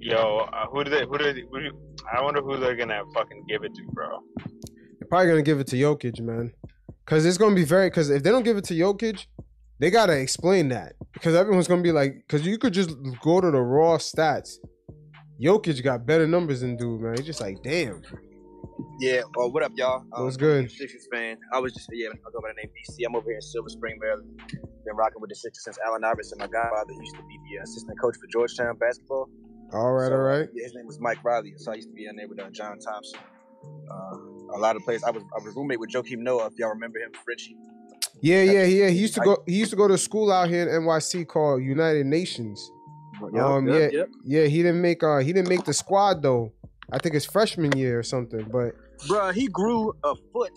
Yo, uh, who do they? Who do they? Who do, I wonder who they're gonna fucking give it to, bro. They're probably gonna give it to Jokic, man. Cause it's gonna be very. Cause if they don't give it to Jokic, they gotta explain that. Because everyone's gonna be like, cause you could just go to the raw stats. Jokic got better numbers than dude, man. He's just like, damn. Yeah. Well, what up, y'all? What's good? Sixers fan. I was just yeah. I go by the name DC. I'm over here in Silver Spring, Maryland. Been rocking with the Sixers since Allen Iverson. My godfather used to be the assistant coach for Georgetown basketball. All right, So, all right. Yeah, his name was Mike Riley. So I used to be in there with uh, John Thompson. Uh, a lot of players. I was I was roommate with Joakim Noah. If y'all remember him, Fritchie. Yeah, yeah, yeah. He used to go. He used to go to school out here in NYC called United Nations. um, yeah, yeah. He didn't make. Uh, he didn't make the squad though. I think it's freshman year or something. But Bruh, he grew a foot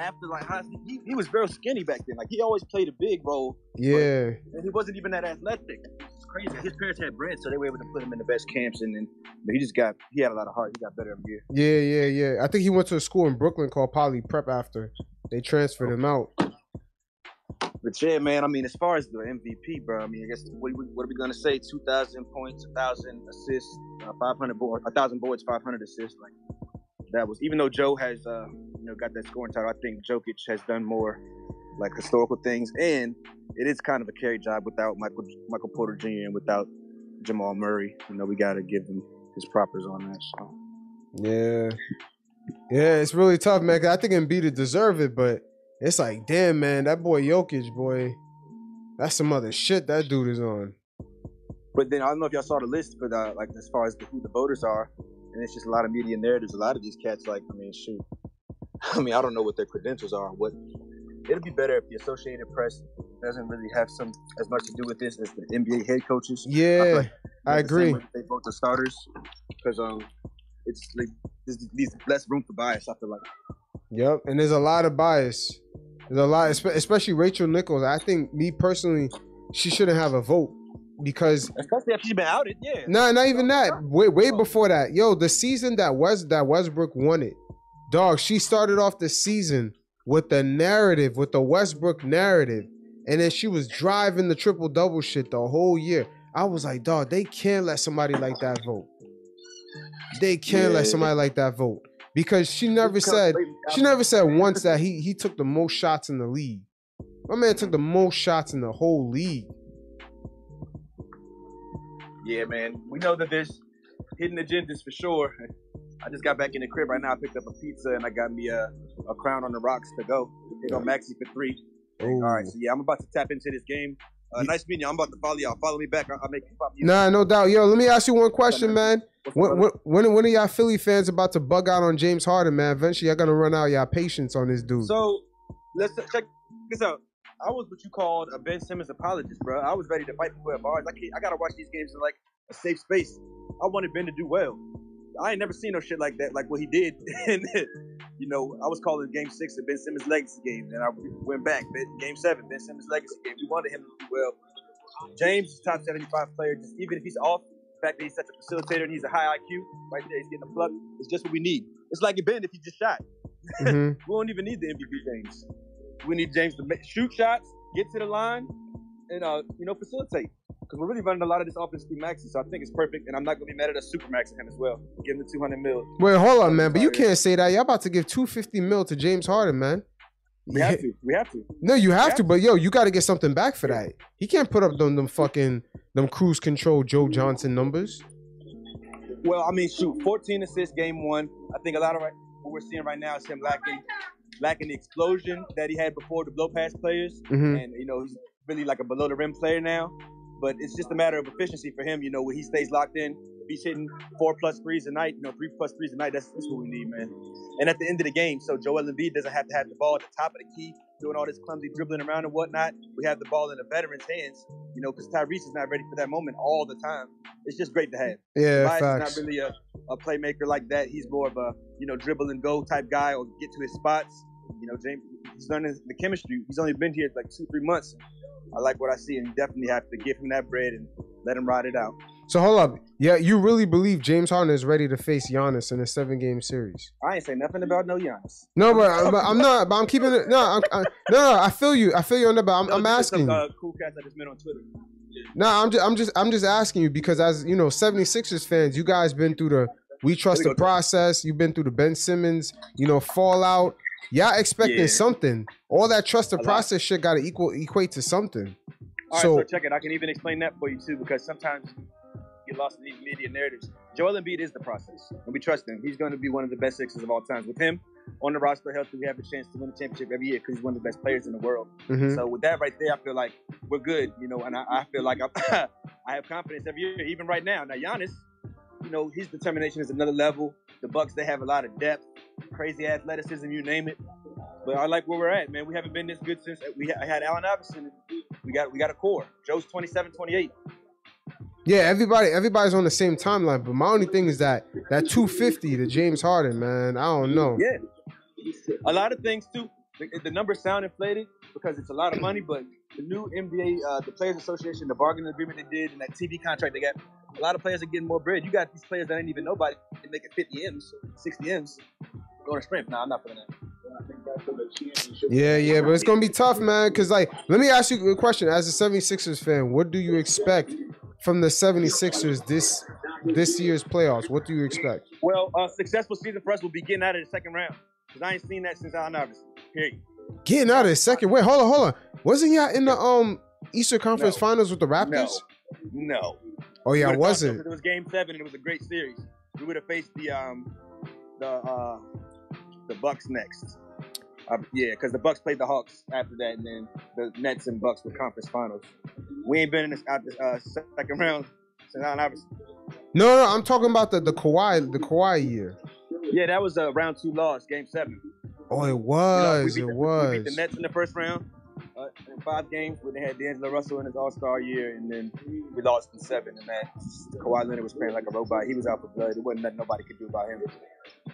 after like. He, he was very skinny back then. Like he always played a big role, yeah, and he wasn't even that athletic. It's crazy. His parents had bread, so they were able to put him in the best camps, and then he just got he had a lot of heart. He got better every year. yeah, yeah, yeah. I think he went to a school in Brooklyn called Poly Prep after they transferred him out. But yeah, man. I mean, as far as the MVP, bro. I mean, I guess what, are we- what are we gonna say? Two thousand points, a thousand assists, uh, five hundred boards, a thousand boards, five hundred assists. Like that was even though Joe has uh, you know got that scoring title. I think Jokic has done more like historical things, and it is kind of a carry job without Michael Michael Porter Jr. and without Jamal Murray. You know, we got to give him his propers on that. So. Yeah, yeah. It's really tough, man. I think Embiid deserve it, but it's like, damn, man, that boy Jokic, boy, that's some other shit that dude is on. But then I don't know if y'all saw the list for the like as far as the, who the voters are, and it's just a lot of media narratives. A lot of these cats, like I mean, shoot, I mean, I don't know what their credentials are. What it'd be better if the Associated Press doesn't really have some as much to do with this as the NBA head coaches. Yeah, like I agree. They vote the starters because um, it's like there's, there's less room for bias. I feel like. Yep, and there's a lot of bias. There's a lot, especially Rachel Nichols. I think me personally, she shouldn't have a vote because Especially after she's been outed, yeah. no, not even that. Way, way before that, yo, the season that was that Westbrook won it, dog. She started off the season with the narrative, with the Westbrook narrative, and then she was driving the triple double shit the whole year. I was like, dog, they can't let somebody like that vote. They can't let somebody like that vote because she never said she never said once that he he took the most shots in the league. My man took the most shots in the whole league. Yeah, man. We know that there's hidden agendas for sure. I just got back in the crib right now. I picked up a pizza and I got me a, a crown on the rocks to go. They go Maxey for three. All right, so yeah, I'm about to tap into this game. Uh, nice meeting you. I'm about to follow y'all. Follow me back. I'll, I'll make you pop you. Nah, no doubt. Yo, let me ask you one question, man. When, when, when when are y'all Philly fans about to bug out on James Harden, man? Eventually, y'all gonna run out y'all patience on this dude. So let's check this out. I was what you called a Ben Simmons apologist, bro. I was ready to fight people at bars. I, can't, I gotta watch these games in like a safe space. I wanted Ben to do well. I ain't never seen no shit like that, like what he did. and you know, I was calling Game Six a Ben Simmons legacy game, and I went back. Ben- Game Seven, Ben Simmons legacy game. We wanted him to do well. James is top 75 player. Just even if he's off, the fact that he's such a facilitator and he's a high IQ, right there, he's getting the plug. It's just what we need. It's like Ben if he just shot. Mhm. we don't even need the MVP James. We need James to make, shoot shots, get to the line, and uh, you know, facilitate. Because we're really running a lot of this offense through Maxey, so I think it's perfect. And I'm not gonna be mad at a super max at him as well. Give him the 200 mil. Wait, hold on, man. But you can't say that. Y'all about to give two fifty mil to James Harden, man. We have to. We have to. No, you have to, but yo, you got to get something back for that. He can't put up them them fucking them cruise control Joe Johnson numbers. Well, I mean, shoot, 14 assists game one. I think a lot of right, what we're seeing right now is him lacking lacking the explosion that he had before the blow past players. Mhm. And you know, he's really like a below the rim player now. But it's just a matter of efficiency for him. You know, when he stays locked in, if he's hitting four plus threes a night, you know, three plus threes a night. That's, that's what we need, man. And at the end of the game, so Joel Embiid doesn't have to have the ball at the top of the key, doing all this clumsy dribbling around and whatnot. We have the ball in a veteran's hands, you know, because Tyrese is not ready for that moment all the time. It's just great to have. Yeah, Tobias facts. is not really a, a playmaker like that. He's more of a you know dribble and go type guy or get to his spots. You know, James, he's learning the chemistry. He's only been here like two, three months. I like what I see, and you definitely have to give him that bread and let him ride it out. So hold up. Yeah, you really believe James Harden is ready to face Giannis in a seven game series? I ain't say nothing about no Giannis. No, but I'm, but I'm not. But I'm keeping it. No, I'm, I, no, no. I feel you. I feel you on that. But I'm, No, I'm just some, asking. Uh, cool cats I just met on Twitter. No, I'm just I'm just I'm just asking you because as you know, 76ers fans, you guys been through the we trust the process. You've been through the Ben Simmons, you know, fallout. Y'all expecting Yeah. something. All that trust the process shit gotta equal equate to something. All right, so so, check it. I can even explain that for you too, because sometimes get lost in these media narratives. Joel Embiid is the process, and we trust him. He's going to be one of the best Sixers of all times. With him on the roster, healthy, we have a chance to win a championship every year because he's one of the best players in the world. mhm. So with that right there, I feel like we're good, you know, and I, I feel like I have confidence every year, even right now. Now Giannis, you know, his determination is another level. The Bucks, they have a lot of depth, crazy athleticism, you name it. But I like where we're at, man. We haven't been this good since we had Allen Iverson. We got we got a core. Joe's 27, 28. Yeah, everybody everybody's on the same timeline, but my only thing is that that 250 to James Harden, man, I don't know. Yeah. A lot of things too. The, the numbers sound inflated because it's a lot of money, but the new NBA, uh, the Players Association, the bargaining agreement they did, and that TV contract they got, a lot of players are getting more bread. You got these players that ain't even nobody making 50 M's, 60 M's, going to sprint. Nah, I'm not feeling that. Yeah, yeah, but it's gonna be tough, man. Cause like, let me ask you a question. As a 76ers fan, what do you expect from the 76ers this this year's playoffs? What do you expect? Well, a successful season for us will be getting out of the second round because I ain't seen that since Allen Iverson. Period. Getting out of the second. Wait, hold on, hold on. Wasn't y'all in the um Eastern Conference No. Finals with the Raptors? No, no. Oh yeah, I We would've thought so, wasn't. It was Game Seven, and it was a great series. We would have faced the um the uh the Bucks next. Uh, yeah, because the Bucks played the Hawks after that, and then the Nets and Bucks were conference finals. We ain't been in this out this uh, second round since Allen Iverson. No, no, I'm talking about the the Kawhi the Kawhi year. Yeah, that was a round two loss, Game Seven. Oh, it You know, was. we beat it the, was. We beat the Nets in the first round uh, in five games when they had D'Angelo Russell in his All Star year, and then we lost in seven. And that Kawhi Leonard was playing like a robot. He was out for blood. It wasn't nothing nobody could do about him.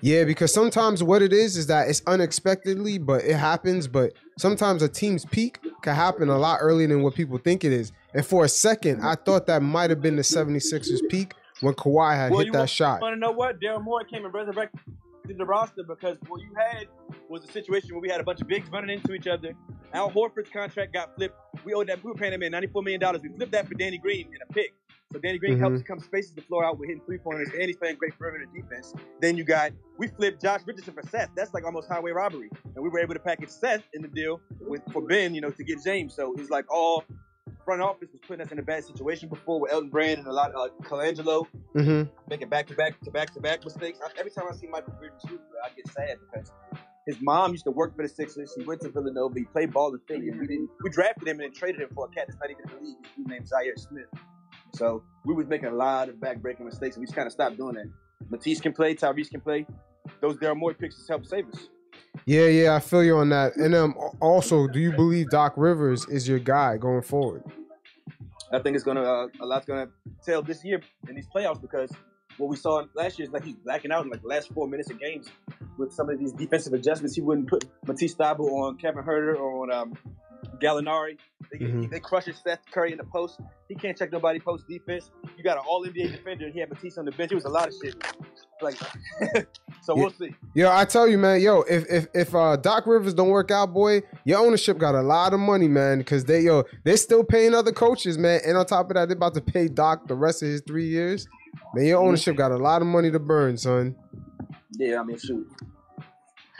Yeah, because sometimes what it is is that it's unexpectedly, but it happens. But sometimes a team's peak can happen a lot earlier than what people think it is. And for a second, I thought that might have been the 76ers peak when Kawhi had Well, hit you that want- shot. Want to know what? Daryl Morey came and resurrected the roster because what you had was a situation where we had a bunch of bigs running into each other. Al Horford's contract got flipped. We owed that. We were paying him in ninety-four million dollars. We flipped that for Danny Green in a pick. So Danny Green Mhm. helps come spaces the floor out with hitting three pointers, and he's playing great perimeter defense. Then you got we flipped Josh Richardson for Seth. That's like almost highway robbery, and we were able to package Seth in the deal with for Ben, you know, to get James. So it's like all front office was putting us in a bad situation before with Elton Brand and a lot of uh, Colangelo hmm making back to back to back to back mistakes. I, every time I see Michael shoot, I get sad because his mom used to work for the Sixers. He went to Villanova. He played ball in Philly. We didn't. We drafted him and then traded him for a cat that's not even in the league. His named Zhaire Smith. So we was making a lot of back breaking mistakes, and we just kind of stopped doing that. Matisse can play. Tyrese can play. Those Daryl Morey picks just help save us. Yeah, yeah, I feel you on that. And um, also, do you believe Doc Rivers is your guy going forward? I think it's gonna uh, a lot's gonna tell this year in these playoffs because what we saw last year is like he's blacking out in like the last four minutes of games with some of these defensive adjustments. He wouldn't put Matisse Thybulle on Kevin Huerter or on um, Gallinari. They, Mhm. they crushes Seth Curry in the post. He can't check nobody post defense. You got an All NBA defender. and He had Matisse on the bench. It was a lot of shit. Like, so we'll see. Yo, I tell you, man, yo, if if if uh, Doc Rivers don't work out, boy, your ownership got a lot of money, man, because they yo they're still paying other coaches, man, and on top of that, they're about to pay Doc the rest of his three years. Man, your ownership got a lot of money to burn, son. Yeah, I mean, shoot.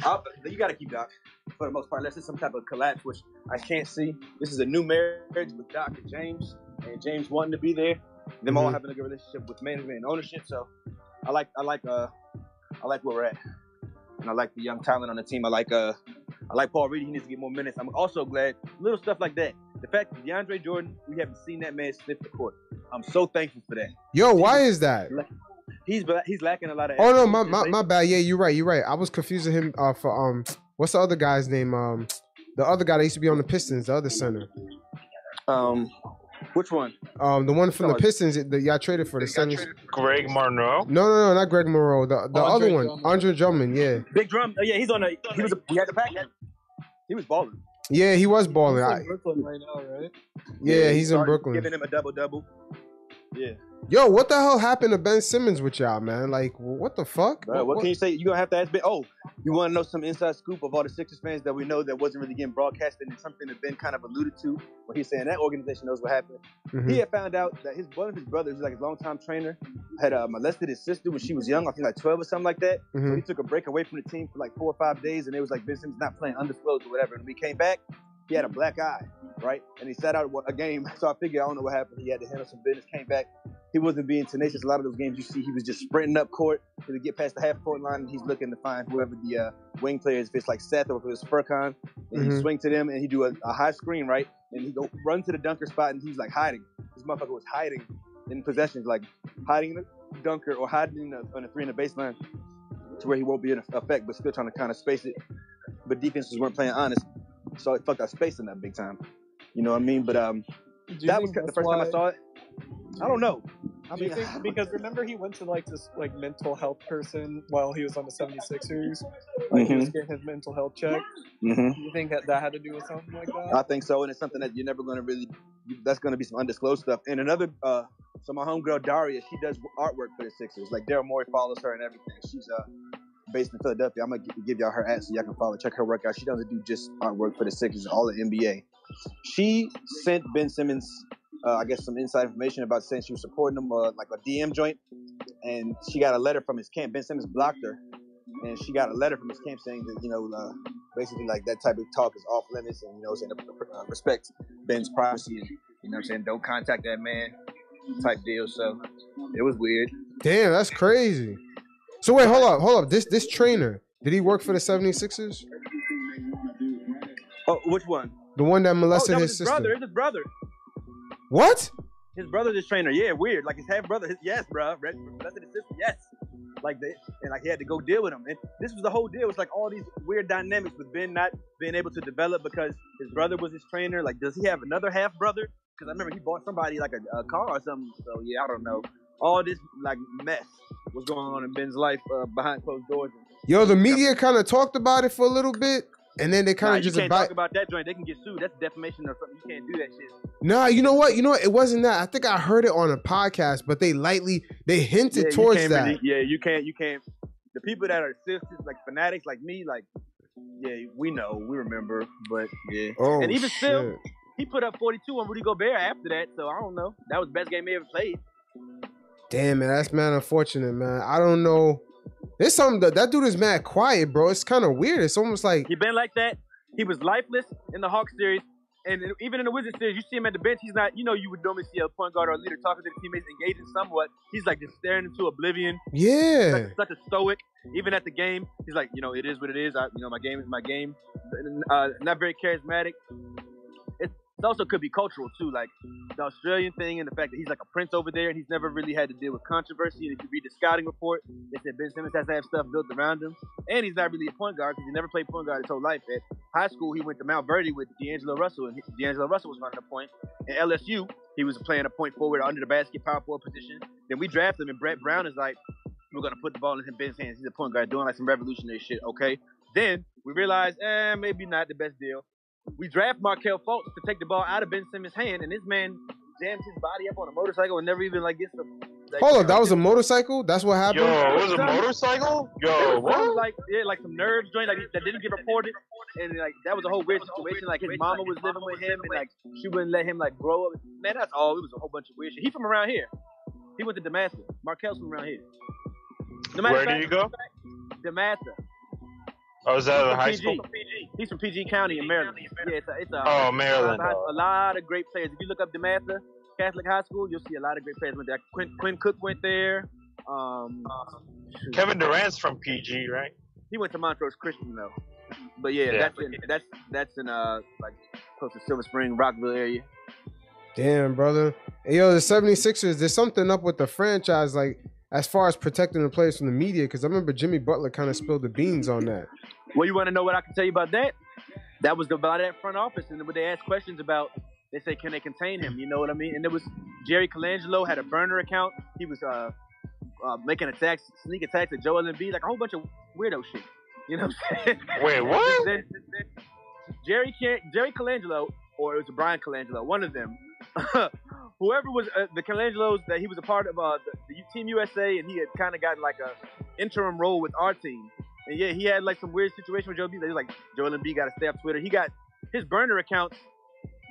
I'll, you got to keep Doc for the most part, unless it's some type of collapse, which I can't see. This is a new marriage with Doc and James, and James wanting to be there. Them all Mhm. having a good relationship with management and ownership. So, I like, I like, uh, I like where we're at, and I like the young talent on the team. I like, uh, I like Paul Reed. He needs to get more minutes. I'm also glad little stuff like that. The fact that DeAndre Jordan, we haven't seen that man sniff the court. I'm so thankful for that. Yo, why is that? He's he's lacking a lot of. Oh no, my, my my bad. Yeah, you're right. You're right. I was confusing him uh, for um, what's the other guy's name? Um, the other guy that used to be on the Pistons, the other center. Um, which one? Um, the one from the Pistons that y'all traded for the Suns. Greg Monroe. No, no, no, not Greg Monroe. The the Andre other one, Drummond. Andre Drummond. Yeah, Big drum. Oh, yeah, he's on the. He was. A, he had the pack. He was balling. yeah, he was balling. He's in Brooklyn right now, right? yeah, he he's in Brooklyn. Giving him a double double. Yeah. Yo, what the hell happened to Ben Simmons with y'all, man? Like, what the fuck? Bro, what, can you say? You gonna have to ask Ben. Oh, you want to know some inside scoop of all the Sixers fans that we know that wasn't really getting broadcasted, and something that Ben kind of alluded to, when he's saying that organization knows what happened. Mhm. He had found out that his one of his brothers, who's like his longtime trainer, had uh, molested his sister when she was young. I think like twelve or something like that. So Mhm. he took a break away from the team for like four or five days, and it was like Ben Simmons not playing, undisclosed or whatever. And when he came back, he had a black eye, right? And he sat out a game. So I figured I don't know what happened. He had to handle some business. Came back. He wasn't being tenacious. A lot of those games you see, he was just sprinting up court to get past the half court line. And he's looking to find whoever the uh, wing player is. If it's like Seth or if it's Furkan, and he Mhm. swing to them and he do a, a high screen, right? And he go run to the dunker spot and he's like hiding. This motherfucker was hiding in possessions, like hiding in the dunker or hiding on the three in the baseline to where he won't be in effect, but still trying to kind of space it. But defenses weren't playing honest, so it fucked our spacing that big time. You know what I mean? But um, that was the first time I saw it. I don't know. I Do you mean, think because remember he went to like this like mental health person while he was on the 76ers, like he was Mhm. getting his mental health checked. Mhm. Do you think that that had to do with something like that? I think so, and it's something that you're never going to really. That's going to be some undisclosed stuff. And another, uh, so my homegirl Daria, she does artwork for the Sixers. Like Daryl Morey follows her and everything. She's uh based in Philadelphia. I'm gonna give y'all her ad so y'all can follow, check her workout. She doesn't do just artwork for the Sixers, all the NBA. She sent Ben Simmons, uh, I guess, some inside information about saying she was supporting him, uh, like a DM joint, and she got a letter from his camp. Ben Simmons blocked her, and she got a letter from his camp saying that you know, uh, basically like that type of talk is off limits, and you know, saying uh, respect Ben's privacy, and you know, I'm saying don't contact that man, type deal. So it was weird. Damn, that's crazy. So wait, hold up, hold up. This this trainer, did he work for the 76ers? Oh, which one? The one that molested Oh, molested that his his sister. brother. It's his brother. What? His brother's his trainer. Yeah, weird. Like his half brother. His, yes, bro. Red, molested his sister. Yes. Like they and like he had to go deal with him. And this was the whole deal. It's like all these weird dynamics with Ben not being able to develop because his brother was his trainer. Like, does he have another half brother? Because I remember he bought somebody like a, a car or something. So yeah, I don't know. All this like mess was going on in Ben's life uh, behind closed doors. Yo, the media kind of talked about it for a little bit, and then they kind Nah, of you just can't about. talk about that joint. They can get sued. That's defamation or something. You can't do that shit. Nah, you know what? You know what? It wasn't that. I think I heard it on a podcast, but they lightly they hinted Yeah, towards that. really- yeah, you can't. You can't. The people that are sisters, like fanatics, like me, like yeah, we know, we remember, but yeah. oh and even shit. still- He put up 42 on Rudy Gobert after that, so I don't know. That was the best game he ever played. Damn man, that's man unfortunate, man. I don't know. There's something that that dude is mad quiet, bro. It's kind of weird. It's almost like He been like that. He was lifeless in the Hawks series. And even in the Wizards series, you see him at the bench. He's not, you know, you would normally see a point guard or a leader talking to the teammates, engaging somewhat. He's like just staring into oblivion. yeah. such, such a stoic. Even at the game, he's like, you know, it is what it is. I, you know, my game is my game. Uh, not very charismatic. It also could be cultural too, like the Australian thing and the fact that he's like a prince over there and he's never really had to deal with controversy. And if you read the scouting report, they said Ben Simmons has to have stuff built around him, and he's not really a point guard because he never played point guard his whole life. At high school, he went to Montverde with D'Angelo Russell, and D'Angelo Russell was running the point. At LSU, he was playing a point forward under the basket, power forward position. Then we draft him, and Brett Brown is like, we're gonna put the ball in Ben's hands. He's a point guard doing like some revolutionary shit. Okay. Then we realized, eh, maybe not the best deal. We draft Markelle Fultz to take the ball out of Ben Simmons' hand, and this man jams his body up on a motorcycle and never even like gets the. Like, Hold up, that was a motorcycle. That's what happened. Yo, it was a motorcycle? There Yo, was what? like yeah, like some nerves joint like that didn't get reported, and like that was a whole weird situation. Like his mama was living with him, and like she wouldn't let him like grow up. Man, that's all. It was a whole bunch of weird shit. He from around here. He went to Damascus. Markelle's from around here. No matter Where of did fact, you go? Damascus. Oh, is that He's at from high PG. school? He's from PG County in Maryland. Yeah, it's a, it's a, Oh, Maryland. A lot of great players. If you look up DeMatha Catholic High School, you'll see a lot of great players went there. Quinn, Quinn Cook went there. Um, shoot. Kevin Durant's from PG, right? he went to Montrose Christian though. But yeah, Yeah. that's in that's that's in uh like close to Silver Spring, Rockville area. Damn, brother. Hey, yo, the 76ers, there's something up with the franchise, like as far as protecting the players from the media, because I remember Jimmy Butler kind of spilled the beans on that. Well, you want to know what I can tell you about that? That was the about that front office, and when they asked questions about, they say, can they contain him? You know what I mean? And it was Jerry Colangelo had a burner account. He was uh, uh making attacks, sneak attacks at Joel Embiid, like a whole bunch of weirdo shit. You know what I'm saying? Wait, what? Then- then Jerry Can- Jerry Colangelo, or it was Bryan Colangelo, one of them, whoever was uh, the Colangelos that he was a part of uh, the, the Team USA, and he had kind of gotten like a interim role with our team. And yeah, he had like some weird situation with Joe B. They was like Joel Embiid got to stay off Twitter. He got his burner accounts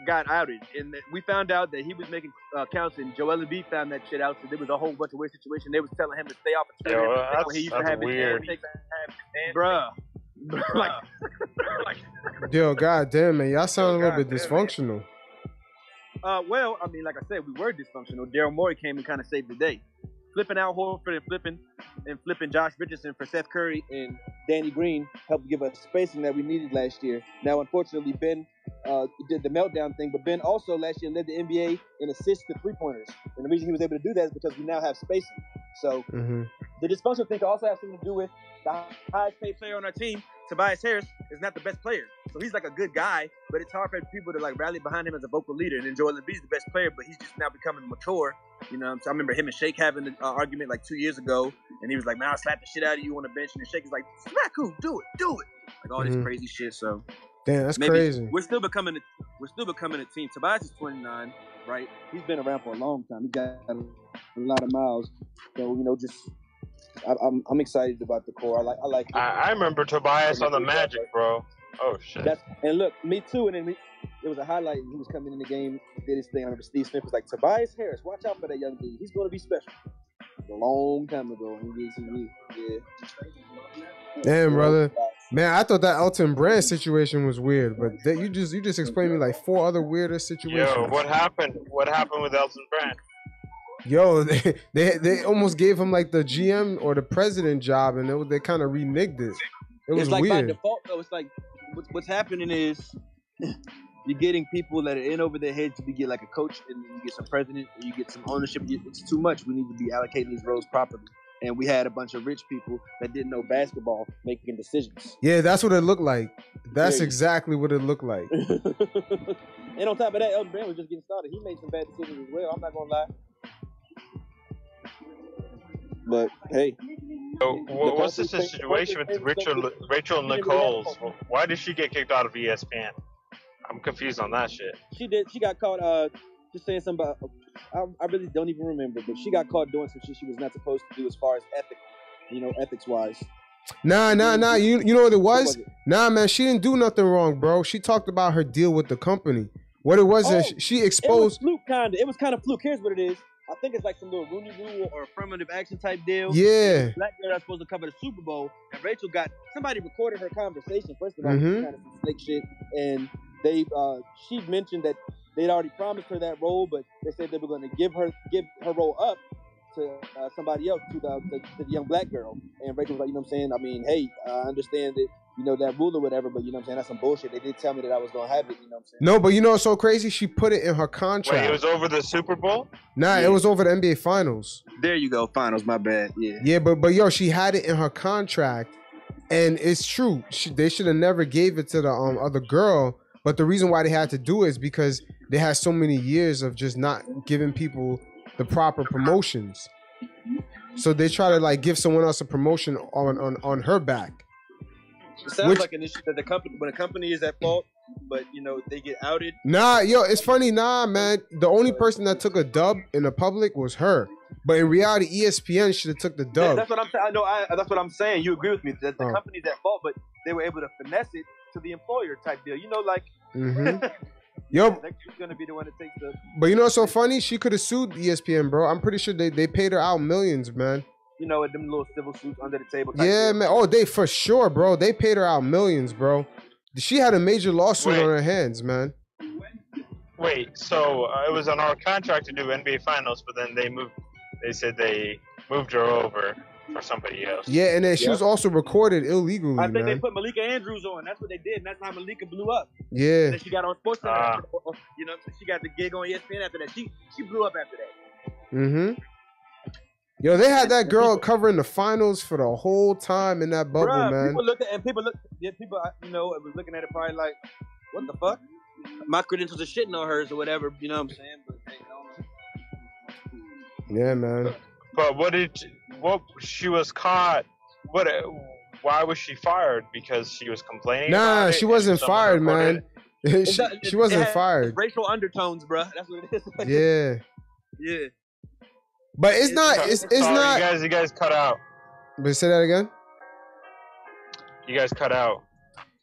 got outed, and we found out that he was making uh, accounts, and Joel Embiid found that shit out. So there was a whole bunch of weird situation. They was telling him to stay off of Twitter. Yo, like that's- he used that's to have weird. handshakes, bruh. like, like, Yo, goddamn, man, y'all sound a little bit dysfunctional. man. Uh, well, I mean, like I said, we were dysfunctional. Daryl Morey came and kind of saved the day, flipping out Horford and flipping and flipping Josh Richardson for Seth Curry and Danny Green helped give us spacing that we needed last year. Now, unfortunately, Ben uh, did the meltdown thing, but Ben also last year led the NBA in assists to three pointers, and the reason he was able to do that is because we now have spacing. So hmm the dysfunctional thing could also have something to do with the highest paid player on our team, Tobias Harris, is not the best player. So he's like a good guy, but it's hard for people to like rally behind him as a vocal leader. And then Joel Embiid's the best player, but he's just now becoming mature. You know, so I remember him and Shake having an uh, argument like two years ago, and he was like, "Man, I'll slap the shit out of you on the bench," and Shake is like, "Smack who? Do it, do it!" Like all Mhm. this crazy shit. So Damn, that's maybe crazy. we're still becoming a, we're still becoming a team. Tobias is 29, right? He's been around for a long time. He's got a lot of miles. So you know, just I, I'm I'm excited about the core. I like I like. I, I remember Tobias on the Magic, bro. Oh shit. That's and look, me too. And then we, it was a highlight. and He was coming in the game, did his thing. I remember Steve Smith was like, Tobias Harris, watch out for that young dude. He's going to be special. A long time ago, and he, he, he yeah. Damn, brother. Man, I thought that Elton Brand situation was weird, but that, you just you just explained me like four other weirder situations. Yo, what happened? What happened with Elton Brand? Yo, they, they they almost gave him like the GM or the president job, and it, they kind of reneged it. It was it's like by weird. default, though. It's like what's, what's happening is you're getting people that are in over their heads. You get like a coach, and then you get some president, and you get some ownership. It's too much. We need to be allocating these roles properly. And we had a bunch of rich people that didn't know basketball making decisions. Yeah, that's what it looked like. That's Yeah. exactly what it looked like. and on top of that, Elton Brand was just getting started. He made some bad decisions as well. I'm not gonna lie. But hey, So, wha- what's the Dolphins- situation with Dolphins- Rachel Rachel Dolphins- Dolphins- Nichols? Why did she get kicked out of ESPN? I'm confused on that shit. she did. She got caught uh just saying something about. I, I really don't even remember, but she got caught doing some shit she was not supposed to do as far as ethics, you know, ethics wise. Nah, nah, nah. You you know what it What was? it? Nah, man, she didn't do nothing wrong, bro. She talked about her deal with the company. What it was is Oh, she It was exposed. fluke kind of. It was kind of fluke. Here's what it is. I think it's like some little Rooney Rule or affirmative action type deal. Yeah, Black girl that's supposed to cover the Super Bowl, and Rachel got somebody recorded her conversation. First of all, Mhm. kind of snake shit, and they uh, she mentioned that they'd already promised her that role, but they said they were going to give her give her role up to uh, somebody else, to the, the to the young black girl. And Rachel was like, you know what I'm saying? I mean, hey, I understand that you know that rule or whatever, but you know what I'm saying? That's some bullshit. They did tell me that I was going to have it. You know what I'm saying? no, but you know what's so crazy? She put it in her Wait, contract. it was over the Super Bowl? nah, Yeah. it was over the NBA Finals. There you go. Finals. My bad. Yeah. Yeah, but but yo, she had it in her contract, and it's true. She, they should have never gave it to the um other girl. But the reason why they had to do it is because they had so many years of just not giving people the proper promotions. So they try to like give someone else a promotion on on on her back. It sounds Which- like an issue that the company, when a company is at fault, but you know they get outed. Nah, yo, it's funny. Nah, man. The only person that took a dub in the public was her. But in reality, ESPN should have took the dub. that's what I'm saying. I know. I, that's what I'm saying. You agree with me that the Oh. company's at fault, but they were able to finesse it to the employer type deal. You know, like hmm Yo, she's gonna be the one that takes the. but you know what's so funny? She could have sued ESPN, bro. I'm pretty sure they, they paid her out millions, man. You know, with them little civil suits under the table. Type Yeah, man. Oh, they for sure, bro. They paid her out millions, bro. She had a major lawsuit Wait. on her hands, man. Wait, so uh, it was on our contract to do NBA Finals, but then they moved. They said they moved her over for somebody else. Yeah, and then she Yeah. was also recorded illegally, I think they put Malika Andrews on. That's what they did, and that's how Malika blew up. Yeah. Then she got on Sports Center. After- you know, she got the gig on ESPN after that. She she blew up after that. Mm-hmm. Yo, they had that girl covering the finals for the whole time in that bubble, Bruh, man. People looked at and people look, yeah, people uh, you know was looking at it probably like, what the fuck? My credentials are shitting on hers or whatever. You know what I'm saying? But hey, I. Yeah, man. But what did what she was caught? What? Why was she fired? Because she was complaining. Nah, about she and wasn't fired, man. she, It's not- she wasn't fired. Racial undertones, bruh. That's what it is. Yeah. Yeah. But it's not. It's it's Sorry, not. You guys, you guys cut out. But say that again. You guys cut out.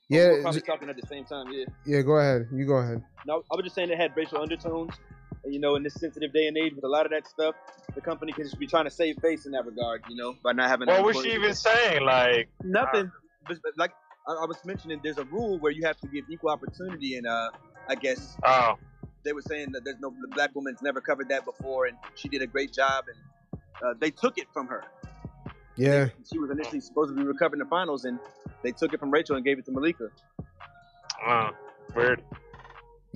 Yeah, We're probably j- talking at the same time. Yeah. yeah. Go ahead. You go ahead. No, I was just saying it had racial undertones. And, you know, in this sensitive day and age with a lot of that stuff, the company can just be trying to save face in that regard, you know, by not having. What was she even saying? Like, Nothing. But, but like I, I was mentioning, there's a rule where you have to give equal opportunity, and uh, I guess oh, they were saying that there's no the black woman's never covered that before, and she did a great job, and uh, they took it from her. Yeah. She was initially supposed to be recovering the finals, and they took it from Rachel and gave it to Malika. uh, weird.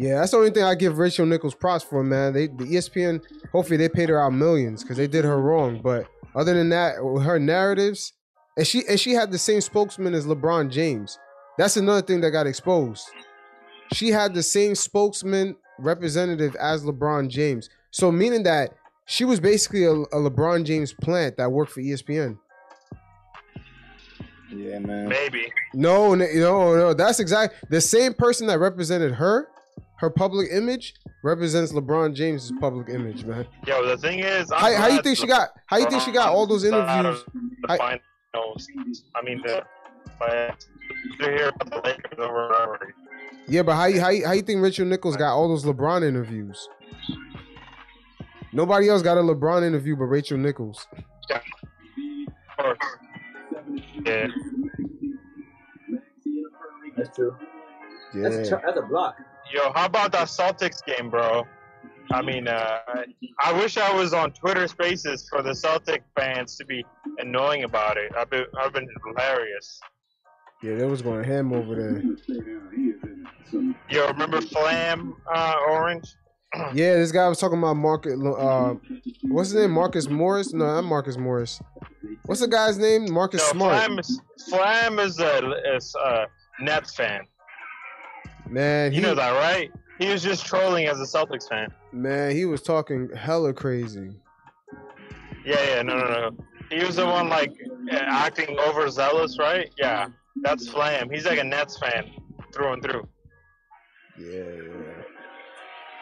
Yeah, that's the only thing I give Rachel Nichols props for, man. They the ESPN, hopefully they paid her out millions because they did her wrong. But other than that, her narratives, and she and she had the same spokesman as LeBron James. That's another thing that got exposed. She had the same spokesman representative as LeBron James. So meaning that she was basically a, a LeBron James plant that worked for ESPN. Yeah, man. Maybe. No, no, no, no. That's exactly The same person that represented her, her public image, represents LeBron James's public image, man. Yo, the thing is, I'm How, how you think she got? How you think she got all those interviews? The I- finals. I mean, the. But to hear the Lakers over already. Yeah, but how you how you, how you think Rachel Nichols got all those LeBron interviews? Nobody else got a LeBron interview but Rachel Nichols. Of course. Yeah. That's true. Yeah, that's a block. Yo, how about that Celtics game, bro? I mean, uh, I wish I was on Twitter Spaces for the Celtic fans to be annoying about it. I've been, I've been hilarious. yeah, they was going ham over there. Yo, remember Flam uh, Orange? Yeah, this guy was talking about Marcus. Uh, what's his name? Marcus Morris? No, not Marcus Morris. What's the guy's name? Marcus No, Smart. Flam is, Flam is a, is a Nets fan. Man, he You know that, right? He was just trolling as a Celtics fan. man, he was talking hella crazy. Yeah, yeah, no, no, no. He was the one like uh, acting overzealous, right? Yeah, that's Flam. He's like a Nets fan through and through. Yeah, yeah.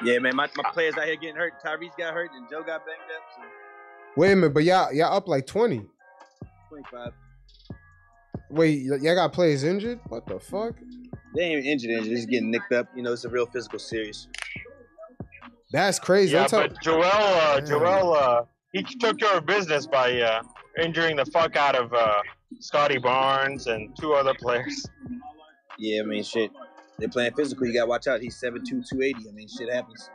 Yeah, man. My, my players out here getting hurt. Tyrese got hurt, and Joe got banged up. So Wait a minute, but y'all y'all up like twenty. 25. Wait, y- y'all got players injured? What the fuck? They ain't even injured, injured. They're just getting nicked up. You know, it's a real physical series. That's crazy. Yeah, Don't tell- but Joel, uh, Joel, uh, he took care of business by uh, injuring the fuck out of uh, Scottie Barnes and two other players. Yeah, I mean, shit. They're playing physical. You got to watch out. He's 7'2", 280. I mean, shit happens.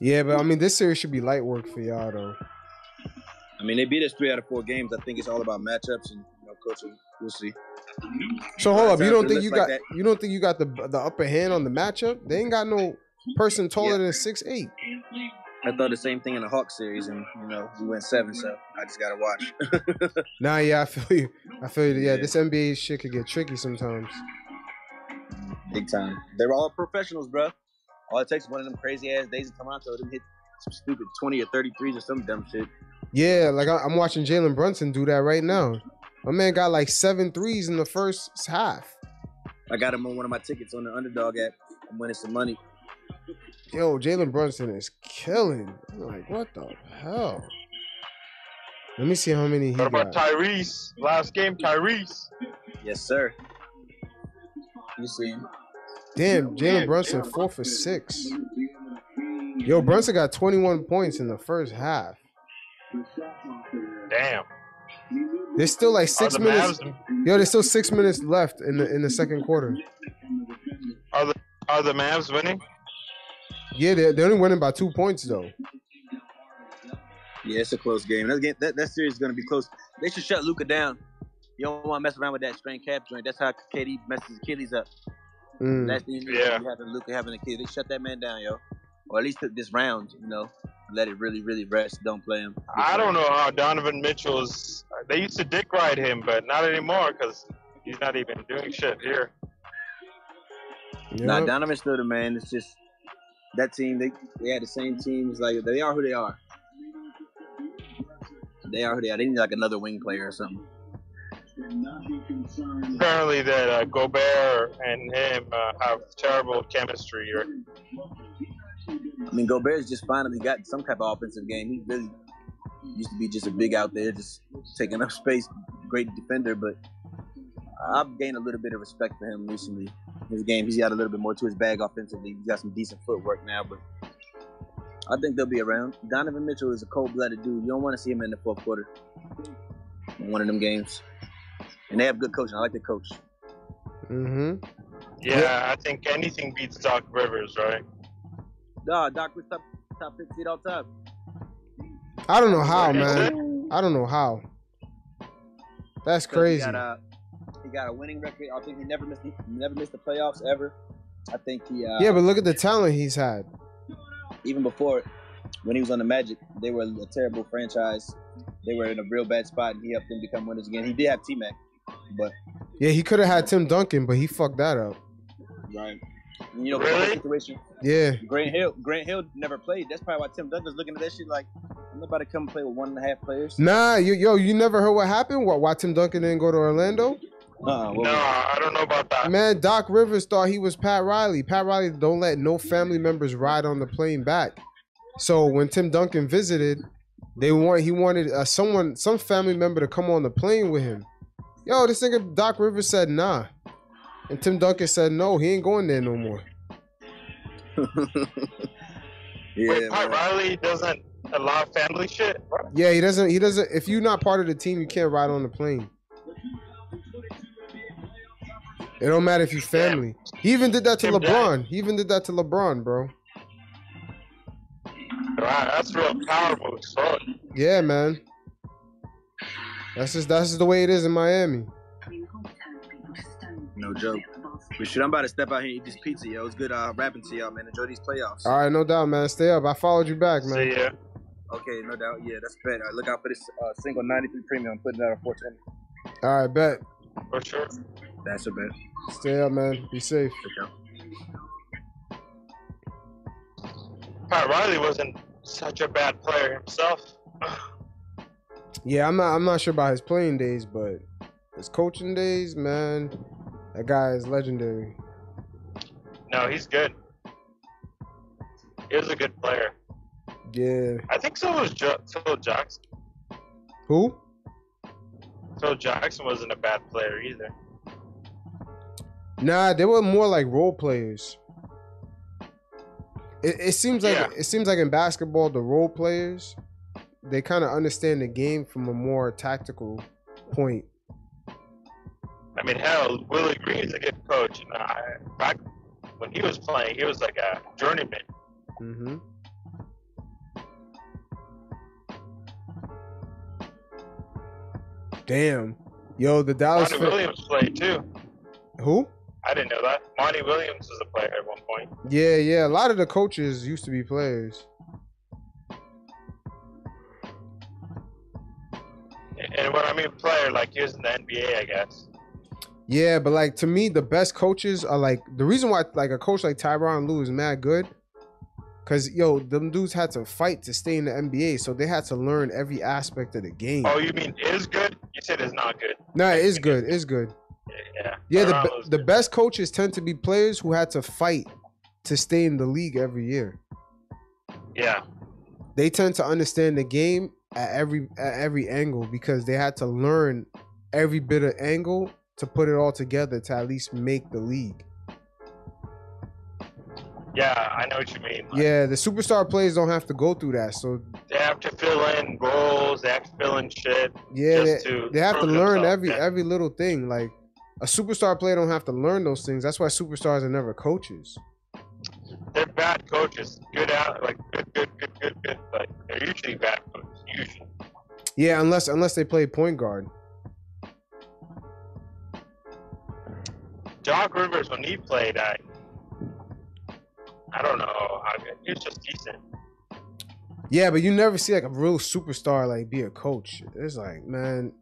yeah, but I mean, this series should be light work for y'all though. I mean, they beat us three out of four games. I think it's all about matchups and you know, coaching. We'll see. So hold up, you don't think you looks got like you don't think you got the the upper hand on the matchup? They ain't got no person taller Yeah. than six eight. I thought the same thing in the Hawks series, and you know, we went seven, so I just got to watch. Nah, yeah, I feel you. I feel you. Yeah, Yeah. this NBA shit could get tricky sometimes. Big time. They're all professionals, bro. All it takes is one of them crazy ass days in Toronto. Them hit some stupid 20 or 33s or some dumb shit. Yeah, like I'm watching Jalen Brunson do that right now. My man got like seven threes in the first half. I got him on one of my tickets on the underdog app. I'm winning some money. Yo, Jalen Brunson is killing. I'm like, what the hell? Let me see how many he What about got. Tyrese? Last game, Tyrese. Yes, sir. You see him. Damn, Jalen Brunson four for six. Yo, Brunson got 21 points in the first half. Damn. There's still like six the minutes. Mavs, Yo, there's still six minutes left in the in the second quarter. are the are the Mavs winning? Yeah, they're, they're only winning by two points though. Yeah, it's a close game. That, game, that, that series is going to be close. They should shut Luka down. You don't want to mess around with that strained cap joint. That's how KD messes Achilles up. Mm. Last thing you need Yeah. is having Luka having a kid. They shut that man down, yo. Or at least this round, you know. Let it really, really rest. Don't play him. I don't know how Donovan Mitchell is. They used to dick ride him, but not anymore because he's not even doing shit here. Nah, Yep. Donovan's still the man. It's just that team. They they had the same teams. Like they are who they are. They are who they are. They need like another wing player or something. Apparently, that uh, Gobert and him uh, have terrible chemistry. Or, I mean, Gobert's just finally got some type of offensive game. He really used to be just a big out there, just taking up space, great defender. But I've gained a little bit of respect for him recently. His game, he's got a little bit more to his bag offensively. He's got some decent footwork now, but I think they'll be around. Donovan Mitchell is a cold-blooded dude. You don't want to see him in the fourth quarter in one of them games. And they have good coaching. I like the coach. Mm-hmm. Yeah, I think anything beats Doc Rivers, right? Nah, Doc was top top 15 all time. I don't know how, man. I don't know how. That's crazy. He got, a, he got a winning record. I think he never missed he never missed the playoffs ever. I think he uh, Yeah, but look at the talent he's had. even before when he was on the Magic, they were a terrible franchise. They were in a real bad spot, and he helped them become winners again. He did have T Mac, but Yeah, he could have had Tim Duncan, but he fucked that up. right, you know, Really? the situation. Yeah. Grant Hill, Grant Hill never played. That's probably why Tim Duncan's looking at that shit like, I'm about to come play with one and a half players. Nah, you, yo, you never heard what happened? Why, why Tim Duncan didn't go to Orlando? No, was- I don't know about that. Man, Doc Rivers thought he was Pat Riley. Pat Riley don't let no family members ride on the plane back. So when Tim Duncan visited, they want he wanted uh, someone, some family member to come on the plane with him. Yo, this nigga Doc Rivers said nah, and Tim Duncan said no, he ain't going there no more. yeah, Wait, Pat man. Riley doesn't allow family shit? What? Yeah, he doesn't. He doesn't. If you're not part of the team, you can't ride on the plane. It don't matter if you family. He even did that to Tim LeBron. He even did that to LeBron, bro. Wow, that's real power move. So, Yeah, man. That's just that's just the way it is in Miami. No joke. But shit, I'm about to step out here and eat this pizza, yo. It's good uh, rapping to y'all, man. Enjoy these playoffs. All right, no doubt, man. Stay up. I followed you back, man. see ya. Okay, no doubt. Yeah, that's bet. Uh, look out for this uh, single 93 premium. I'm putting it out on 420. All right, bet. For sure. That's a bet. Stay up, man. Be safe. Okay. Pat Riley wasn't such a bad player himself. Yeah, I'm not. I'm not sure about his playing days, but his coaching days, man, that guy is legendary. No, he's good. He was a good player. Yeah. I think so was jo- Phil Jackson. Who? Phil Jackson wasn't a bad player either. Nah, they were more like role players. It, it seems like Yeah. it seems like in basketball, the role players they kind of understand the game from a more tactical point. I mean, hell, Willie Green's a good coach. And I, back when he was playing, he was like a journeyman. Mm-hmm. Damn, yo, the Dallas. Monty Williams played too. Who? I didn't know that. Monty Williams was a player at one point. Yeah, yeah. A lot of the coaches used to be players. And when I mean player, like he was in the NBA, I guess. Yeah, but like to me, the best coaches are like the reason why like a coach like Tyronn Lue is mad good. Cause yo, them dudes had to fight to stay in the NBA, so they had to learn every aspect of the game. Oh, you mean is good? You said it's not good. no, it is good. It's good. Yeah. Yeah, the Tyronn be- was the good. best coaches tend to be players who had to fight to stay in the league every year. Yeah. They tend to understand the game at every at every angle because they had to learn every bit of angle to put it all together to at least make the league. Yeah, I know what you mean. Like, Yeah, the superstar players don't have to go through that. So They have to fill in roles. They have to fill in shit. yeah, they, to they have to learn themselves, every yeah. every little thing. Like a superstar player don't have to learn those things. That's why superstars are never coaches. They're bad coaches. Good out, like good, good, good, good, good. But they're usually bad coaches. Usually. Yeah, unless unless they play point guard. Doc Rivers, when he played, I, I don't know. I, was just decent. Yeah, but you never see like a real superstar like be a coach. It's like, man,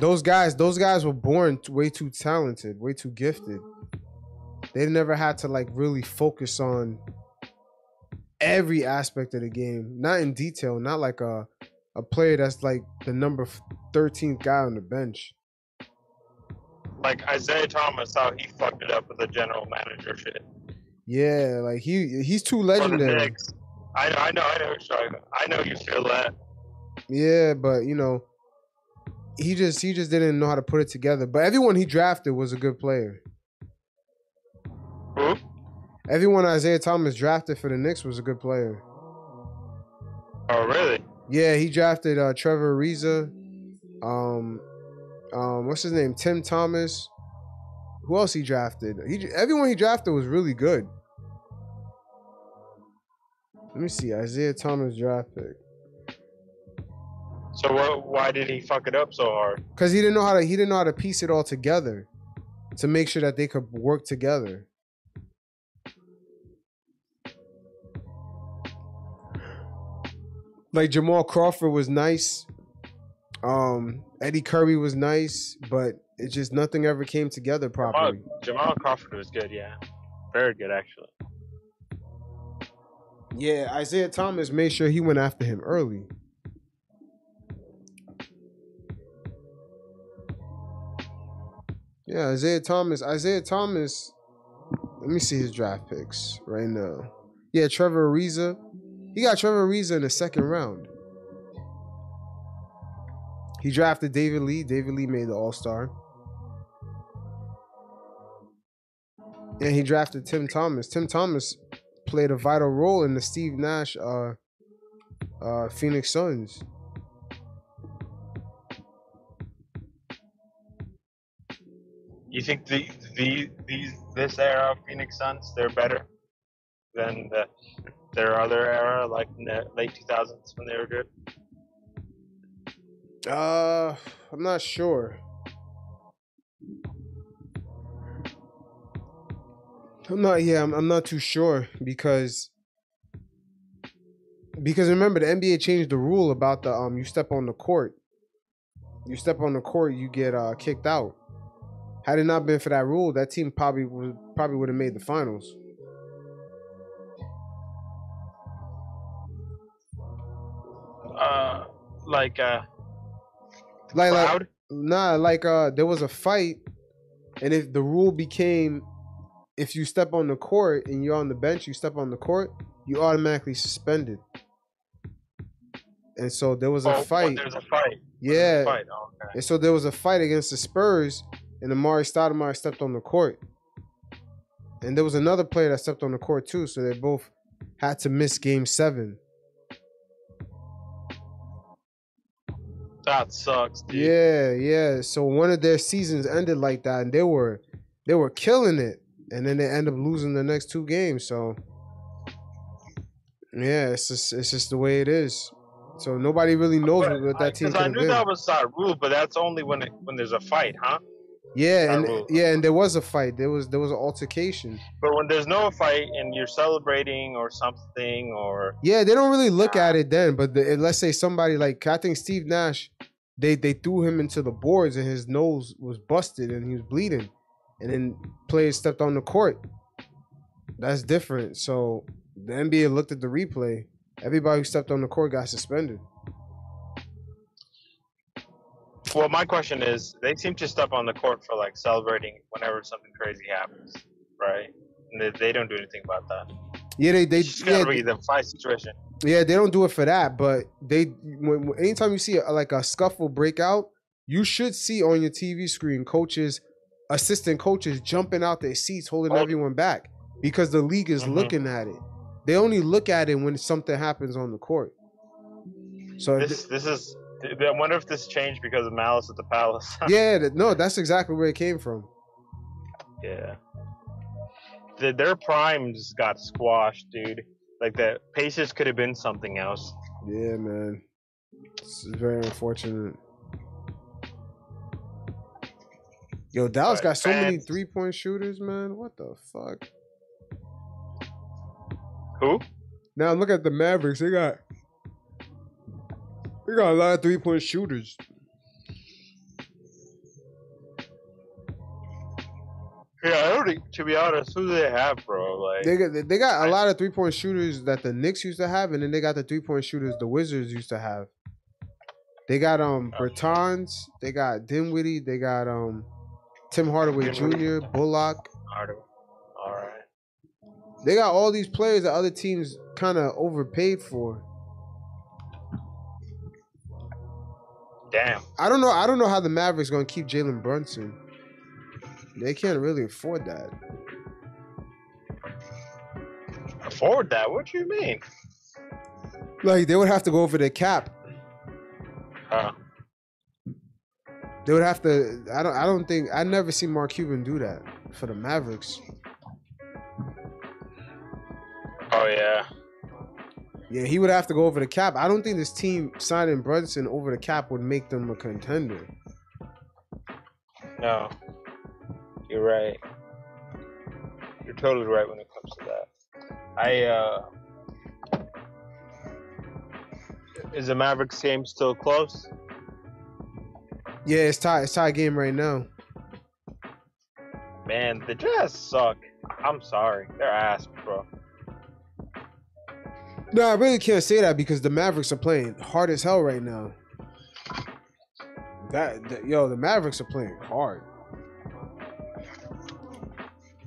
those guys, those guys were born way too talented, way too gifted. They never had to like really focus on every aspect of the game, not in detail, not like a a player that's like the number thirteenth guy on the bench. Like Isiah Thomas, how he fucked it up with the general manager shit. Yeah, like he he's too legendary. I know, I know, I know, Sean. I know you feel that. Yeah, but you know, he just he just didn't know how to put it together. But everyone he drafted was a good player. Who? Everyone Isiah Thomas drafted for the Knicks was a good player. Oh, really? Yeah, he drafted uh, Trevor Ariza, um, um, what's his name? Tim Thomas. Who else he drafted? He everyone he drafted was really good. Let me see Isiah Thomas draft pick So what, why did he fuck it up so hard? because he didn't know how to he didn't know how to piece it all together to make sure that they could work together. Like Jamal Crawford was nice. Um, Eddie Curry was nice, but it just nothing ever came together Jamal, properly. Jamal Crawford was good, yeah. Very good, actually. Yeah, Isiah Thomas made sure he went after him early. Yeah, Isiah Thomas. Isiah Thomas. Let me see his draft picks right now. Yeah, Trevor Ariza. He got Trevor Ariza in the second round. He drafted David Lee. David Lee made the All Star. And he drafted Tim Thomas. Tim Thomas played a vital role in the Steve Nash uh uh Phoenix Suns. You think the the these this era of Phoenix Suns they're better than the their other era, like in the late two thousands when they were good? Uh I'm not sure. I'm not yeah, I'm, I'm not too sure because because remember the NBA changed the rule about the um you step on the court. You step on the court, you get uh kicked out. Had it not been for that rule, that team probably would probably would have made the finals. Uh, like uh, Like, like Nah, like uh there was a fight and if the rule became if you step on the court and you're on the bench, you step on the court, you automatically suspended. And so there was a Oh, fight. There's a fight. Yeah. A fight. Oh, okay. And so there was a fight against the Spurs and Amar'e Stoudemire stepped on the court. And there was another player that stepped on the court too, so they both had to miss game 7. That sucks, dude. Yeah, yeah. So one of their seasons ended like that, and they were they were killing it, and then they end up losing the next two games. So yeah, it's just it's just the way it is. So nobody really knows But what that team 'cause could I knew been. that was rule, but that's only when it, when there's a fight, huh? yeah, and yeah, and there was a fight. There was there was an altercation. But when there's no fight and you're celebrating or something, or Yeah, they don't really look at it then. But the, let's say somebody like I think Steve Nash, they they threw him into the boards and his nose was busted and he was bleeding, and then players stepped on the court. That's different. So the NBA looked at the replay. Everybody who stepped on the court got suspended. well, my question is, they seem to step on the court for like celebrating whenever something crazy happens, right? And they, they don't do anything about that. Yeah, they they It's just yeah, be the fight situation. yeah they don't do it for that. But they when- anytime you see a, like a scuffle break out, you should see on your TV screen coaches, assistant coaches jumping out their seats, holding Oh. everyone back because the league is Mhm. looking at it. They only look at it when something happens on the court. So th- This this is. I wonder if this changed because of Malice at the Palace. yeah, no, that's exactly where it came from. yeah. The, their primes got squashed, dude. Like the Pacers could have been something else. Yeah, man, it's very unfortunate. Yo, Dallas got so many three point shooters, man. What the fuck? Who? Now look at the Mavericks. They got they got a lot of three point shooters. Yeah, I don't. think- To be honest, who do they have, bro? Like, They got they got a lot of three point shooters that the Knicks used to have, and then they got the three point shooters the Wizards used to have. They got um Bertans, they got Dinwiddie, they got um Tim Hardaway Jr., Bullock. Hardaway. All right. They got all these players that other teams kind of overpaid for. Damn. I don't know. I don't know how the Mavericks gonna keep Jalen Brunson. They can't really afford that. Afford that? What do you mean? Like they would have to go over the cap. Huh. They would have to. I don't. I don't think. I never see Mark Cuban do that for the Mavericks. Oh yeah. Yeah, he would have to go over the cap. I don't think this team signing Brunson over the cap would make them a contender. No. You're right. You're totally right when it comes to that. I uh is the Mavericks game still close? Yeah, it's tie. It's tie game right now. Man, the Jazz suck. I'm sorry. They're ass, bro. No, I really can't say that because the Mavericks are playing hard as hell right now. That, that yo, the Mavericks are playing hard.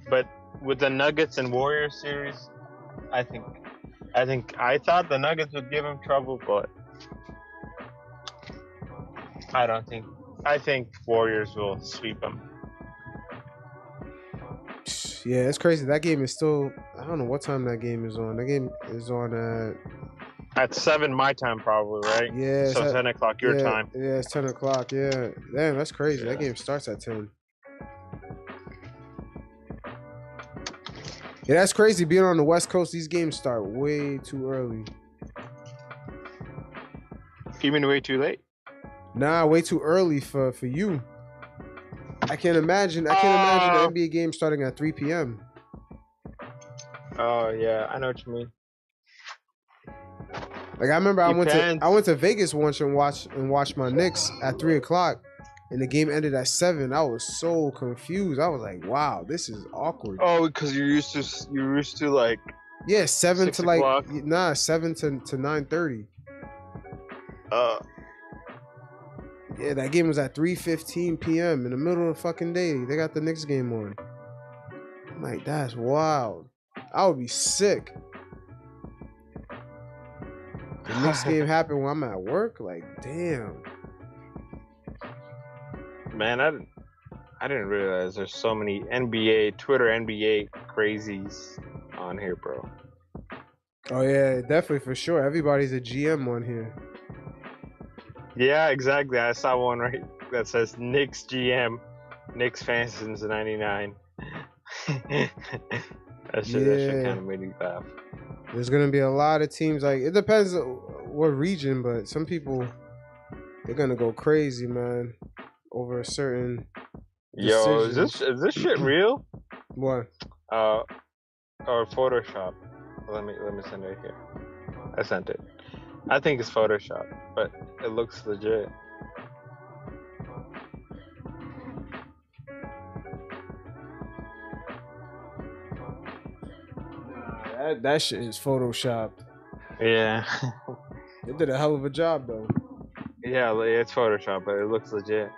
But with the Nuggets and Warriors series, I think I think I thought the Nuggets would give him trouble, but I don't think I think Warriors will sweep them. Yeah, it's crazy. That game is still. I don't know what time that game is on. That game is on at. At seven my time probably, right? Yeah, So at- ten o'clock your yeah, time. Yeah, it's ten o'clock. Yeah, damn, that's crazy. That game starts at ten. Yeah, that's crazy. Being on the West Coast, these games start way too early. Even way too late. Nah, way too early for for you. I can't imagine. I can't Uh, imagine the NBA game starting at three p.m. Oh yeah, I know what you mean. Like I remember, I went to I went to Vegas once and watched and watched my Knicks at three o'clock, and the game ended at seven. I was so confused. I was like, "Wow, this is awkward." Oh, because you're used to you're used to like Yeah, seven to like o'clock. nah, seven to to nine thirty. uh Yeah, that game was at three fifteen p.m. in the middle of the fucking day. They got the Knicks game on. I'm like, that's wild. I would be sick. The Knicks game happened when I'm at work. Like, damn. man, I didn't I didn't realize there's so many NBA Twitter NBA crazies on here, bro. Oh yeah, definitely for sure. Everybody's a GM on here. Yeah, exactly. I saw one right that says Knicks GM, Knicks fan since '99. that shit, that shit Yeah. kind of made me laugh. There's gonna be a lot of teams. Like it depends what region, but some people they're gonna go crazy, man, over a certain Yo, is this is this shit real? what. Uh, or Photoshop? Let me let me send it here. I sent it. I think it's Photoshop, but it looks legit. That that shit is photoshopped. Yeah, They did a hell of a job though. yeah, it's Photoshop, but it looks legit.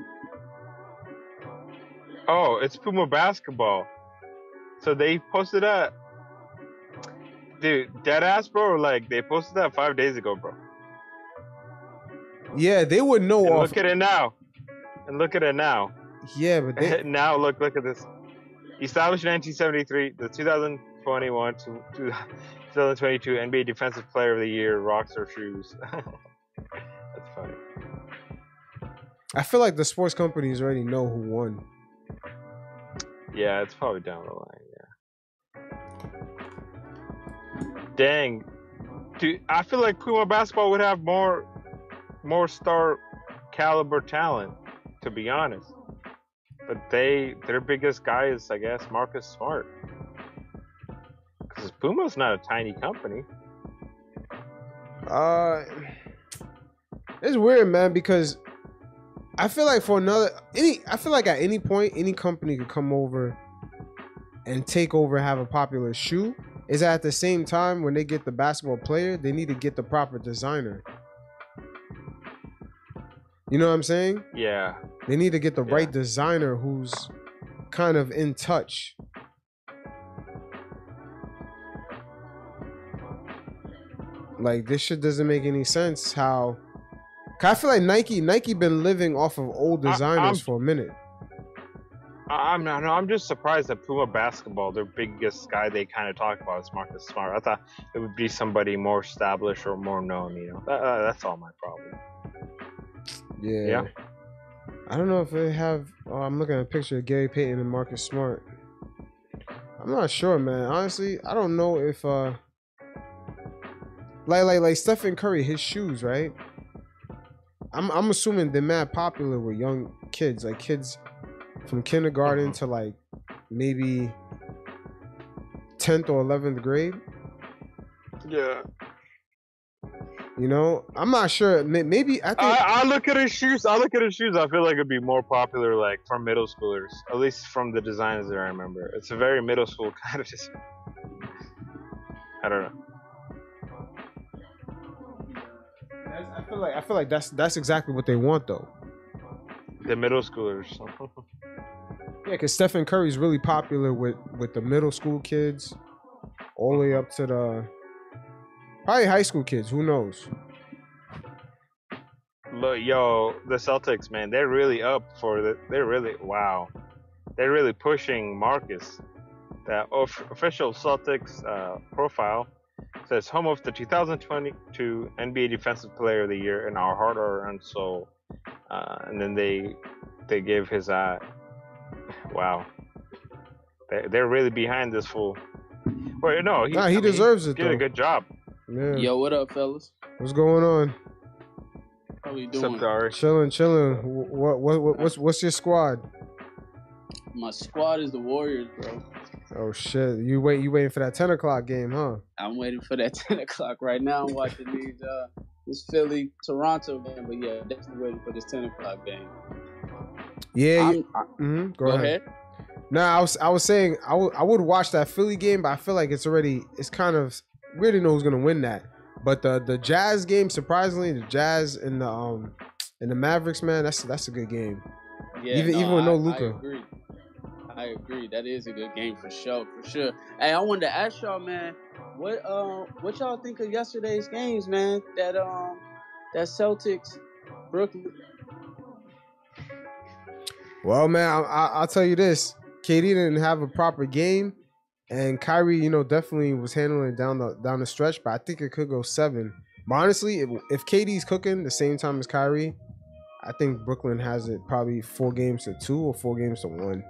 Oh, it's Puma basketball. So they posted that. Dude, dead ass, bro. Like they posted that five days ago, bro. Yeah, they would know And look at it now. And look at it now. Yeah, but they, now look look at this. Established in 1973, the 2021 to to 2022 NBA Defensive Player of the Year Rockstar shoes. That's funny. I feel like the sports companies already know who won. Yeah, it's probably down the line. Dang, dude, I feel like Puma basketball would have more more star caliber talent, to be honest. But they their biggest guy is, I guess, Marcus Smart. Because Puma's not a tiny company. Uh, it's weird, man, because I feel like for another any, I feel like at any point any company could come over and take over, have a popular shoe is that at the same time when they get the basketball player, they need to get the proper designer. You know what I'm saying? Yeah. They need to get the yeah. right designer who's kind of in touch. Like this shit doesn't make any sense how I feel like Nike Nike been living off of old designers I, for a minute. I- I'm not. No, I'm just surprised that Puma basketball, their biggest guy they kind of talk about is Marcus Smart. I thought it would be somebody more established or more known. You know, that, uh, that's all my problem. Yeah. Yeah. I don't know if they have. Oh, I'm looking at a picture of Gary Payton and Marcus Smart. I'm not sure, man. Honestly, I don't know if uh, like like like Stephen Curry, his shoes, right? I'm I'm assuming they're mad popular with young kids, like kids from kindergarten mm-hmm. to like maybe tenth or eleventh grade. Yeah. You know, I'm not sure. Maybe I think. I, I look at his shoes. I look at his shoes. I feel like it'd be more popular, like from middle schoolers, at least from the designs that I remember. It's a very middle school kind of just. I don't know. I feel like I feel like that's that's exactly what they want though. The middle schoolers. Yeah, because Stephen Curry's really popular with with the middle school kids, all the way up to the probably high school kids. Who knows? Look, yo, the Celtics, man, they're really up for the. They're really wow. They're really pushing Marcus. The of- official Celtics uh, profile says home of the 2022 NBA Defensive Player of the Year in our heart or and soul. Uh, and then they they give his uh wow. They they're really behind this fool. Well, no, he, Nah, I he mean, deserves it did though. a good job. Yeah. Yo, what up, fellas? What's going on? How we Except doing? Dari. Chilling, chilling. What what, what what's what's your squad? My squad is the Warriors, bro. Oh shit! You wait. You waiting for that ten o'clock game, huh? I'm waiting for that 10 o'clock right now. I'm watching these uh this Philly Toronto game, but yeah, definitely waiting for this 10 o'clock game. Yeah. I'm- You, mhm, go, go ahead. ahead. Nah, I was I was saying I would I would watch that Philly game, but I feel like it's already it's kind of we already know who's gonna win that. But the the Jazz game, surprisingly, the Jazz and the um and the Mavericks, man, that's that's a good game. Yeah, Even- even with no I- Luka. I agree. I agree. That is a good game for sure, for sure. Hey, I wanted to ask y'all, man, what uh, what y'all think of yesterday's games, man? That um, that Celtics, Brooklyn. Well, man, I, I, I'll tell you this: KD didn't have a proper game, and Kyrie, you know, definitely was handling down the down the stretch. But I think it could go seven. But honestly, if, if KD's cooking the same time as Kyrie, I think Brooklyn has it probably four games to two or four games to one.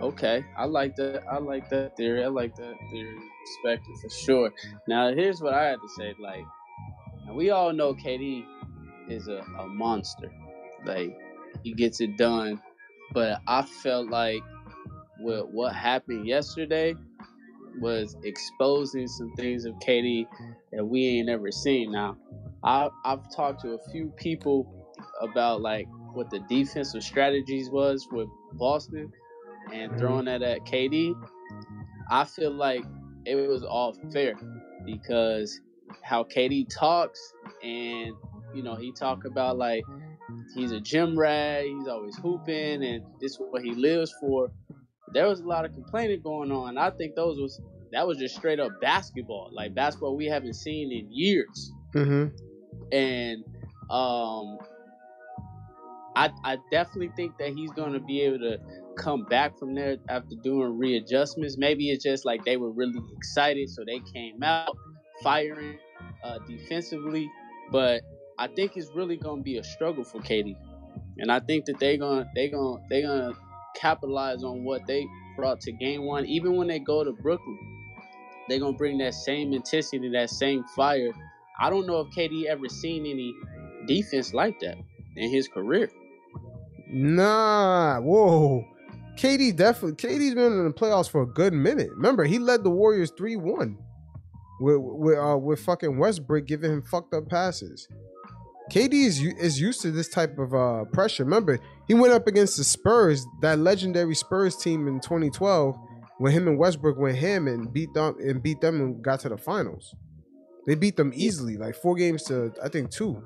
Okay, I like that. I like that theory. I like that theory perspective for sure. Now, here's what I had to say. Like, we all know KD is a, a monster. Like, he gets it done. But I felt like with what happened yesterday was exposing some things of KD that we ain't ever seen. Now, I, I've talked to a few people about like what the defensive strategies was with Boston and mm-hmm. throwing that at KD, I feel like it was all fair because how KD talks and you know he talk about like he's a gym rat, he's always hooping, and this is what he lives for. There was a lot of complaining going on. I think those was that was just straight up basketball, like basketball we haven't seen in years Mm-hmm. and um, I I definitely think that he's going to be able to come back from there after doing readjustments. Maybe it's just like they were really excited, so they came out firing uh, defensively. But I think it's really to be a struggle for KD, and I think that they're gonna they gonna they gonna capitalize on what they brought to game one. Even when they go to Brooklyn, they're gonna bring that same intensity, that same fire. I don't know if KD ever seen any defense like that in his career. Nah, whoa. KD definitely. KD's been in the playoffs for a good minute. Remember, he led the Warriors three one, with with uh, with fucking Westbrook giving him fucked up passes. KD is is used to this type of uh, pressure. Remember, he went up against the Spurs, that legendary Spurs team in 2012, when him and Westbrook went ham and beat them and beat them and got to the finals. They beat them easily, like four games to I think two.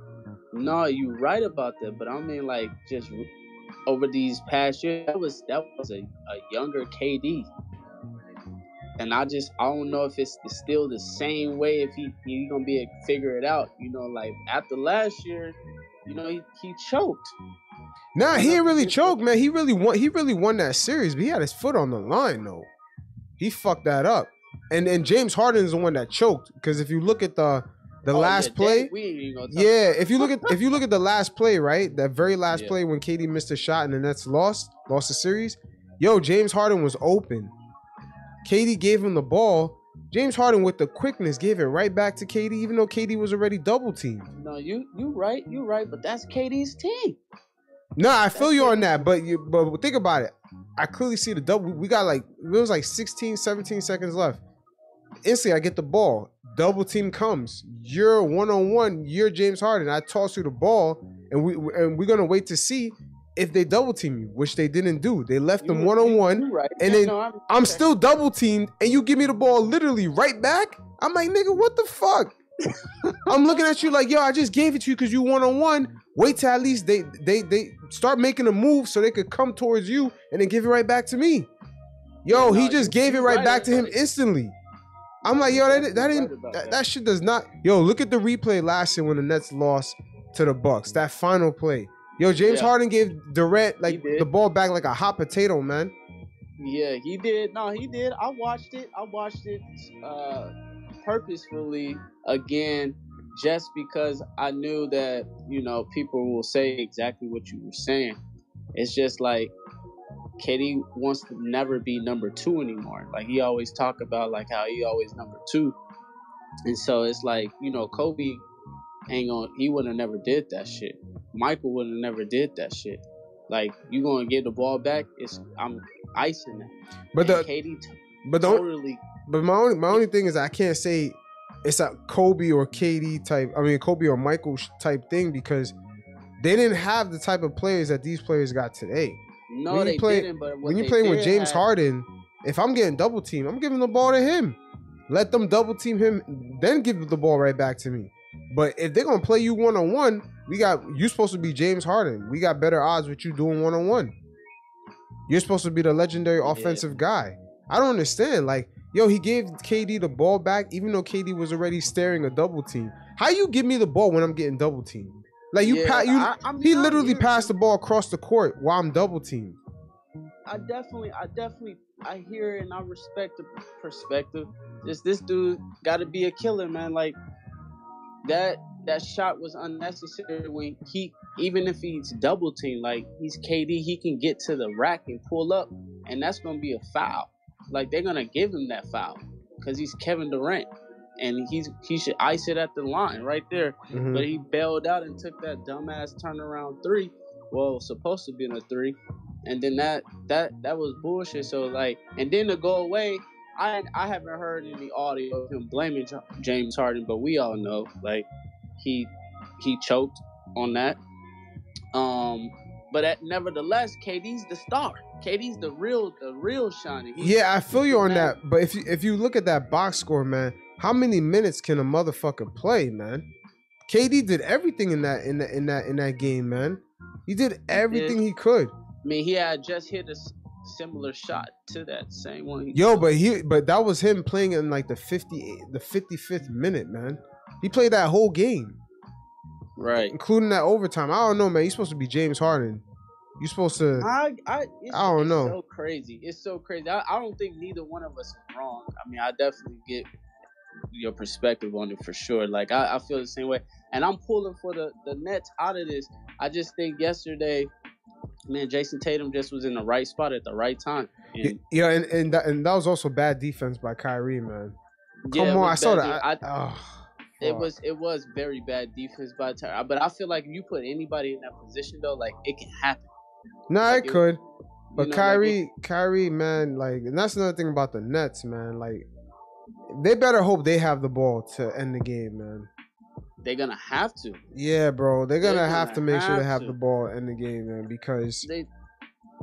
No, you're right about that, but I mean like just over these past years, that was that was a, a younger KD. And I just I don't know if it's still the same way if he he gonna be able to figure it out. You know, like after last year, you know he, he choked. Nah, he didn't really choke, man. He really won. He really won that series, but he had his foot on the line though. He fucked that up. And and James Harden is the one that choked because if you look at the the Oh, last yeah, play, we ain't even yeah, if you look at if you look at the last play, right, that very last Yeah. play when KD missed a shot and the Nets lost, lost the series. Yo, James Harden was open. KD gave him the ball. James Harden with the quickness gave it right back to KD, even though KD was already double teamed. No, you you right, you right, but that's KD's team. No, I feel you on that, but you but think about it. I clearly see the double. We got like it was like 16, 17 seconds left. Instantly, I get the ball. Double team comes. You're one on one. You're James Harden. I toss you the ball, and we and we're gonna wait to see if they double team you, which they didn't do. They left them one on one, and then no, I'm, I'm still double teamed, and you give me the ball literally right back. I'm like, nigga, what the fuck? I'm looking at you like, yo, I just gave it to you because you one on one. Wait till at least they they they start making a move so they could come towards you and then give it right back to me. Yo, Yeah, he just gave it right right back to him it. instantly. I'm like, yo, that that didn't that, that. that shit does not. Yo, look at the replay last year when the Nets lost to the Bucks. That final play. Yo, James Yeah. Harden gave Durant like the ball back like a hot potato, man. Yeah, he did. No, he did. I watched it. I watched it uh, purposefully again, just because I knew that you know people will say exactly what you were saying. It's just like KD wants to never be number two anymore. Like he always talk about like how he always number two, and so it's like you know Kobe ain't gonna he would have never did that shit. Michael would have never did that shit. Like you gonna get the ball back? It's I'm icing that. But And the KD t- but the totally But my only my only thing is I can't say it's a Kobe or KD type. I mean Kobe or Michael type thing because they didn't have the type of players that these players got today. no, When they play- didn't. But when you they play with James Harden, if I'm getting double team, I'm giving the ball to him. Let them double team him, then give the ball right back to me. But if they're gonna play you one on one, we got you supposed to be James Harden. We got better odds with you doing one on one. You're supposed to be the legendary offensive guy. I don't understand. Like, yo, he gave KD the ball back, even though KD was already staring a double team. How you give me the ball when I'm getting double teamed? Like you, Yeah, pa- you, I- he literally here. passed the ball across the court while I'm double teamed. I definitely, I definitely, I hear and I respect the perspective. Just this dude got to be a killer, man. Like that, that shot was unnecessary when he, even if he's double teamed, like he's KD, he can get to the rack and pull up, and that's gonna be a foul. Like they're gonna give him that foul because he's Kevin Durant, and he's he should ice it at the line right there. Mhm. But he bailed out and took that dumbass turnaround three. Well, supposed to be in a three, and then that that that was bullshit. So like, and then to go away, I I haven't heard any audio of him blaming James Harden, but we all know like he he choked on that. Um, but at, nevertheless, KD's the star. KD's the real the real shining. He's- Yeah, I feel you on man. that. But if you if you look at that box score, man, how many minutes can a motherfucker play, man? KD did everything in that in that in that in that game, man. He did everything he could. I mean, he had just hit a similar shot to that same one. Yo, but he but that was him playing in like the 50 the 55th minute, man. He played that whole game, right. including that overtime. I don't know, man. You're supposed to be James Harden. You're supposed to I, I, it's, I don't it's know. So crazy. It's so crazy. I, I don't think neither one of us is wrong. I mean, I definitely get your perspective on it for sure. Like I, I feel the same way, and I'm pulling for the the Nets out of this. I just think yesterday, man, Jayson Tatum just was in the right spot at the right time. And, Yeah, and and that, and that was also bad defense by Kyrie, man. Come yeah, on, I saw that. I, oh, it was it was very bad defense by Tyra. Uh, but I feel like if you put anybody in that position though, like it can happen. Nah, like it it- could. You But know, like, Kyrie, it- Kyrie, man, like, and that's another thing about the Nets, man. Like, they better hope they have the ball to end the game, man. They're gonna have to. Yeah, bro, they're gonna They're have gonna to make sure they have have to. the ball in the game, man, because They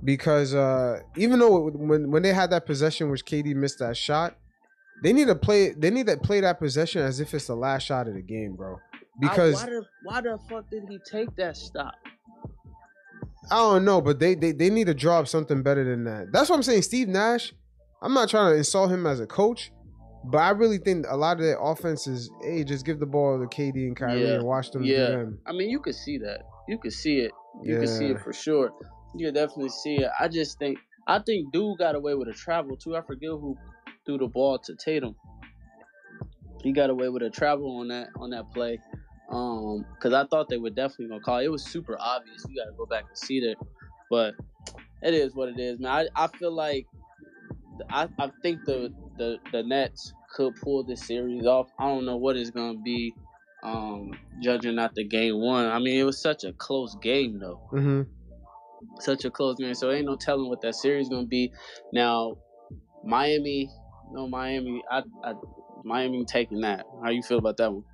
because uh even though when when they had that possession which KD missed that shot, they need to play they need to play that possession as if it's the last shot of the game, bro. Because I, why the why the fuck did he take that stop? I don't know, but they, they they need to drop something better than that. That's what I'm saying. Steve Nash, I'm not trying to insult him as a coach, but I really think a lot of their offense is, hey, just give the ball to KD and Kyrie Yeah, and watch them yeah. them. I mean, you could see that. You could see it. You could see it for sure. You could definitely see it. I just think I think dude got away with a travel too. I forget who threw the ball to Tatum. He got away with a travel on that on that play. Um, because I thought they were definitely gonna call. It was super obvious. You got to go back and see that. But it is what it is, man. I, I feel like I, I think the, the the Nets could pull this series off. I don't know what it's gonna be um, judging after game one. I mean, it was such a close game, though. hmm Such a close game. So ain't no telling what that series gonna be. Now, Miami, no Miami. I, I Miami taking that. How you feel about that one?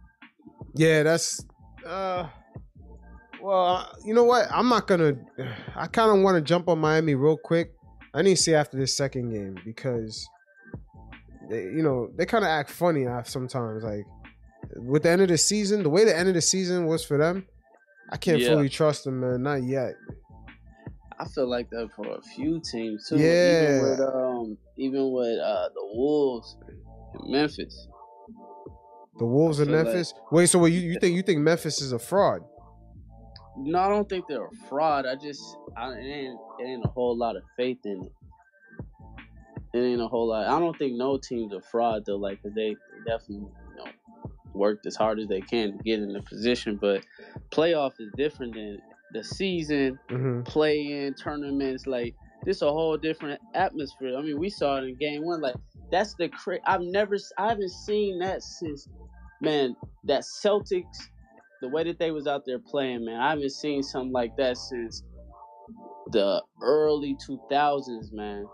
Yeah, that's. uh Well, uh, you know what? I'm not gonna. I kind of want to jump on Miami real quick. I need to see after this second game because they, you know, they kind of act funny sometimes. Like with the end of the season, the way the end of the season was for them, I can't Yeah. fully trust them, man. Not yet. I feel like that for a few teams too. Yeah. Even with um, even with uh the Wolves, Memphis. The Wolves in feel like- Memphis. Wait, so what you, you think you think Memphis is a fraud? No, I don't think they're a fraud. I just, I, it ain't, it ain't a whole lot of faith in it. It ain't a whole lot. I don't think no team's a fraud though. like cause they definitely, you know, worked as hard as they can to get in the position. But playoff is different than the season, hmm play-in tournaments. Like, this a whole different atmosphere. I mean, we saw it in game one. Like, that's the cra- I've never, I haven't seen that since, man, that Celtics the way that they was out there playing, man, I haven't seen something like that since the early 2000s, man.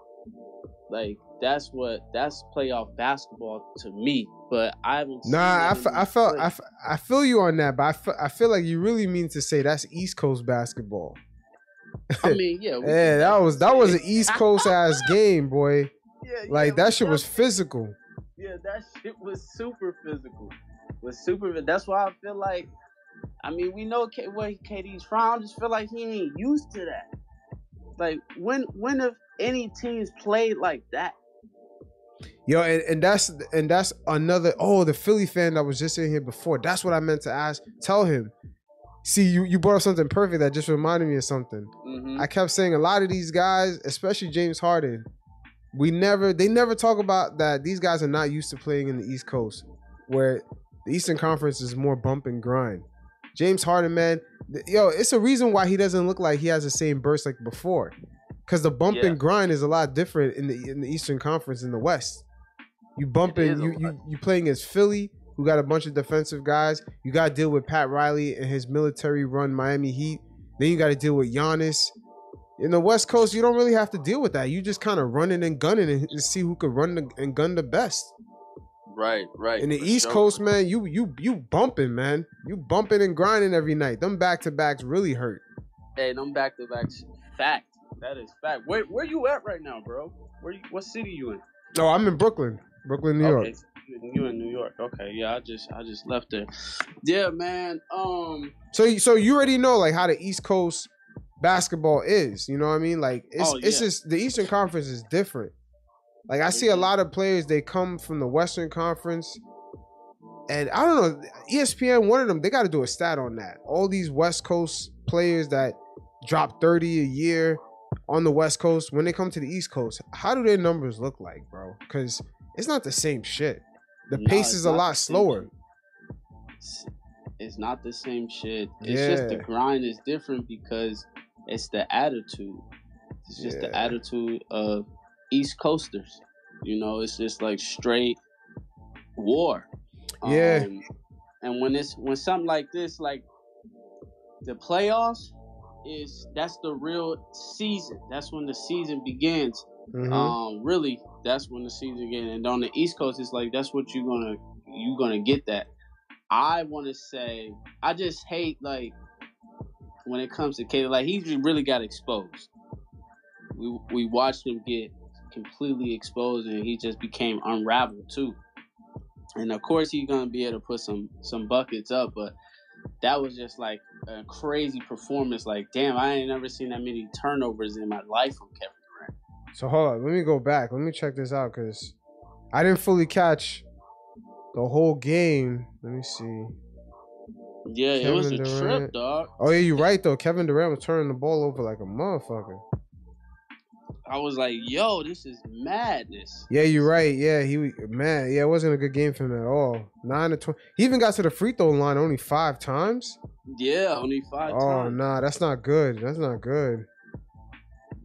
Like that's what that's playoff basketball to me. But I haven't. Nah, I, it I felt. I, f- I feel you on that, but I, f- I feel like you really mean to say that's East Coast basketball. I mean, yeah. Yeah, that was that was an East Coast ass game, boy. Yeah, Like yeah, that shit was physical. Yeah, that shit was super physical. Was super. That's why I feel like. I mean, we know K- where KD's from. I just feel like he ain't used to that. Like when when have any teams played like that? Yo, and, and that's and that's another. Oh, the Philly fan that was just in here before. That's what I meant to ask. Tell him. See, you you brought up something perfect that just reminded me of something. hmm I kept saying a lot of these guys, especially James Harden, we never they never talk about that these guys are not used to playing in the East Coast, where the Eastern Conference is more bump and grind. James Harden, man, yo, it's a reason why he doesn't look like he has the same burst like before, because the bump Yeah. and grind is a lot different in the in the Eastern Conference in the West. You bumping, you you you playing as Philly, who got a bunch of defensive guys. You got to deal with Pat Riley and his military run Miami Heat. Then you got to deal with Giannis. In the West Coast, you don't really have to deal with that. You just kind of running and gunning and, see who could run the, and gun the best. Right, right. In the for East sure. Coast, man, you you you bumping, man. You bumping and grinding every night. Them back to backs really hurt. Hey, them back to backs, Fact. That is fact. Where where you at right now, bro? Where you, what city you in? No, I'm in Brooklyn, Brooklyn, New York. Okay, you you in New York. Okay, yeah, I just I just left there. Yeah, man. Um, So you- so you already know like how the East Coast basketball is. You know what I mean? Like it's Oh, it's yeah. just the Eastern Conference is different. Like I see a Mhm. lot of players they come from the Western Conference, and I don't know ESPN. One of them they got to do a stat on that. All these West Coast players that drop thirty a year on the West Coast when they come to the East Coast, how do their numbers look like, bro? Because it's not the same shit. The Nah, pace is a lot slower. It's, it's not the same shit. It's just the grind is different because it's the attitude. It's just the attitude of East Coasters. You know, it's just like straight war. Yeah. Um, and when it's when something like this, like the playoffs, is that's the real season. That's when the season begins. Mhm. Um, really, that's when the season begins. And on the East Coast, it's like that's what you're gonna you're gonna get that. I want to say I just hate like when it comes to KD, like he really got exposed. We we watched him get completely exposed, and he just became unraveled too. And of course, he's gonna be able to put some some buckets up, but that was just like a crazy performance. Like, damn, I ain't never seen that many turnovers in my life from Kevin Durant. So hold on, let me go back. Let me check this out because I didn't fully catch the whole game. Let me see. Yeah, it was a Kevin trip, dog. Oh yeah, you're right though. Kevin Durant was turning the ball over like a motherfucker. I was like, yo, this is madness. Yeah, you're right. Yeah, he man. Yeah, it wasn't a good game for him at all. Nine to twenty. He even got to the free throw line only five times. Yeah, only five Oh times. Oh nah, that's not good. That's not good.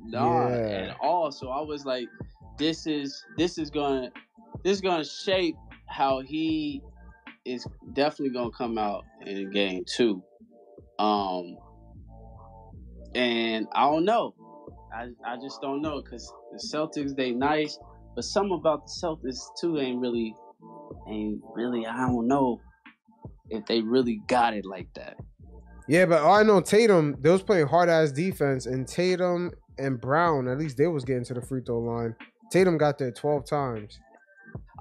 Nah, Yeah. at all. So I was like, this is this is gonna this is gonna shape how he is definitely gonna come out in game two. Um and I don't know. I I just don't know because the Celtics they nice, but some about the Celtics too ain't really ain't really I don't know if they really got it like that. Yeah, but I know Tatum. They was playing hard ass defense, and Tatum and Brown at least they was getting to the free throw line. Tatum got there twelve times.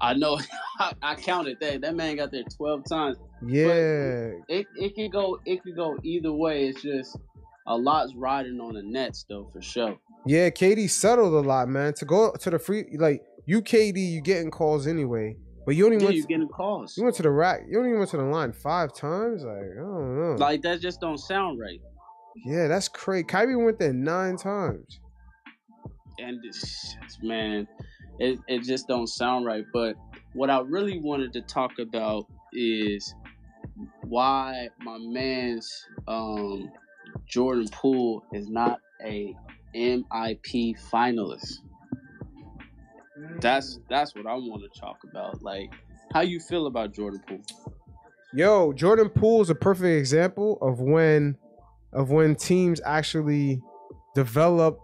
I know I, I counted that. That man got there twelve times. Yeah, it it could go it could go either way. It's just a lot's riding on the Nets though for sure. yeah. KD settled a lot, man. To go to the free, like you, KD, you getting calls anyway, but you only Yeah, went. you getting calls. you went to the rack. You only went to the line five times. Like I don't know. Like that just don't sound right. yeah, that's crazy. Kyrie went there nine times. And it's, man, it it just don't sound right. But what I really wanted to talk about is why my man's um, Jordan Poole is not a MIP finalist. That's that's what I want to talk about. Like, how you feel about Jordan Poole? Yo, Jordan Poole is a perfect example of when of when teams actually develop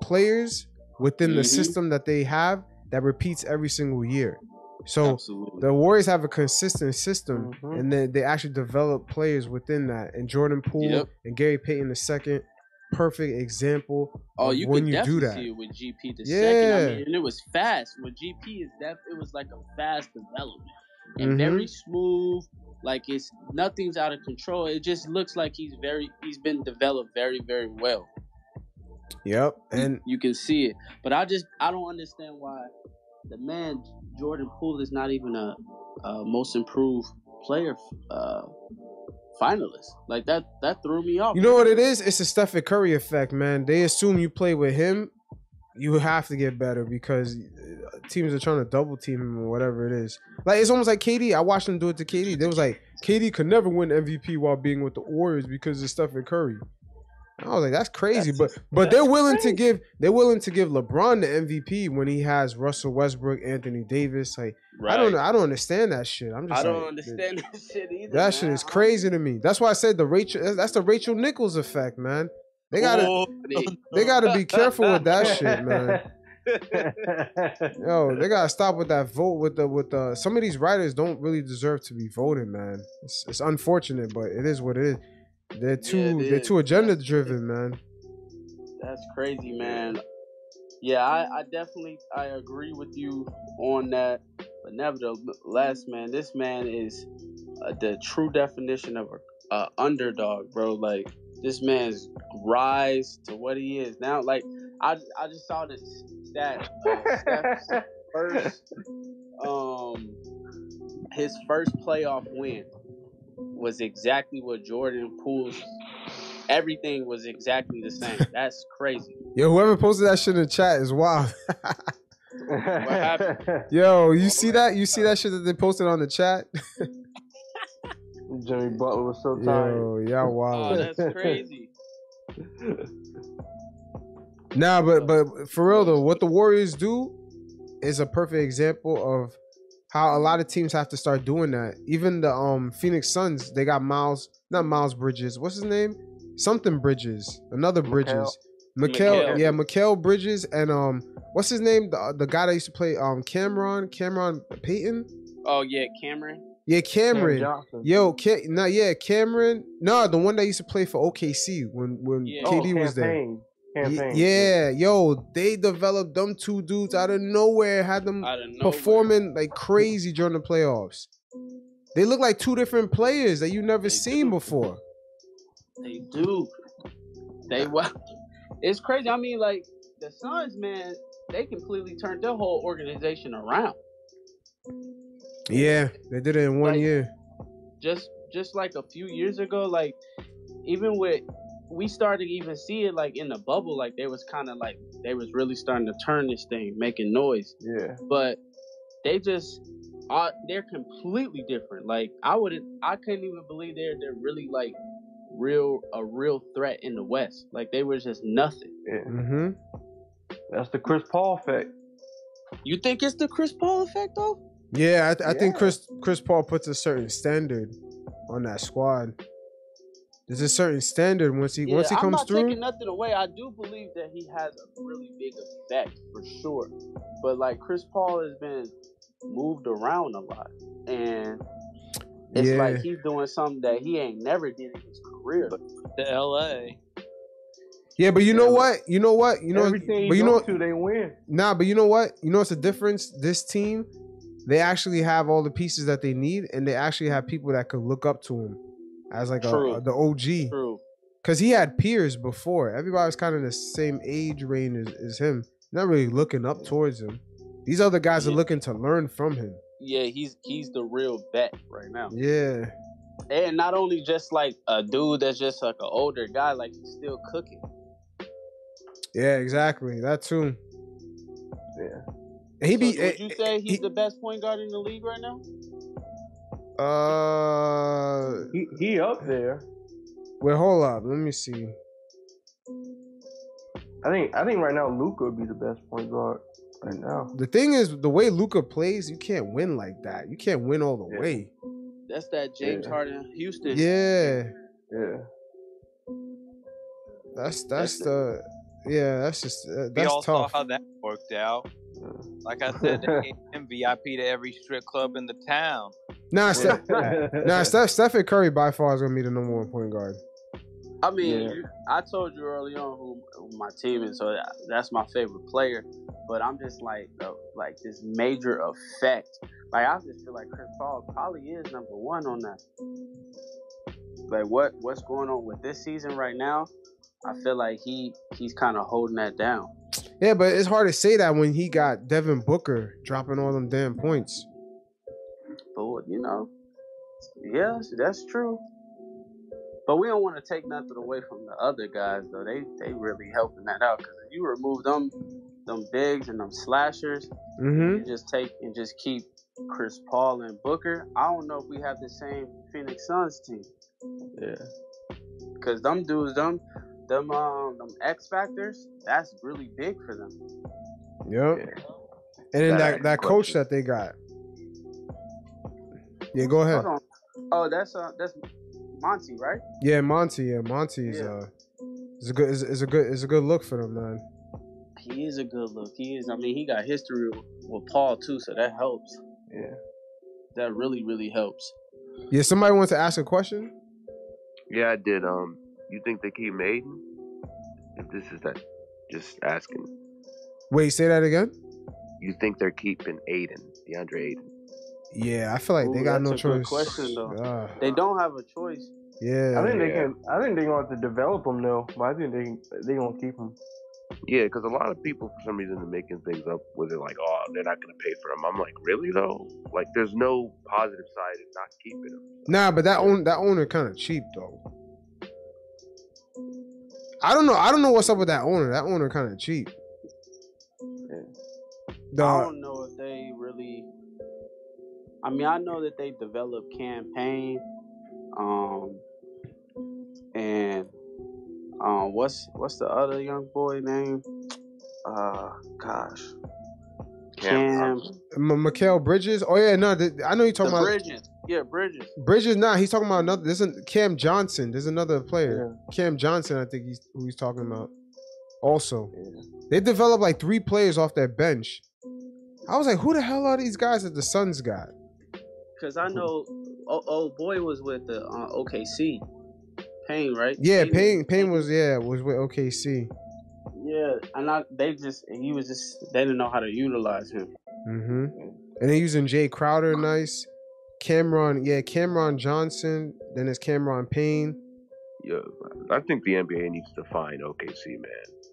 players within the Mhm. system that they have that repeats every single year. So Absolutely. the Warriors have a consistent system, Mhm. and then they actually develop players within that. And Jordan Poole Yep. and Gary Payton the second, perfect example. Oh, you when could you do definitely that. see it with GP the Yeah. second. I mean, and it was fast. With GP is that it was like a fast development and Mhm. very smooth. Like it's nothing's out of control. It just looks like he's very he's been developed very very well. Yep, You- and you can see it. But I just I don't understand why the man Jordan Poole is not even a, a most improved player uh, finalist. Like that that threw me off. You know what it is? It's a Stephen Curry effect, man. They assume you play with him, you have to get better because uh, teams are trying to double team him or whatever it is. Like it's almost like KD. I watched them do it to KD. They was like KD could never win MVP while being with the Warriors because of Stephen Curry. I was like, that's crazy, That's- but but they're that's willing to give they're willing to give LeBron the MVP when he has Russell Westbrook, Anthony Davis. Like I don't Right. I don't understand that shit. I'm just I don't like, understand that shit either. That shit is crazy to me. That's why I said the Rachel. That's the Rachel Nichols effect, man. They gotta, Oh, oh They- they gotta be careful with that shit, man. Yo, they gotta stop with that vote with the with the. Some of these writers don't really deserve to be voted, man. It's, it's unfortunate, but it is what it is. They're too it they're is. too agenda driven, man. That's crazy, man. Yeah, I, I definitely I agree with you on that. But nevertheless, man, this man is uh, the true definition of a, a underdog, bro. Like this man's rise to what he is now. Like I I just saw this stat. Uh, first um his first playoff win was exactly what Jordan Poole's everything was exactly the same. That's crazy. Yo, whoever posted that shit in the chat is wild. happened? Yo, you see that? You see that shit that they posted on the chat? Jimmy Butler was so tired. Yo, y'all Oh, wild. that's crazy. Nah, but but for real though, what the Warriors do is a perfect example of how a lot of teams have to start doing that. Even the um Phoenix Suns, they got Miles, not Miles Bridges. What's his name? Something Bridges. Another Bridges. Mikael, Mikal. yeah, Mikael Bridges and um what's his name? The the guy that used to play um Cameron, Cameron Payton? Oh yeah, Cameron. Yeah, Cameron. Johnson. Yo, Ca- no, yeah, Cameron. No, the one that used to play for OKC when when Yeah. Oh, KD was there. Campaign. Ye- Yeah, yo, they developed them two dudes out of nowhere, had them nowhere. performing like crazy during the playoffs. They look like two different players that you never They seen do. before. They do. They well. It's crazy. I mean, like the Suns, man. they completely turned their whole organization around. Yeah, they did it in one Like- year. Just just like a few years ago, like even with we started even see it like in the bubble, like they was kind of like they was really starting to turn this thing, making noise. Yeah. But they just are they're completely different. Like I wouldn't, I couldn't even believe they're they're really like real a real threat in the West. Like they were just nothing. Yeah. Mm-hmm. That's the Chris Paul effect. You think it's the Chris Paul effect though? Yeah, I, th- I think Chris Chris Paul puts a certain standard on that squad. There's a certain standard once he once he I'm comes not through. taking nothing away. I do believe that he has a really big effect for sure. But like Chris Paul has been moved around a lot, and it's Yeah. like he's doing something that he ain't never did in his career. The L.A. Yeah, but you know Yeah, but what? You know what? You know, Everything but you you go know, to, they win. nah. But you know what? You know what's the difference? This team, they actually have all the pieces that they need, and they actually have people that could look up to him as like True. a- the OG. True. Cause he had peers before. Everybody was kind of the same age range as, as him. Not really looking up towards him. These other guys are looking to learn from him. Yeah, he's he's the real vet right now. Yeah. And not only just like a dude that's just like an older guy, like he's still cooking. Yeah, exactly. That too. Yeah. And he So be would you say he's he- the best point guard in the league right now? Uh He he up there. wait, hold up. Let me see. I think I think right now Luka would be the best point guard right now. The thing is, the way Luka plays, you can't win like that. You can't win all the Yeah. way. That's that James Yeah. Harden Houston. Yeah. Yeah. That's that's That's the yeah, that's just uh, We that's all tough. saw how that worked out. Like I said, they gave him VIP to every strip club in the town. Nah, Steph, nah, Steph, Stephen Curry by far is gonna be the number one point guard. I mean, Yeah. I told you early on who, who my team is, so that- that's my favorite player. But I'm just like, the, like this major effect. Like I just feel like Chris Paul probably is number one on that. Like what what's going on with this season right now? I feel like he he's kind of holding that down. Yeah, but it's hard to say that when he got Devin Booker dropping all them damn points. But what- you know, yes, that's true. But we don't want to take nothing away from the other guys though. They they really helping that out because if you remove them them bigs and them slashers, Mm-hmm. you just take and just keep Chris Paul and Booker. I don't know if we have the same Phoenix Suns team yeah. because them dudes, them them um them X factors, that's really big for them. Yep. Yeah. And then That that, that coach that they got. Yeah, go ahead. Hold on. Oh, that's uh that's Monty, right? Yeah, Monty. Yeah, Monty is Yeah. uh is a good is, is a good is a good look for them, man. He is a good look. He is. I mean, he got history with, with Paul too, so that helps. Yeah. That really, really helps. Yeah, somebody wants to ask a question. Yeah, I did. Um, you think they keep Maiden? If this is that, just asking. Wait, say that again. You think they're keeping Ayton, DeAndre Ayton? Yeah, I feel like they Ooh, got no that's a good choice. question, though. Ah, They don't have a choice. yeah, I think they can. I think they're going to have to develop them though. But I think they they gonna keep them. Yeah, because a lot of people, for some reason, are making things up with it, like, oh, they're not going to pay for them. I'm like, really though? Like, there's no positive side in not keeping them. Nah, but that own that owner kind of cheap though. I don't know. I don't know what's up with that owner. That owner kind of cheap. I The, don't know if they really. I mean, I know that they developed Cam Payne, um, and um, what's what's the other young boy name? Uh, gosh, Cam. M- Mikal Bridges. Oh yeah, no, the, I know you're The talking about Bridges. Yeah, Bridges. Bridges. Nah, he's talking about another. There's a Cam Johnson. There's another player, Yeah. Cam Johnson. I think he's who he's talking about. Also, Yeah. they developed like three players off their bench. I was like, who the hell are these guys that the Suns got? Because I know oh, old boy was with the uh, OKC. Payne, right? Yeah, Payne. Payne was yeah was with OKC. Yeah, and I, they just he was just they didn't know how to utilize him. Mm-hmm. And they're using Jae Crowder, nice. Cameron, yeah, Cameron Johnson. Then it's Cameron Payne. Yeah, I think the NBA needs to find OKC, man.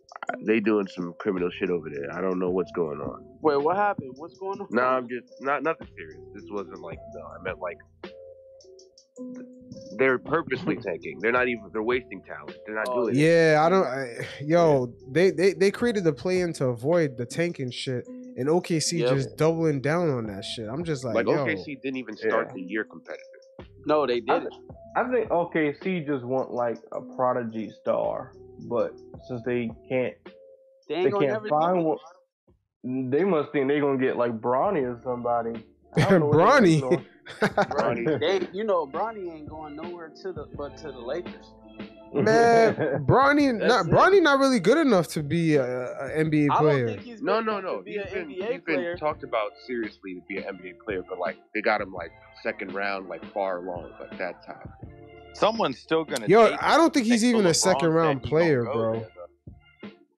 They doing some criminal shit over there. I don't know what's going on. Wait, what happened? What's going on? No, I'm just not nothing serious. This wasn't like no. I meant like they're purposely tanking. They're not even. They're wasting talent. They're not Oh, doing. it. Yeah, I don't. I, yo, they, they they created the play in to avoid the tanking shit, and OKC Yep. just doubling down on that shit. I'm just like, Like yo, OKC didn't even start Yeah. the year competitive. No, they didn't. I think OKC just want like a prodigy star, but since they can't, They they can't find do one. They must think they're gonna get like Bronny or somebody. I don't know what they're Bronny. Bronny. They, you know, Bronny ain't going nowhere to the but to the Lakers. man, Bronny, not it. Bronny, not really good enough to be an a NBA I don't player. think he's No, good no, enough no. to be He's an been, NBA he's player. been talked about seriously to be an NBA player, but like they got him like second round, like far along. But that time, Someone's still gonna. Yo, take I don't think he's even a second round player, bro. there.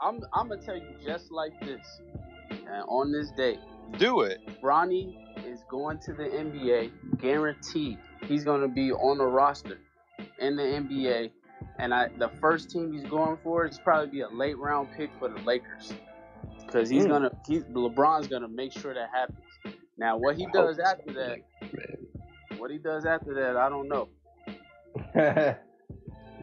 I'm I'm gonna tell you just like this. And on this day, Do it. Bronny is going to the NBA, guaranteed. He's gonna be on the roster in the NBA, and I the first team he's going for is probably be a late round pick for the Lakers, because he's Mm. gonna he's LeBron's gonna make sure that happens. Now, what he does after that, what he does after that, I don't know.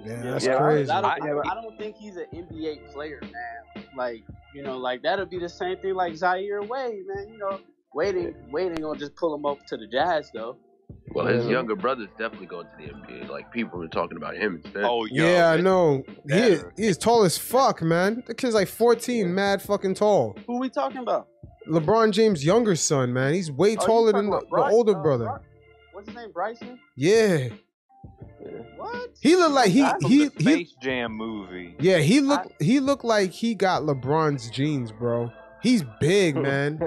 Yeah, that's Yeah, I- crazy. I don't, Yeah, but- I don't think he's an NBA player, man. Like, you know, like that'll be the same thing like Zaire Wade, man. You know, waiting, ain't, Wade ain't gonna just pull him up to the Jazz though. well, his Yeah. younger brother's definitely going to the NBA. Like people were talking about him instead. Oh, yo, yeah, I know. He is, he is tall as fuck, man. The kid's like 14, mad fucking tall. Who are we talking about? LeBron James' younger son, man. He's way Oh, taller than the, about the older uh, brother. Bry- What's his name? Bryson? Yeah, What? he looked like he From he the he. Space Jam movie. Yeah, he looked he looked like he got LeBron's genes, bro. He's big, man.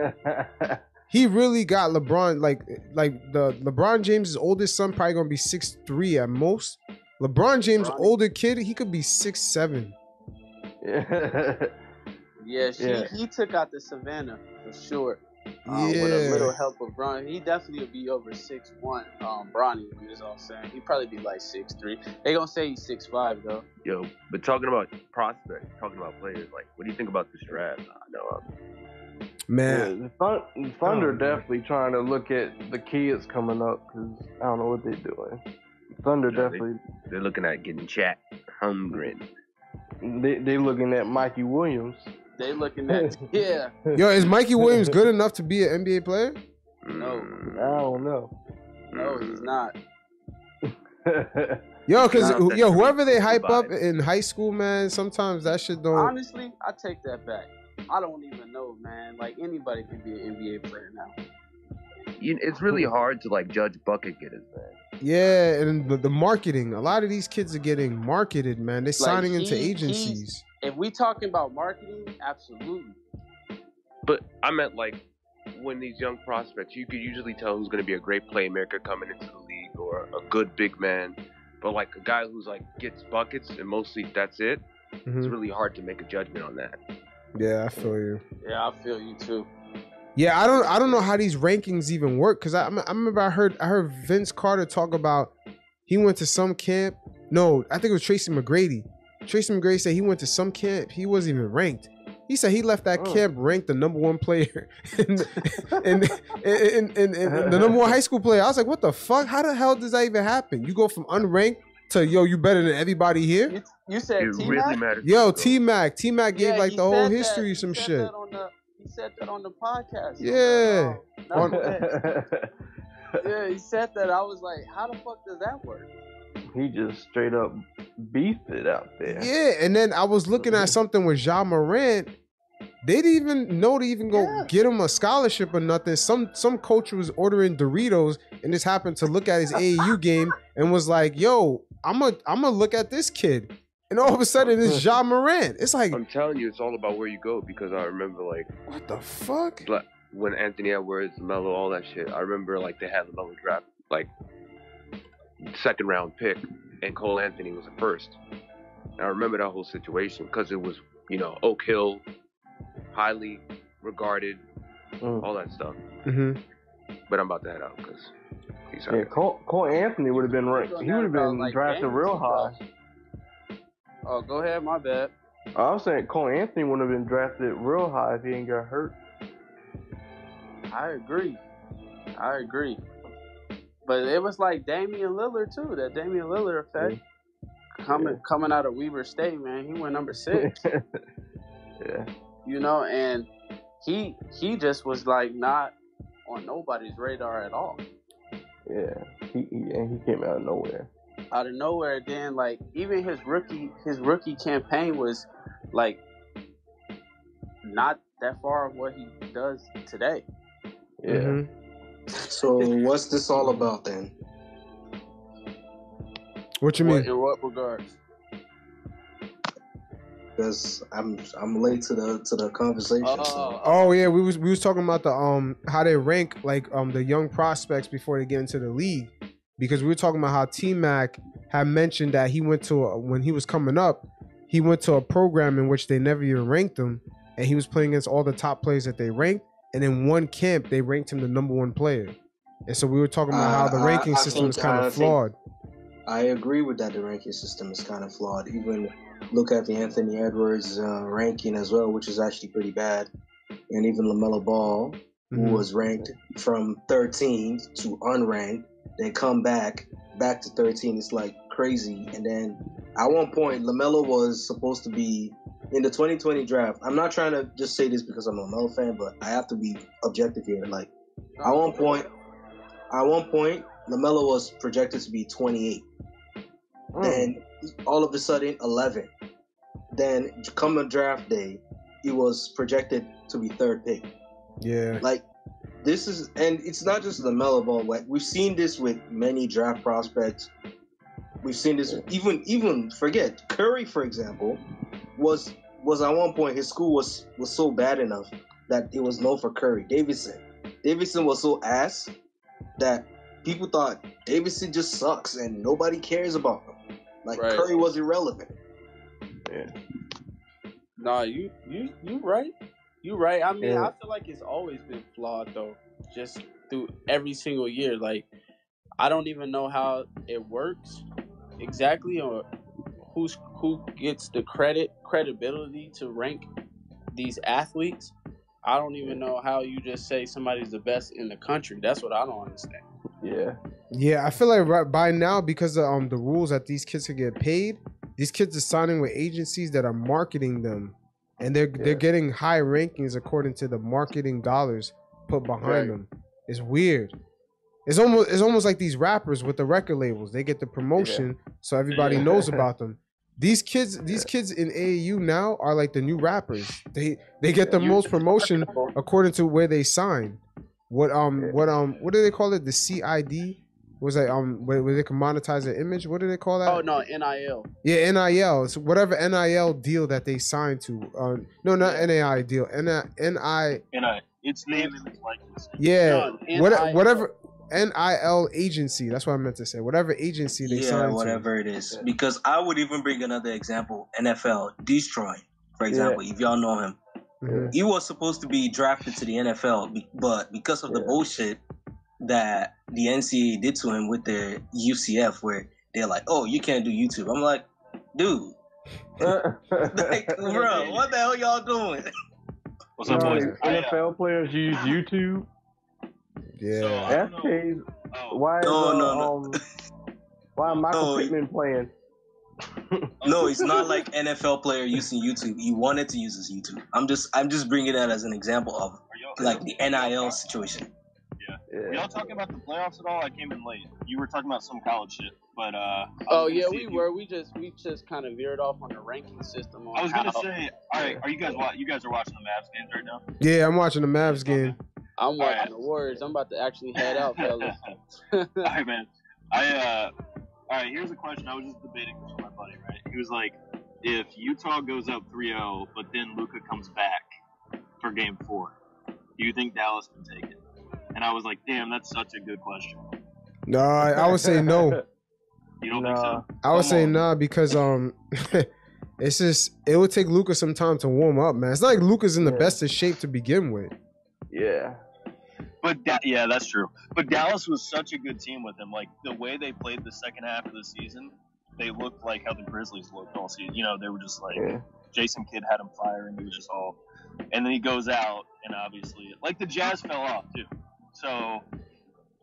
He really got LeBron like like the LeBron James' oldest son probably gonna be six three at most. LeBron James' Bronny. older kid, he could be six seven. Yeah, she, Yeah. he took out the Savannah for sure. Um, With a little help of Bronny, he definitely would be over six one. Um, Bronny, when I'm saying, he'd probably be like six three. They gonna say he's six five though. Yo, but talking about prospects, talking about players, like what do you think about this draft? I know. um, Yeah, man. the Thun- the Thunder Oh, man. definitely trying to look at the kids coming up because I don't know what they're doing. Thunder Yeah, definitely They're looking at getting Chet Holmgren. they they looking at Mikey Williams. They looking at yeah. Yo, is Mikey Williams good enough to be an NBA player? No. Mm, I don't know. No, he's not. Yo, cause Nah, yo, whoever they hype up in high school, man, sometimes that shit don't. Honestly, I take that back. I don't even know, man. Like anybody could be an NBA player now. you, it's really hard to like judge bucket get getters, man. Yeah, and the, the marketing. A lot of these kids are getting marketed, man. They're signing into he- agencies. If we talking about marketing, absolutely. But I meant like when these young prospects, you could usually tell who's going to be a great playmaker coming into the league or a good big man. But like a guy who's like gets buckets and mostly that's it. It's Mhm. really hard to make a judgment on that. Yeah, I feel you. Yeah, I feel you too. Yeah, I don't I don't know how these rankings even work because I, I remember I heard I heard Vince Carter talk about he went to some camp. No, I think it was Tracy McGrady. Tracy McGrady said he went to some camp. He wasn't even ranked. He said he left that Oh. camp ranked the number one player in, in, in, in, in- in- the number one high school player. I was like, what the fuck? How the hell does that even happen? You go from unranked to yo, you better than everybody here. You, you said It T really matters. Yo. T Mac, T Mac gave Yeah, like the whole said that. history, He some shit. on the- he said that on the podcast. Yeah. Oh, on- Knuckleheads. yeah, he said that. I was like, how the fuck does that work? He just straight up beefed it out there. Yeah, and then I was looking at something with Ja Morant. They didn't even know to even go Yeah. get him a scholarship or nothing. Some some coach was ordering Doritos and just happened to look at his AAU game and was like, "Yo, I'm a I'm gonna look at this kid." And all of a sudden, it's Ja Morant. It's like, I'm telling you, it's all about where you go because I remember like what the fuck? like when Anthony Edwards, Melo, all that shit. I remember like they had the Melo draft like second round pick, and Cole Anthony was the first. And I remember that whole situation because it was you know Oak Hill, highly regarded, Mm. all that stuff. hmm But I'm about to head out because he's out. Yeah, Cole, Cole Anthony would have been right. He would have been like, drafted games real high. stuff. Oh, go ahead. My bad. I was saying Cole Anthony would have been drafted real high if he ain't got hurt. I agree. I agree. But it was like Damian Lillard too. That Damian Lillard effect coming coming out of Weber State, man. He went number six. yeah. you know, and he he just was like not on nobody's radar at all. Yeah. He, he and he came out of nowhere. Out of nowhere, then like even his rookie his rookie campaign was like not that far of what he does today. Yeah. Mhm. So what's this all about then? What you What, mean? in what regards? Because I'm I'm late to the to the conversation. so. Oh yeah, we was we was talking about the um how they rank like um the young prospects before they get into the league, because we were talking about how T Mac had mentioned that he went to a, when he was coming up, he went to a program in which they never even ranked him, and he was playing against all the top players that they ranked, and in one camp they ranked him the number one player, and so we were talking about how the Uh, I- ranking I system is kind I of think- flawed. I agree with that. The ranking system is kind of flawed. Even look at the Anthony Edwards uh, ranking as well, which is actually pretty bad. And even Lamelo Ball, who Mhm. was ranked from 13 to unranked, then come back back to 13. It's like crazy. And then at one point, Lamelo was supposed to be in the 2020 draft. I'm not trying to just say this because I'm a Lamelo fan, but I have to be objective here. Like at one point, at one point, Lamelo was projected to be 28. Hmm. Then all of a sudden, 11. Then come a draft day, he was projected to be third pick. Yeah, Like this is, and it's not just the Lamelo Ball. Like we've seen this with many draft prospects. We've seen this even even forget Curry, for example, was was at one point his school was was so bad enough that it was known for Curry. Davidson, Davidson was so ass that people thought Davidson just sucks and nobody cares about him. Like Right. Curry was irrelevant. Yeah. Nah, you you you right. You right. I mean, Yeah. I feel like it's always been flawed though. Just through every single year. Like I don't even know how it works exactly or who's who gets the credit credibility to rank these athletes. I don't even know how you just say somebody's the best in the country. That's what I don't understand. Yeah. Yeah, I feel like right by now because of um the rules that these kids can get paid, these kids are signing with agencies that are marketing them, and they're Yeah. they're getting high rankings according to the marketing dollars put behind Right. them. It's weird. It's almost it's almost like these rappers with the record labels. They get the promotion, so everybody Yeah. knows about them. These kids, these kids in AAU now are like the new rappers. They they get the most promotion according to where they sign. What um what um what do they call it? The CID was that um where, where they can monetize their image. What do they call that? Oh no, NIL. Yeah, NIL. It's whatever NIL deal that they signed to. Uh, no, not NAI deal. NI, NI And its name and likeness. yeah, No, what, whatever NIL agency. That's what I meant to say. Whatever agency they yeah, signed whatever it is. Because I would even bring another example: NFL, Destroy, for example. If y'all know him, to. Mhm. he was supposed to be drafted to the NFL, but because of the bullshit that the NCAA did to him with their UCF, where they're like, "Oh, you can't do YouTube," I'm like, dude, like, bro, what the hell y'all doing? What's up, boys? Right, I, NFL players use YouTube. Yeah. So, That's don't know. case. Oh, Why is No, uh, no, no. um why Michael No, he- Pittman playing? No, it's not like NFL player using YouTube. He wanted to use his YouTube. I'm just, I'm just bringing that as an example of like the NIL situation. Were Yeah. y'all talking about the playoffs at all? I came in late. You were talking about some college shit, but uh. Oh yeah, we if you- were. We just we just kind of veered off on the ranking system. On I was gonna how- say, all right, are you guys wa- you guys are watching the Mavs games right now? Yeah, I'm watching the Mavs game. I'm watching Alright. the Warriors. I'm about to actually head out, fellas. all right, man. I uh, all right. Here's a question. I was just debating this with my buddy. Right? He was like, if Utah goes up 3-0, but then Luka comes back for Game Four, do you think Dallas can take it? And I was like, damn, that's such a good question. No, I, I would say no. You don't think so? I would Come say on. nah because um, it's just it would take Luka some time to warm up, man. It's not like Luka's in the Yeah. best of shape to begin with. Yeah. But da- yeah, that's true. But Dallas was such a good team with him. Like the way they played the second half of the season, they looked like how the Grizzlies looked all season. You know, they were just like Yeah. Jason Kidd had him firing. He was just all, and then he goes out, and obviously, like the Jazz fell off too. So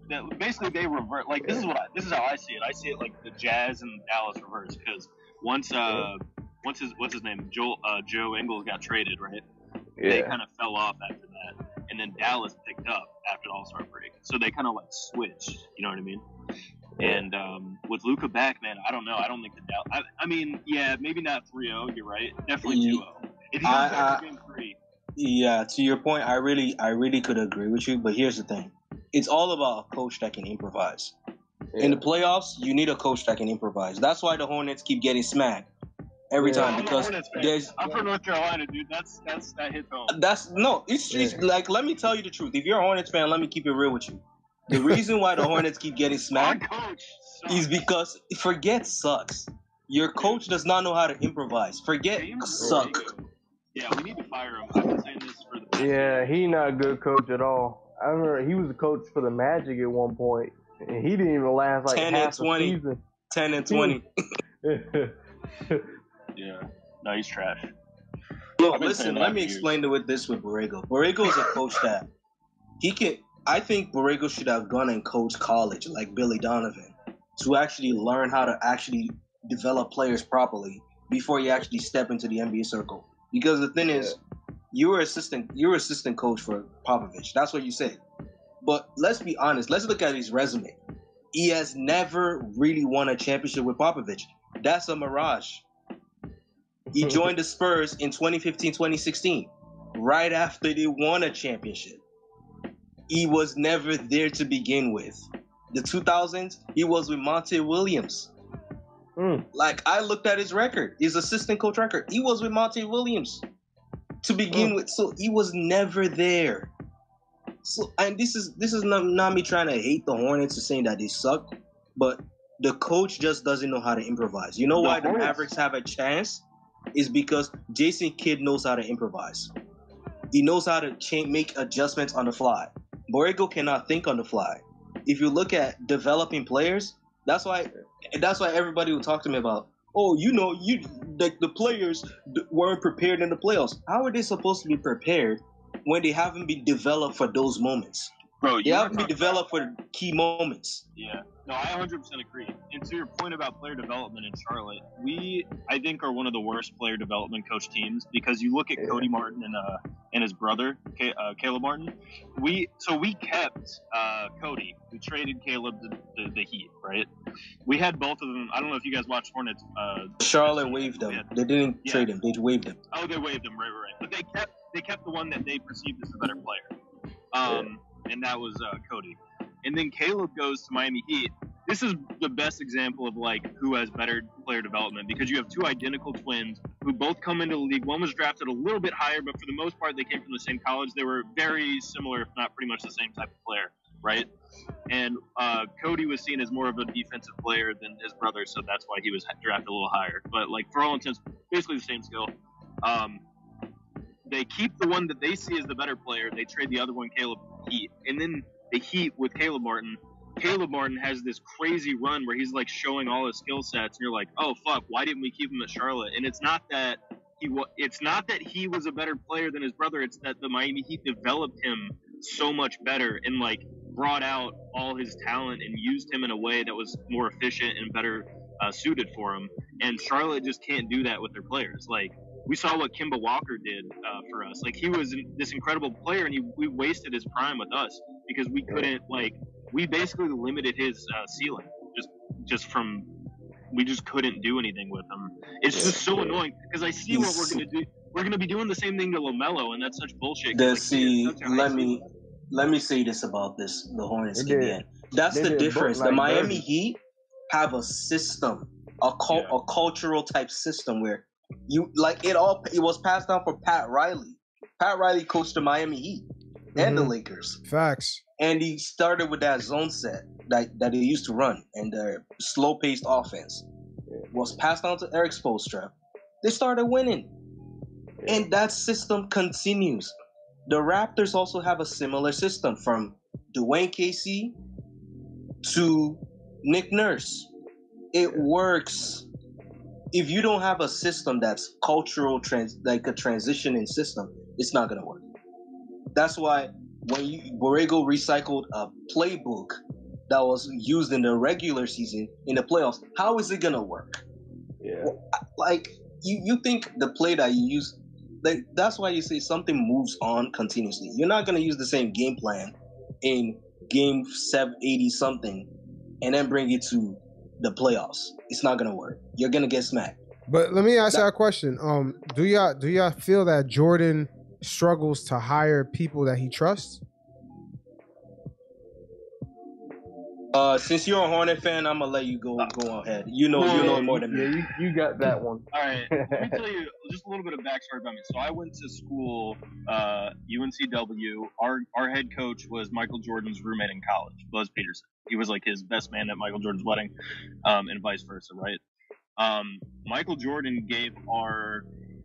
that, basically, they revert. Like this is what I, this is how I see it. I see it like the Jazz and Dallas reverse because once uh once his what's his name Joel uh, Joe Ingles got traded, right? Yeah. They kind of fell off after that, and then Dallas picked up after the All Star break. So they kind of like switched. You know what I mean? And um, with Luka back, man, I don't know. I don't think the Dallas. I, I mean, yeah, maybe not 3-0. You're right. Definitely Ye- 2-0. If he I- comes back I- for game three, Yeah, to your point, I really, I really could agree with you. But here's the thing: it's all about a coach that can improvise. In the playoffs, you need a coach that can improvise. That's why the Hornets keep getting smacked every Yeah. time I'm because there's I'm from North Carolina, dude. That's that's that hits home. that's no, it's, it's like let me tell you the truth. If you're a Hornets fan, let me keep it real with you. The reason why the Hornets keep getting smacked is because forget sucks. Your coach does not know how to improvise. Forget James suck. Borrego. Yeah, we need to fire him. I've been saying this for the past Yeah, he not a good coach at all. I remember he was a coach for the Magic at one point, and he didn't even last like 10 and half a 20. season. Ten and twenty. Yeah. No, he's trash. Look, listen. Let me years. explain it with this with Borrego. Borrego is a coach that he can. I think Borrego should have gone and coached college like Billy Donovan to actually learn how to actually develop players properly before you actually step into the NBA circle. Because the thing is, you were assistant. You were assistant coach for Popovich. That's what you said. But let's be honest. Let's look at his resume. He has never really won a championship with Popovich. That's a mirage. He joined the Spurs in 2015 2016, right after they won a championship. He was never there to begin with. The 2000s, he was with Monty Williams. Mm. Like, I looked at his record, his assistant coach record. He was with Monty Williams to begin Mm. with. So he was never there. So, and this is this is not, not me trying to hate the Hornets or saying that they suck, but the coach just doesn't know how to improvise. You know The why the Mavericks have a chance? Is because Jason Kidd knows how to improvise. He knows how to make adjustments on the fly. Borrego cannot think on the fly. If you look at developing players, that's why that's why everybody will talk to me about. Oh, you know, you the, the players weren't prepared in the playoffs. How are they supposed to be prepared when they haven't been developed for those moments? Bro, you were been talking about- developed for key moments. Yeah. No, I 100% agree. And to your point about player development in Charlotte, we I think are one of the worst player development coach teams because you look at Yeah. Cody Martin and uh and his brother Ca- uh, Caleb Martin. We so we kept uh, Cody. We traded Caleb to the, the Heat, right? We had both of them. I don't know if you guys watched Hornets. Uh, Charlotte waived them. Yeah. They didn't Yeah. trade him. They waived him. Oh, they waived him, right, right, right. But they kept they kept the one that they perceived as the better player, um, and that was uh, Cody. And then Caleb goes to Miami Heat. This is the best example of like who has better player development because you have two identical twins who both come into the league. One was drafted a little bit higher, but for the most part, they came from the same college. They were very similar, if not pretty much the same type of player, right? And uh, Cody was seen as more of a defensive player than his brother, so that's why he was drafted a little higher. But like for all intents, basically the same skill. Um, they keep the one that they see as the better player. They trade the other one, Caleb Heat, and then the Heat with Caleb Martin. Caleb Martin has this crazy run where he's like showing all his skill sets, and you're like, oh fuck, why didn't we keep him at Charlotte? And it's not that he it's not that he was a better player than his brother. It's that the Miami Heat developed him so much better and like brought out all his talent and used him in a way that was more efficient and better uh, suited for him. And Charlotte just can't do that with their players. Like we saw what Kemba Walker did uh, for us. Like he was this incredible player, and he, we wasted his prime with us because we couldn't like we basically limited his uh, ceiling just just from we just couldn't do anything with him. It's just so annoying because I see what we're gonna do. We're gonna be doing the same thing to Lamelo, and that's such bullshit. The, like, see, that's let see me let me say this about this the Hornets They did. again. That's They the did both difference. The Miami. Heat have a system, a cul- Yeah. a cultural type system where you like it all. It was passed down from Pat Riley. Pat Riley coached the Miami Heat and the Mhm. Lakers, Facts. and he started with that zone set that that they used to run and their slow paced offense was passed on to Erik Spoelstra. They started winning, and that system continues. The Raptors also have a similar system from Dwane Casey to Nick Nurse. it works if you don't have a system that's cultural trans like a transitioning system it's not gonna work. That's why when you Borrego recycled a playbook that was used in the regular season in the playoffs how is it gonna work? Yeah. like you you think the play that you use like that's why you say something moves on continuously. You're not gonna use the same game plan in game 780 something and then bring it to the playoffs it's not gonna work you're gonna get smacked But let me ask y'all a question. Um, do y'all do y'all feel that Jordan struggles to hire people that he trusts? Uh since you're a hornet fan i'm gonna let you go go ahead you know you know more than me Yeah, you, you got that one. All right, let me tell you just a little bit of backstory about me. So I went to school, uh, UNCW. Our our head coach was Michael Jordan's roommate in college, Buzz Peterson. He was like his best man at Michael Jordan's wedding, um, and vice versa, right? Um, Michael Jordan gave our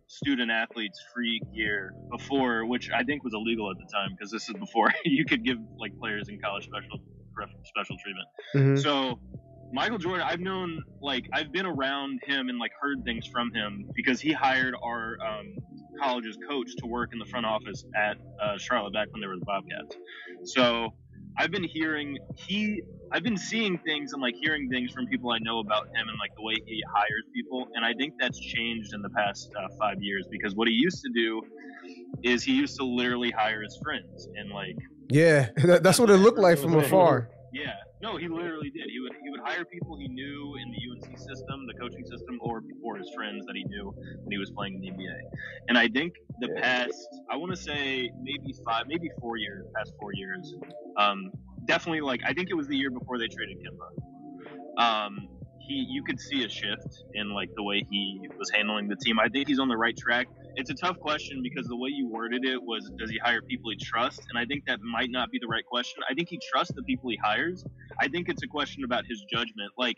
student athletes free gear before, which I think was illegal at the time because this is before you could give like players in college special special treatment. Mhm. So Michael Jordan, I've known like I've been around him and like heard things from him because he hired our um, college's coach to work in the front office at uh, Charlotte back when they were the Bobcats. So I've been hearing he, I've been seeing things and like hearing things from people I know about him and like the way he hires people, and I think that's changed in the past uh, five years because what he used to do is he used to literally hire his friends and like Yeah, that, that's what it looked like from afar. yeah, no, he literally did. He would he would hire people he knew in the UNC system, the coaching system, or or his friends that he knew when he was playing in the NBA. And I think the past, I want to say maybe five, maybe four years, past four years, um, definitely like I think it was the year before they traded Kemba. Um, he you could see a shift in like the way he was handling the team. I think he's on the right track. It's a tough question because the way you worded it was does he hire people he trusts? And I think that might not be the right question. I think he trusts the people he hires. I think it's a question about his judgment. Like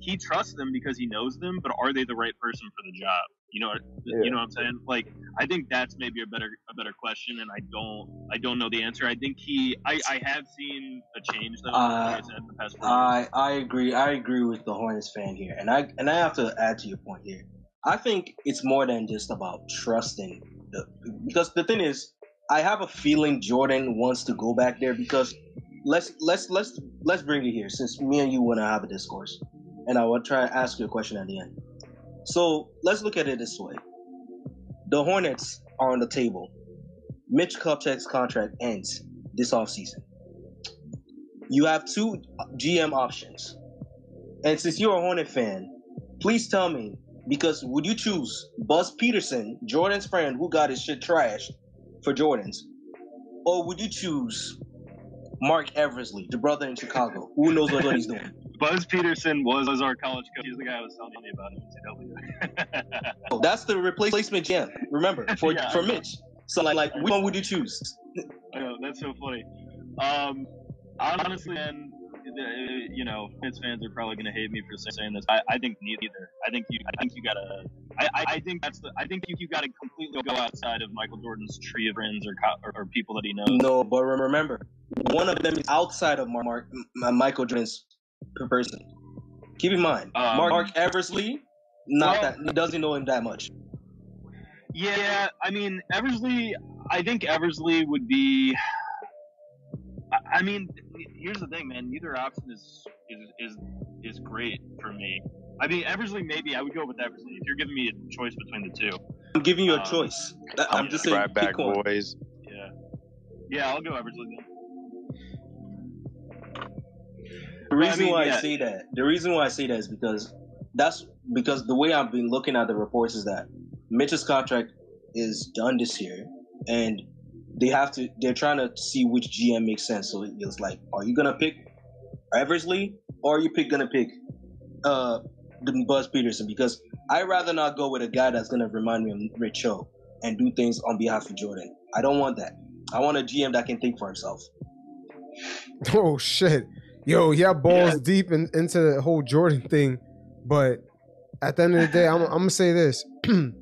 he trusts them because he knows them, but are they the right person for the job? You know, Yeah. you know what I'm saying? Like I think that's maybe a better a better question, and I don't I don't know the answer. I think he I, I have seen a change though. Uh, I the past. I I agree. I agree with the Hornets fan here, and I and I have to add to your point here. I think it's more than just about trusting the because the thing is, I have a feeling Jordan wants to go back there because let's let's let's let's bring it here since me and you want to have a discourse, and I will try to ask you a question at the end. So let's look at it this way: the Hornets are on the table. Mitch Kupchak's contract ends this offseason you have two GM options. And since you're a Hornet fan, please tell me because would you choose Buzz Peterson, Jordan's friend who got his shit trashed for Jordan's, or would you choose Marc Eversley, the brother in Chicago, who knows what he's doing? Buzz Peterson was, was our college coach. He's the guy I was telling you about at UNCW. Oh, That's the replacement GM. Remember for Yeah, for. Mitch. So like, like which one would you choose? I know that's so funny. Um, honestly, man, the- you know, Mets fans are probably gonna hate me for saying this. I, I think neither. I think you. I think you gotta. I, I, I think that's the. I think you, you gotta completely go outside of Michael Jordan's tree of friends or, or, or people that he knows. No, but remember, one of them is outside of Mark, M- Michael Jordan's per person. Keep in mind, Um, Mark, Marc Eversley, not well- that he doesn't know him that much. Yeah, I mean Eversley. I think Eversley would be. I- I mean, here's the thing, man. Neither option is is is is great for me. I mean, Eversley maybe I would go with Eversley if you're giving me a choice between the two. I'm giving you a Um, choice. I- I'm just saying, right back, pick one. boys. Yeah, yeah, I'll go Eversley then. The reason I mean, why yeah. I say that, the reason why I say that is because that's because the way I've been looking at the reports is that Mitch's contract is done this year, and they have to. They're trying to see which GM makes sense. So it's like, are you gonna pick Eversley or are you pick gonna pick uh Buzz Peterson? Because I'd rather not go with a guy that's gonna remind me of Rich Cho and do things on behalf of Jordan. I don't want that. I want a GM that can think for himself. Oh shit. Yo, yeah, balls deep in, into the whole Jordan thing, but at the end of the day, I'm, I'm gonna say this: the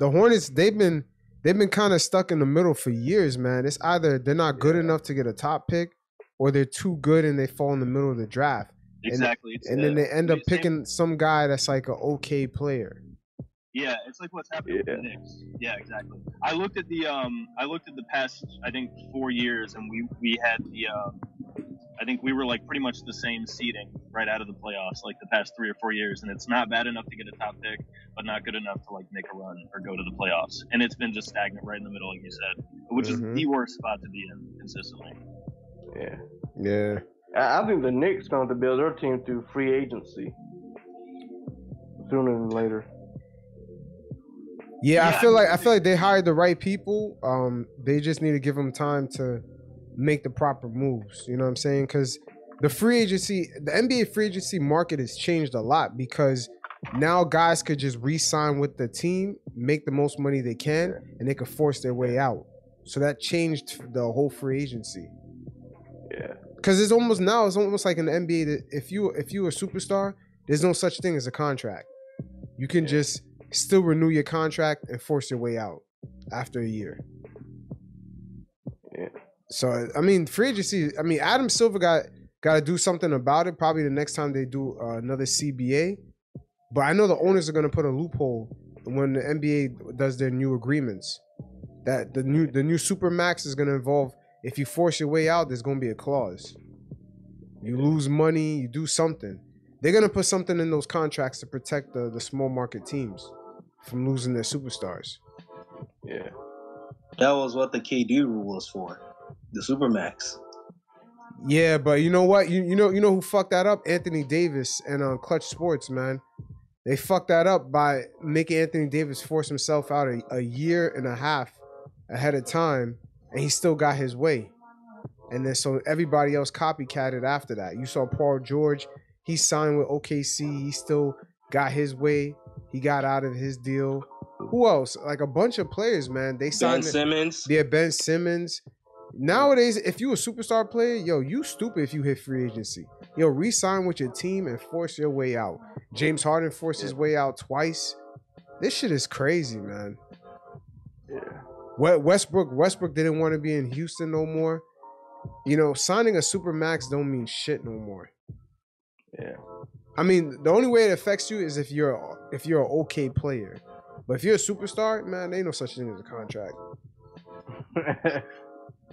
Hornets they've been they've been kind of stuck in the middle for years, man. It's either they're not good enough to get a top pick, or they're too good and they fall in the middle of the draft. exactly. It's and then they end up same- picking some guy that's like an okay player. Yeah, it's like what's happening with the Knicks. Yeah, exactly. I looked at the um, I looked at the past, I think four years, and we we had the, um, I think we were like pretty much the same seeding right out of the playoffs, like the past three or four years, and it's not bad enough to get a top pick, but not good enough to like make a run or go to the playoffs. And it's been just stagnant right in the middle, like you said, which Mhm. is the worst spot to be in consistently. Yeah. Yeah. I I think the Knicks going to build their team through free agency sooner than later. Yeah, I feel like I feel like they hired the right people. Um, they just need to give them time to make the proper moves. You know what I'm saying? Because the free agency, the NBA free agency market has changed a lot because now guys could just re-sign with the team, make the most money they can, and they could force their way out. So that changed the whole free agency. Yeah. Because it's almost now it's almost like an NBA that if you if you a superstar, there's no such thing as a contract. You can just still renew your contract and force your way out after a year. Yeah. So I mean, free agency. I mean, Adam Silver got got to do something about it. Probably the next time they do uh, another CBA. But I know the owners are going to put a loophole when the NBA does their new agreements. That the new the new super max is going to involve if you force your way out, there's going to be a clause. You lose money, you do something. They're going to put something in those contracts to protect the the small market teams from losing their superstars. Yeah. That was what the KD rule was for. The Supermax. Yeah, but you know what? You you know you know who fucked that up? Anthony Davis and uh, Clutch Sports, man. They fucked that up by making Anthony Davis force himself out a, a year and a half ahead of time, and he still got his way. And then so everybody else copycatted after that. You saw Paul George, he signed with OKC, he still got his way. He got out of his deal. Who else? Like a bunch of players, man. They Ben signed Simmons. yeah, Ben Simmons. Nowadays, if you a superstar player, yo, you stupid if you hit free agency. Yo, re-sign with your team and force your way out. James Harden forced his way out twice. This shit is crazy, man. Yeah. Westbrook, Westbrook didn't want to be in Houston no more. You know, signing a super max don't mean shit no more. Yeah. I mean, the only way it affects you is if you're if you're an okay player. But if you're a superstar, man, there ain't no such thing as a contract.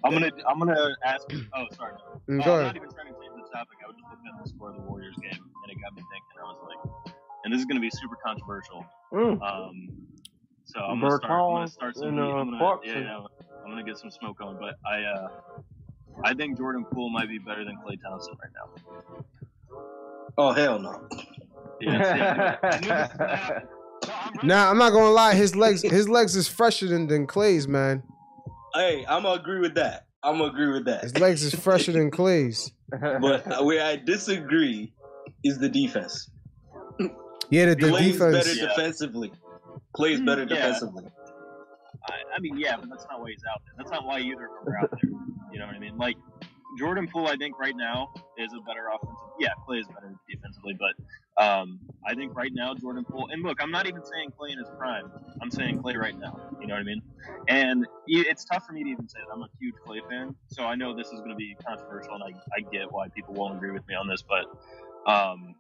I'm gonna I'm gonna ask. Oh, sorry. Mm, Uh, go I'm ahead. not even trying to change the topic. I was just looking at the score of the Warriors game, and it got me thinking. I was like, and this is gonna be super controversial. Mm. Um, so I'm gonna start. I'm gonna start some. and, uh, I'm gonna, Clarkson. yeah, yeah, I'm gonna get some smoke on. But I, uh, I think Jordan Poole might be better than Klay Thompson right now. Oh hell no. Yeah, I knew this was gonna happen. No, I'm ready. Nah, I'm not gonna lie. His legs, his legs is fresher than, than Klay's, man. Hey, I'm gonna agree with that. I'm gonna agree with that. His legs is fresher than Klay's. But where I disagree is the defense. Yeah, the, the Klay's better. Yeah. defensively. Klay's hmm, better Yeah. defensively. I, I mean, yeah, but that's not why he's out there. That's not why either of them are out there. You know what I mean? Like Jordan Poole, I think right now is a better offensive. Yeah, Klay is better defensively, but um, I think right now Jordan Poole. And look, I'm not even saying Klay in his prime. I'm saying Klay right now. You know what I mean? And it's tough for me to even say that I'm a huge Klay fan. So I know this is going to be controversial, and I, I get why people won't agree with me on this, but. Um,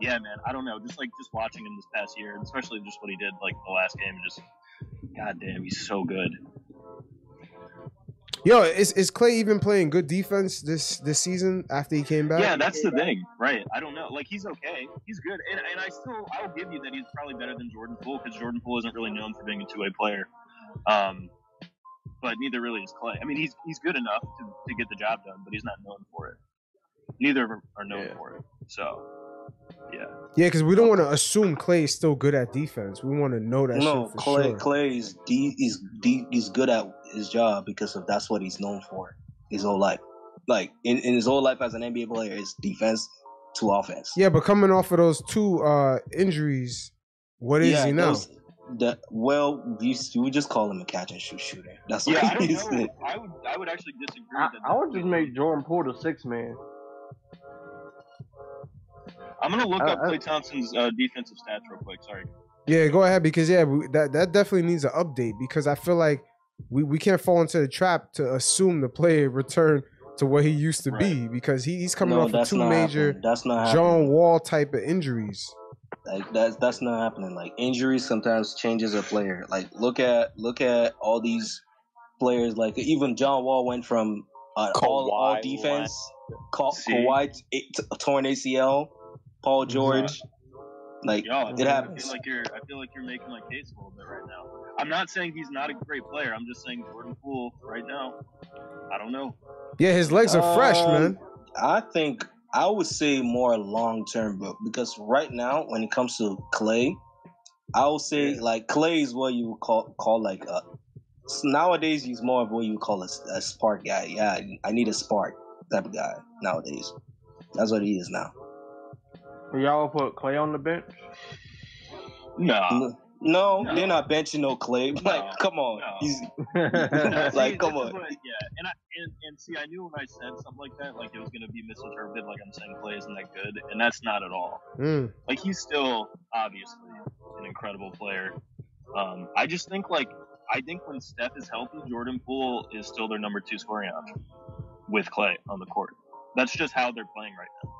yeah, man, I don't know. Just like just watching him this past year, and especially just what he did like the last game, just God damn, he's so good. Yo, is, is Klay even playing good defense this this season after he came back? Yeah, that's the thing, right? I don't know. Like he's okay, he's good, and, and I still I'll give you that he's probably better than Jordan Poole because Jordan Poole isn't really known for being a two way player. Um, but neither really is Klay. I mean, he's he's good enough to, to get the job done, but he's not known for it. Neither of them are known Yeah. for it. So, yeah. Yeah, because we don't want to assume Klay is still good at defense. We want to know that No, shit for Klay sure. Klay is de- is de- he's good at his job because of that's what he's known for his whole life. Like in, in his whole life as an NBA player, it's defense to offense. Yeah, but coming off of those two uh injuries, what is he now? those- The, well, you, we just call him a catch and shoot shooter. That's what Yeah, I he don't is. know. I would I would actually disagree. I, that I would just make Jordan Poole the six man. I'm gonna look I- up Klay Thompson's uh, defensive stats real quick. Sorry. Yeah, go ahead because yeah, that that definitely needs an update because I feel like we, we can't fall into the trap to assume the player returned to what he used to be because he, he's coming No, off of two major happening. That's not happening. John Wall type of injuries. Like that's that's not happening. Like injuries sometimes changes a player. Like look at look at all these players. Like even John Wall went from uh, all all defense, Ka- See? Kawhi t- t- torn ACL, Paul George. Like Yo, it feel, I feel like you're. I feel like you're making my case a little bit right now. I'm not saying he's not a great player. I'm just saying Jordan Poole right now. I don't know. Yeah, his legs are fresh, Um, man. I think I would say more long term, but because right now when it comes to Klay, I would say like Klay is what you would call call like a nowadays he's more of what you call a, a spark guy. Yeah, I- I need a spark type of guy nowadays. That's what he is now. Y'all put Klay on the bench. No. No, they're not benching no Klay. Like, come on, he's Yeah, see, like, come on. what- yeah, and I and, and see, I knew when I said something like that, like it was gonna be misinterpreted, like I'm saying Klay isn't that good, and that's not at all. Mm. Like he's still obviously an incredible player. Um, I just think like I think when Steph is healthy, Jordan Poole is still their number two scoring option with Klay on the court. That's just how they're playing right now.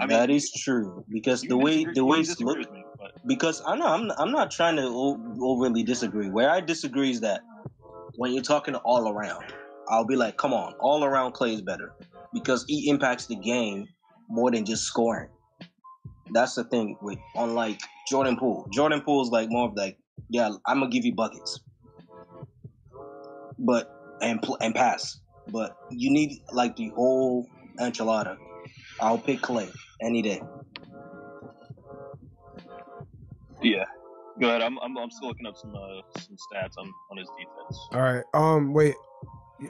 I mean, that is true because the way the way it's disagree look me, because I know I'm I'm not trying to overly disagree. Where I disagree is that when you're talking all around, I'll be like, come on, all around Klay is better because he impacts the game more than just scoring. That's the thing with unlike Jordan Poole. Jordan Poole is like more of like, yeah, I'm gonna give you buckets, but and and pass. But you need like the whole enchilada. I'll pick Klay any day. yeah. Go ahead. I'm, I'm, I'm still looking up some uh, some stats on, on his defense. All right. Um. Wait.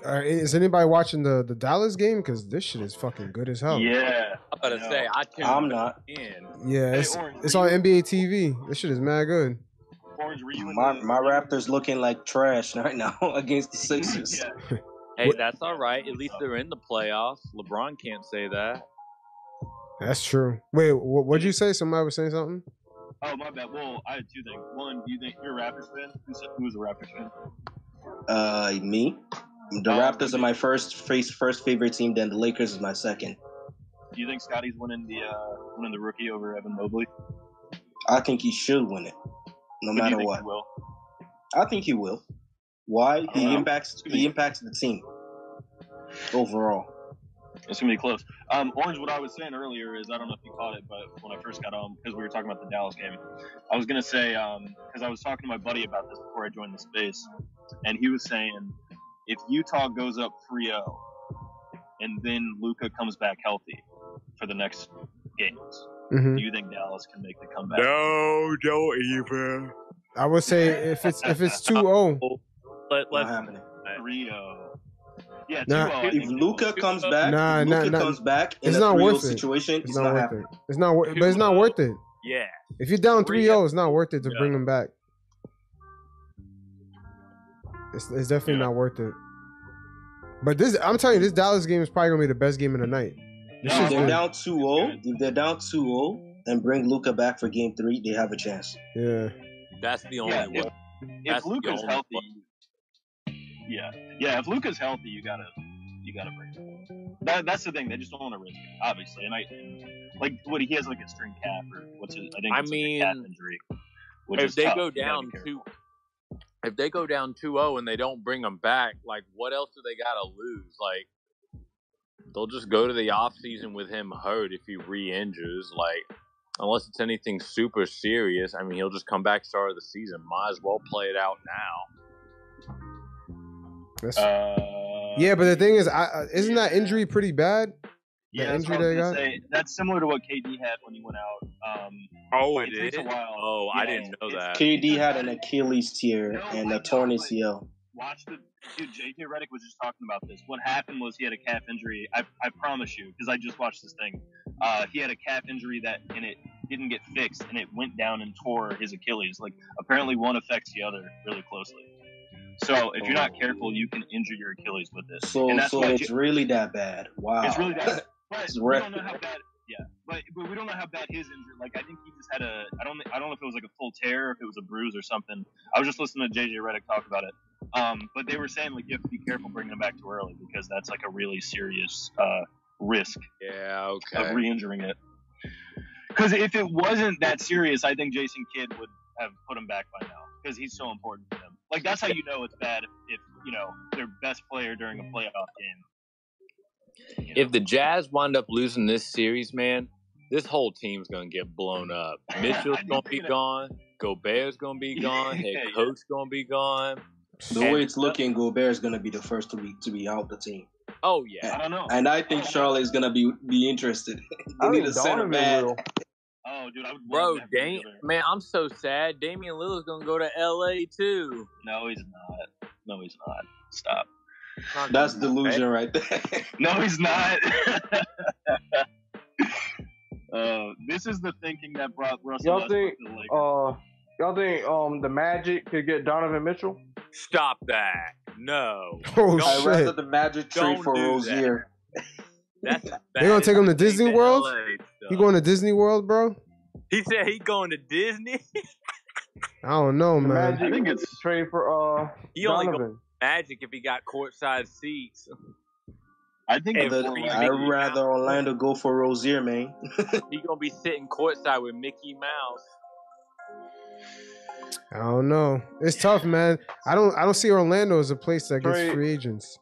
Uh, is anybody watching the the Dallas game? Because this shit is fucking good as hell. Yeah. I'm about to say I tuned I'm not. in. Yeah. Hey, It's, Orange, it's on NBA TV. This shit is mad good. Orange, were you My my Raptors looking like trash right now against the Sixers. yeah. Hey, that's all right. At least they're in the playoffs. LeBron can't say that. That's true. Wait. What, what'd you say? Somebody was saying something. Oh my bad. Well, I had two things. One, do you think you're a Raptors fan? Who's who's a Raptors fan? Uh, me. The Um, Raptors are my first face first favorite team. Then the Lakers is my second. Do you think Scottie's winning the uh, winning the rookie over Evan Mobley? I think he should win it, no But do you matter think what. He will. I think he will. Why? He know. impacts he impacts the team overall. It's gonna be close. Um, Orange, what I was saying earlier is I don't know if you caught it, but when I first got on, because we were talking about the Dallas game, I was gonna say because I was talking to my buddy about this before I joined the space, and he was saying if Utah goes up 3-0 and then Luka comes back healthy for the next games, Mhm. do you think Dallas can make the comeback? No, don't even. I would say if it's if it's two oh, zero. Let, Not let's happening. 3-0. Yeah, Nah. If Luka comes back, Nah, if nah, Luka nah. comes back in It's a not oh worth it. situation, It's it's, not not worth happening. it. It's not. wor- But it's not worth it. yeah. If you're down 3-0. 3-0, it's not worth it to Yeah. bring him back. It's, it's definitely Yeah. not worth it. But this, I'm telling you, this Dallas game is probably gonna be the best game of the night. This If they're good. down 2-0, if they're down 2-0 and bring Luka back for game three, they have a chance. Yeah. That's the only Yeah, way. if, if Luka's healthy, way. Yeah, yeah. If Luka's healthy, you gotta, you gotta bring him. That, that's the thing. They just don't want to risk it, obviously. And I, like, what he has like a string calf or what's his? I think I it's like a calf mean, injury. Which if they tough. go down two, if they go down 2-0 and they don't bring them back, like what else do they gotta lose? Like they'll just go to the off season with him hurt if he re-injures. Like unless it's anything super serious, I mean he'll just come back start of the season. Might as well play it out now. That's, Uh, yeah, but the thing is, I, uh, isn't that injury pretty bad? yeah, that's injury what I was gonna say. That's similar to what KD had when he went out. Um, Oh, it takes a while. Oh, I Yeah, didn't know that. KD had an Achilles tear No, and I a torn know, but- ACL. watch the dude. JJ Redick was just talking about this. What happened was he had a calf injury. I, I promise you, because I just watched this thing. Uh, he had a calf injury that and it didn't get fixed, and it went down and tore his Achilles. Like apparently one affects the other really closely. So if you're not careful, you can injure your Achilles with this. So and that's so why it's J- really that bad. Wow. it's really bad. But It's we don't know how bad. Yeah, but but we don't know how bad his injury. Like I think he just had a. I don't. I don't know if it was like a full tear, or if it was a bruise or something. I was just listening to JJ Redick talk about it. Um, but they were saying like you have to be careful bringing him back too early because that's like a really serious uh, risk Yeah, Okay. of re-injuring it. Because if it wasn't that serious, I think Jason Kidd would have put him back by now because he's so important to them. Like that's how you know it's bad if, if you know their best player during a playoff game. you know? If the Jazz wind up losing this series, man, this whole team's gonna get blown up. Mitchell's gonna be that. gone. Gobert's gonna be gone. Head Yeah, yeah. gonna be gone. The way it's looking, Gobert is gonna be the first to be to be out the team, Oh yeah. I don't know. and I think Charlotte is gonna be be interested. they I need a center Donovan back. Will. Oh, dude, I would Bro, to Dame, man, I'm so sad. Damian Lillard's gonna go to LA too. No, he's not. No, he's not. Stop. Not That's gonna- delusion right there. No, he's not. uh, this is the thinking that brought Russell Y'all think? to the Uh, y'all think um the Magic could get Donovan Mitchell? Stop that. No. Oh Don't- I'd shit! rather the Magic trade Don't for do that. Rozier. That's They gonna take him to Disney World? You You going to Disney World, bro? He said he going to Disney. I don't know, man. Magic I think it's- trade for uh he only go Magic if he got courtside seats. I think Hey, the The- I'd rather Mouse. Orlando go for Rozier, man. He gonna be sitting courtside with Mickey Mouse. I don't know. It's tough, man. I don't. I don't see Orlando as a place that gets free agents.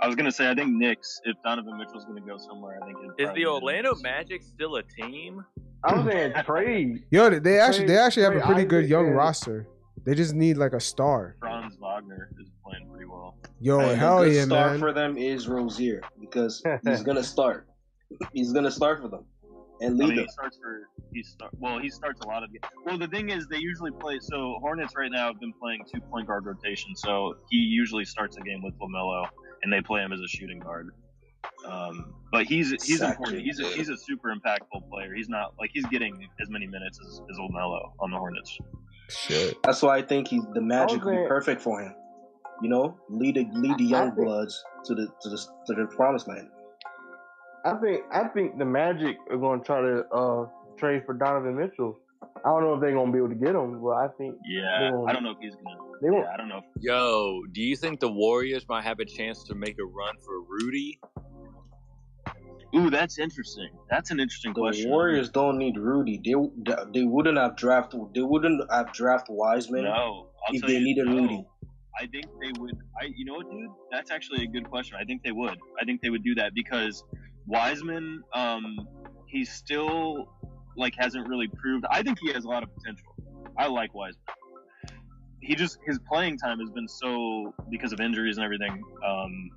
I was gonna say I think Knicks. If Donovan Mitchell's gonna go somewhere, I think it'd Is the Orlando Knicks. Magic still a team? I was saying trade. Yo, they- they actually they Trade- actually have a trade pretty good young and- roster. They just need like a star. Franz Wagner is playing pretty well. Yo, and hell the good yeah, start man. for them is Rozier because he's gonna start. He's gonna start for them and I mean, them. he starts for he start well. He starts a lot of games. Well, the thing is, they usually play. So Hornets right now have been playing two point guard rotation. So he usually starts a game with LaMelo, and they play him as a shooting guard. Um, but he's he's Sack important. He's a, he's a super impactful player. He's not like he's getting as many minutes as, as LaMelo on the Hornets. Shit. That's why I think he's the Magic would be perfect for him. You know, lead the lead the young think- bloods to the to the to the promised land. I think I think the Magic are going to try to uh trade for Donovan Mitchell. I don't know if they're going to be able to get him, but I think Yeah, won't- I don't know if he's gonna. They won't. Yeah, I don't know. Yo, do you think the Warriors might have a chance to make a run for Rudy? ooh, that's interesting. That's an interesting The question. The Warriors don't need Rudy. They they wouldn't have drafted. They wouldn't have drafted Wiseman No, I'll if they you, needed no. Rudy. I think they would. I, you know what, dude? That's actually a good question. I think they would. I think they would do that because Wiseman, um, he's still like hasn't really proved. I think he has a lot of potential. I like Wiseman. He just his playing time has been so because of injuries and everything. Um,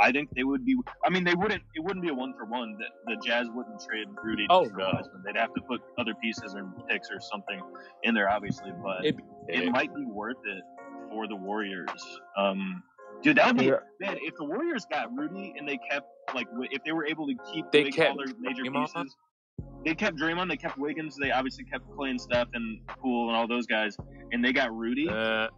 I think they would be. I mean, they wouldn't. It wouldn't be a one for one. That the Jazz wouldn't trade Rudy Oh, just for no. They'd have to put other pieces or picks or something in there, obviously. But It'd it might be worth it for the Warriors. Um, dude, that would be Yeah. man. If the Warriors got Rudy and they kept like, if they were able to keep They Wiggins, kept all their major pieces, they kept Draymond, they kept Wiggins, they obviously kept playing Steph and Poole and all those guys, and they got Rudy. Uh,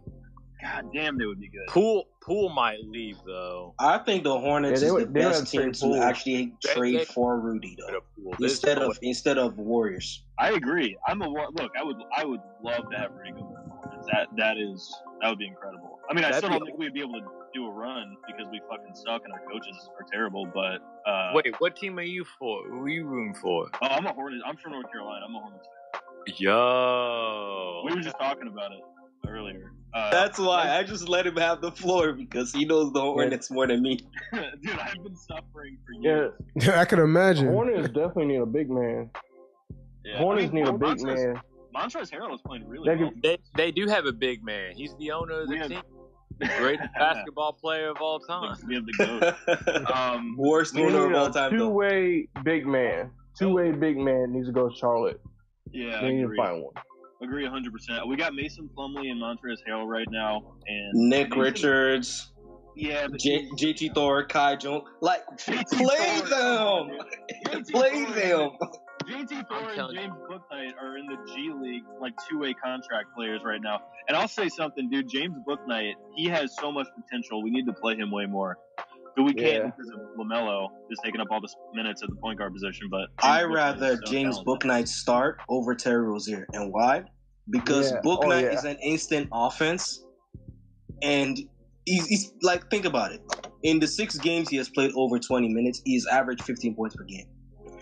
God damn, they would be good. Poole Poole might leave though. I think the Hornets Yeah, they is the they best team to Poole. actually They- trade they- for Rudy though, instead no of instead of Warriors. I agree. I'm a look. I would I would love to have Rudy go. That that is that would be incredible. I mean, I That'd still don't think we'd be able to do a run because we fucking suck and our coaches are terrible. But uh, Wait, what team are you for? Who are you rooting for? Oh, I'm a Hornets. I'm from North Carolina. I'm a Hornets fan. Yo. We were just talking about it earlier. Uh, That's why I just let him have the floor because he knows the Hornets more than me. dude, I've been suffering for Yeah. I can imagine. Hornets definitely need a big man. Yeah. Hornets I mean, need a big Montrezl- man. Montrezl Harrell is playing really They well. They they do have a big man. He's the owner of the We have- team. Greatest basketball player of all time. we have the goat. Um, Worst They owner of all time two-way big man. Two-way big man needs to go to Charlotte. yeah, I they need to agree. find one. Agree 100. percent We got Mason Plumlee and Montrezl Harrell right now, and Nick Mason- Richards, Yeah, but J- JT Thor, Kai Jones. Like, play them. Play them. JT Thor and telling you. James Bouknight are in the G League, like two-way contract players right now. And I'll say something, dude. James Bouknight, he has so much potential. We need to play him way more. But we can't Yeah. because of LaMelo is taking up all the minutes at the point guard position. But I rather so James talented. Bouknight start over Terry Rozier, and why? Because Yeah. Oh, Bouknight Oh, yeah. is an instant offense, and he's, he's like think about it. In the six games he has played over 20 minutes, he's averaged 15 points per game.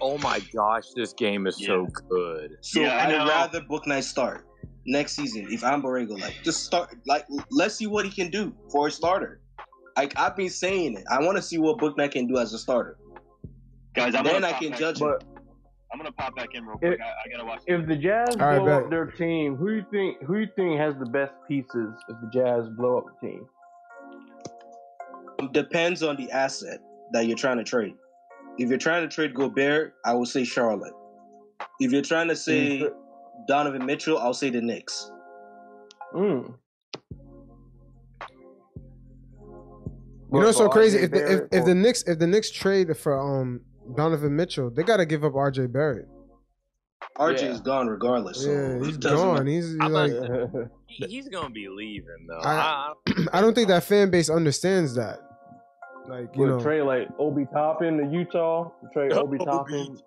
Oh my gosh, this game is so good. So Yeah, I I'd know. rather Bouknight start next season if I'm Borrego. Like just start. Like let's see what he can do for a starter. Like I've been saying it. I want to see what Bouknight can do as a starter. Guys, I'm then I can back- judge him. I'm gonna pop back in real If- quick. I, I gotta watch. if the Jazz All right, blow bet. up their team, who you think who you think has the best pieces if the Jazz blow up the team? Depends on the asset that you're trying to trade. If you're trying to trade Gobert, I would say Charlotte. If you're trying to say Mm. Donovan Mitchell, I'll say the Knicks. Mm. You know what's so crazy? If the if, if the Knicks if the Knicks trade for um Donovan Mitchell, they got to give up RJ Barrett. RJ Yeah. is gone regardless. So yeah, he's it doesn't gone. He's, he's like not- He- He's gonna be leaving though. I- I, I don't think that fan base understands that. Like you know, trade like Obi Toppin to Utah. Trade Obi Toppin.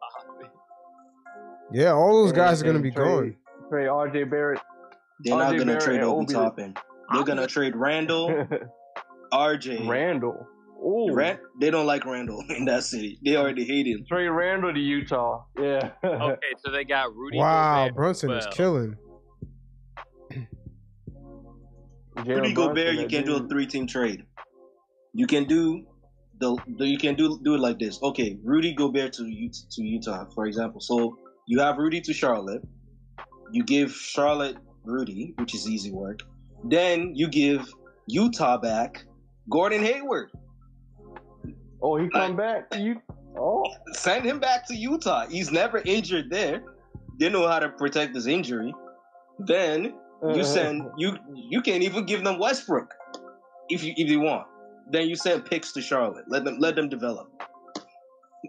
yeah, all those and- guys are gonna be trade, gone. Trade RJ Barrett. They're not gonna Barrett trade Obi Obi- Toppin. They're gonna trade Randle, RJ. Randle. Ooh. Ran- they don't like Randle in that city. They already hate him. Trade Randle to Utah. Yeah. okay, so they got Rudy. Wow, Gobert Brunson is killing. Rudy Gobert, you that can do a three team trade. You can do the, the you can do do it like this. Okay, Rudy Gobert to to Utah, for example. So you have Rudy to Charlotte. You give Charlotte Rudy, which is easy work. Then you give Utah back Gordon Hayward. Oh, he come back to you. Oh, Send him back to Utah. He's never injured there. They know how to protect his injury. Then you uh-huh. send you you can't even give them Westbrook if you if you want. Then you send picks to Charlotte. Let them let them develop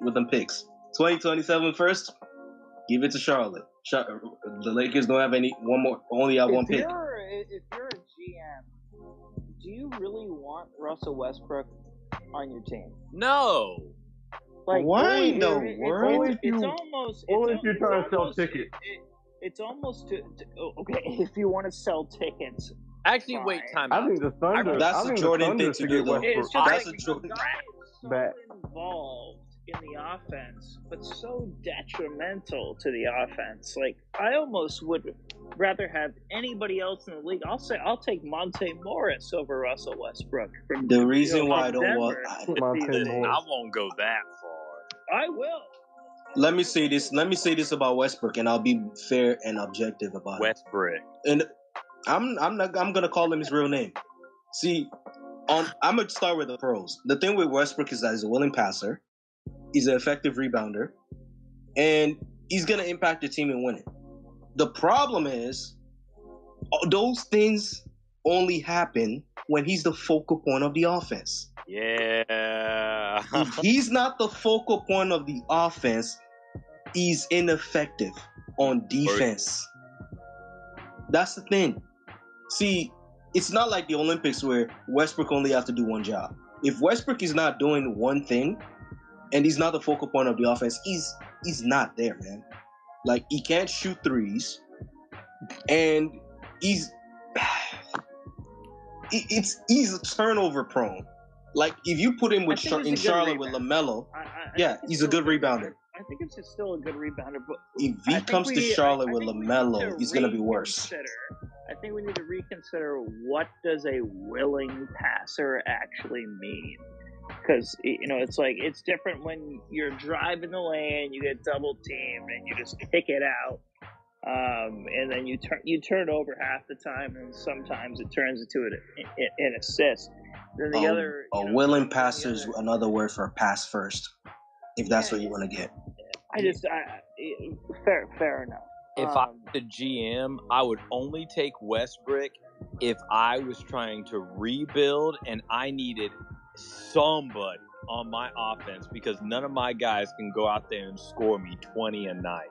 with them picks. 2027 first, give it to Charlotte. Char- the Lakers don't have any one more only have one if pick. You're, if you're a GM, do you really want Russell Westbrook on your team? No. Like Why really, in the it- it- world? It's, Only it's you- almost. only it's if you're trying to sell tickets. it- it's almost to, to okay. If you want to sell tickets, Actually, wait, time I think the Thunder. That's I a think Jordan the thing to do, get though. it's just That's like a the Jordan- guy so Back. involved in the offense, but so detrimental to the offense. Like I almost would rather have anybody else in the league. I'll say I'll take Monte Morris over Russell Westbrook. From The reason why I don't want Denver. Monte This. Morris. I won't go that far. I will. let me say this. Let me say this about Westbrook, and I'll be fair and objective about it. Westbrook. and I'm I'm not I'm gonna call him his real name. See, on I'm gonna start with the pros. The thing with Westbrook is that he's a willing passer, he's an effective rebounder, and he's gonna impact your team and win it. The problem is, uh, those things only happen when he's the focal point of the offense. Yeah. If he's not the focal point of the offense, he's ineffective on defense. That's the thing. See, it's not like the Olympics where Westbrook only has to do one job. If Westbrook is not doing one thing and he's not the focal point of the offense, he's he's not there, man. Like he can't shoot threes and he's it's he's turnover prone. Like if you put him with Char- in Charlotte with. LaMelo, I, I, I yeah, think he's a good rebounder. I think it's still a good rebounder, but If he comes to we- I- Charlotte I with think we LaMelo, to he's gonna be worse. I think we need to reconsider what does a willing passer actually mean. Because you know, it's like it's different when you're driving the lane, you get double teamed, and you just kick it out, um, and then you turn you turn over half the time, and sometimes it turns into an, an, assist. Then the A- other, a know, willing passer is another word for a pass first, if that's Yeah, what you want to get. I just, I, I- fair, fair enough. If I Um, was the GM, I would only take Westbrook if I was trying to rebuild and I needed somebody on my offense because none of my guys can go out there and score me 20 a night.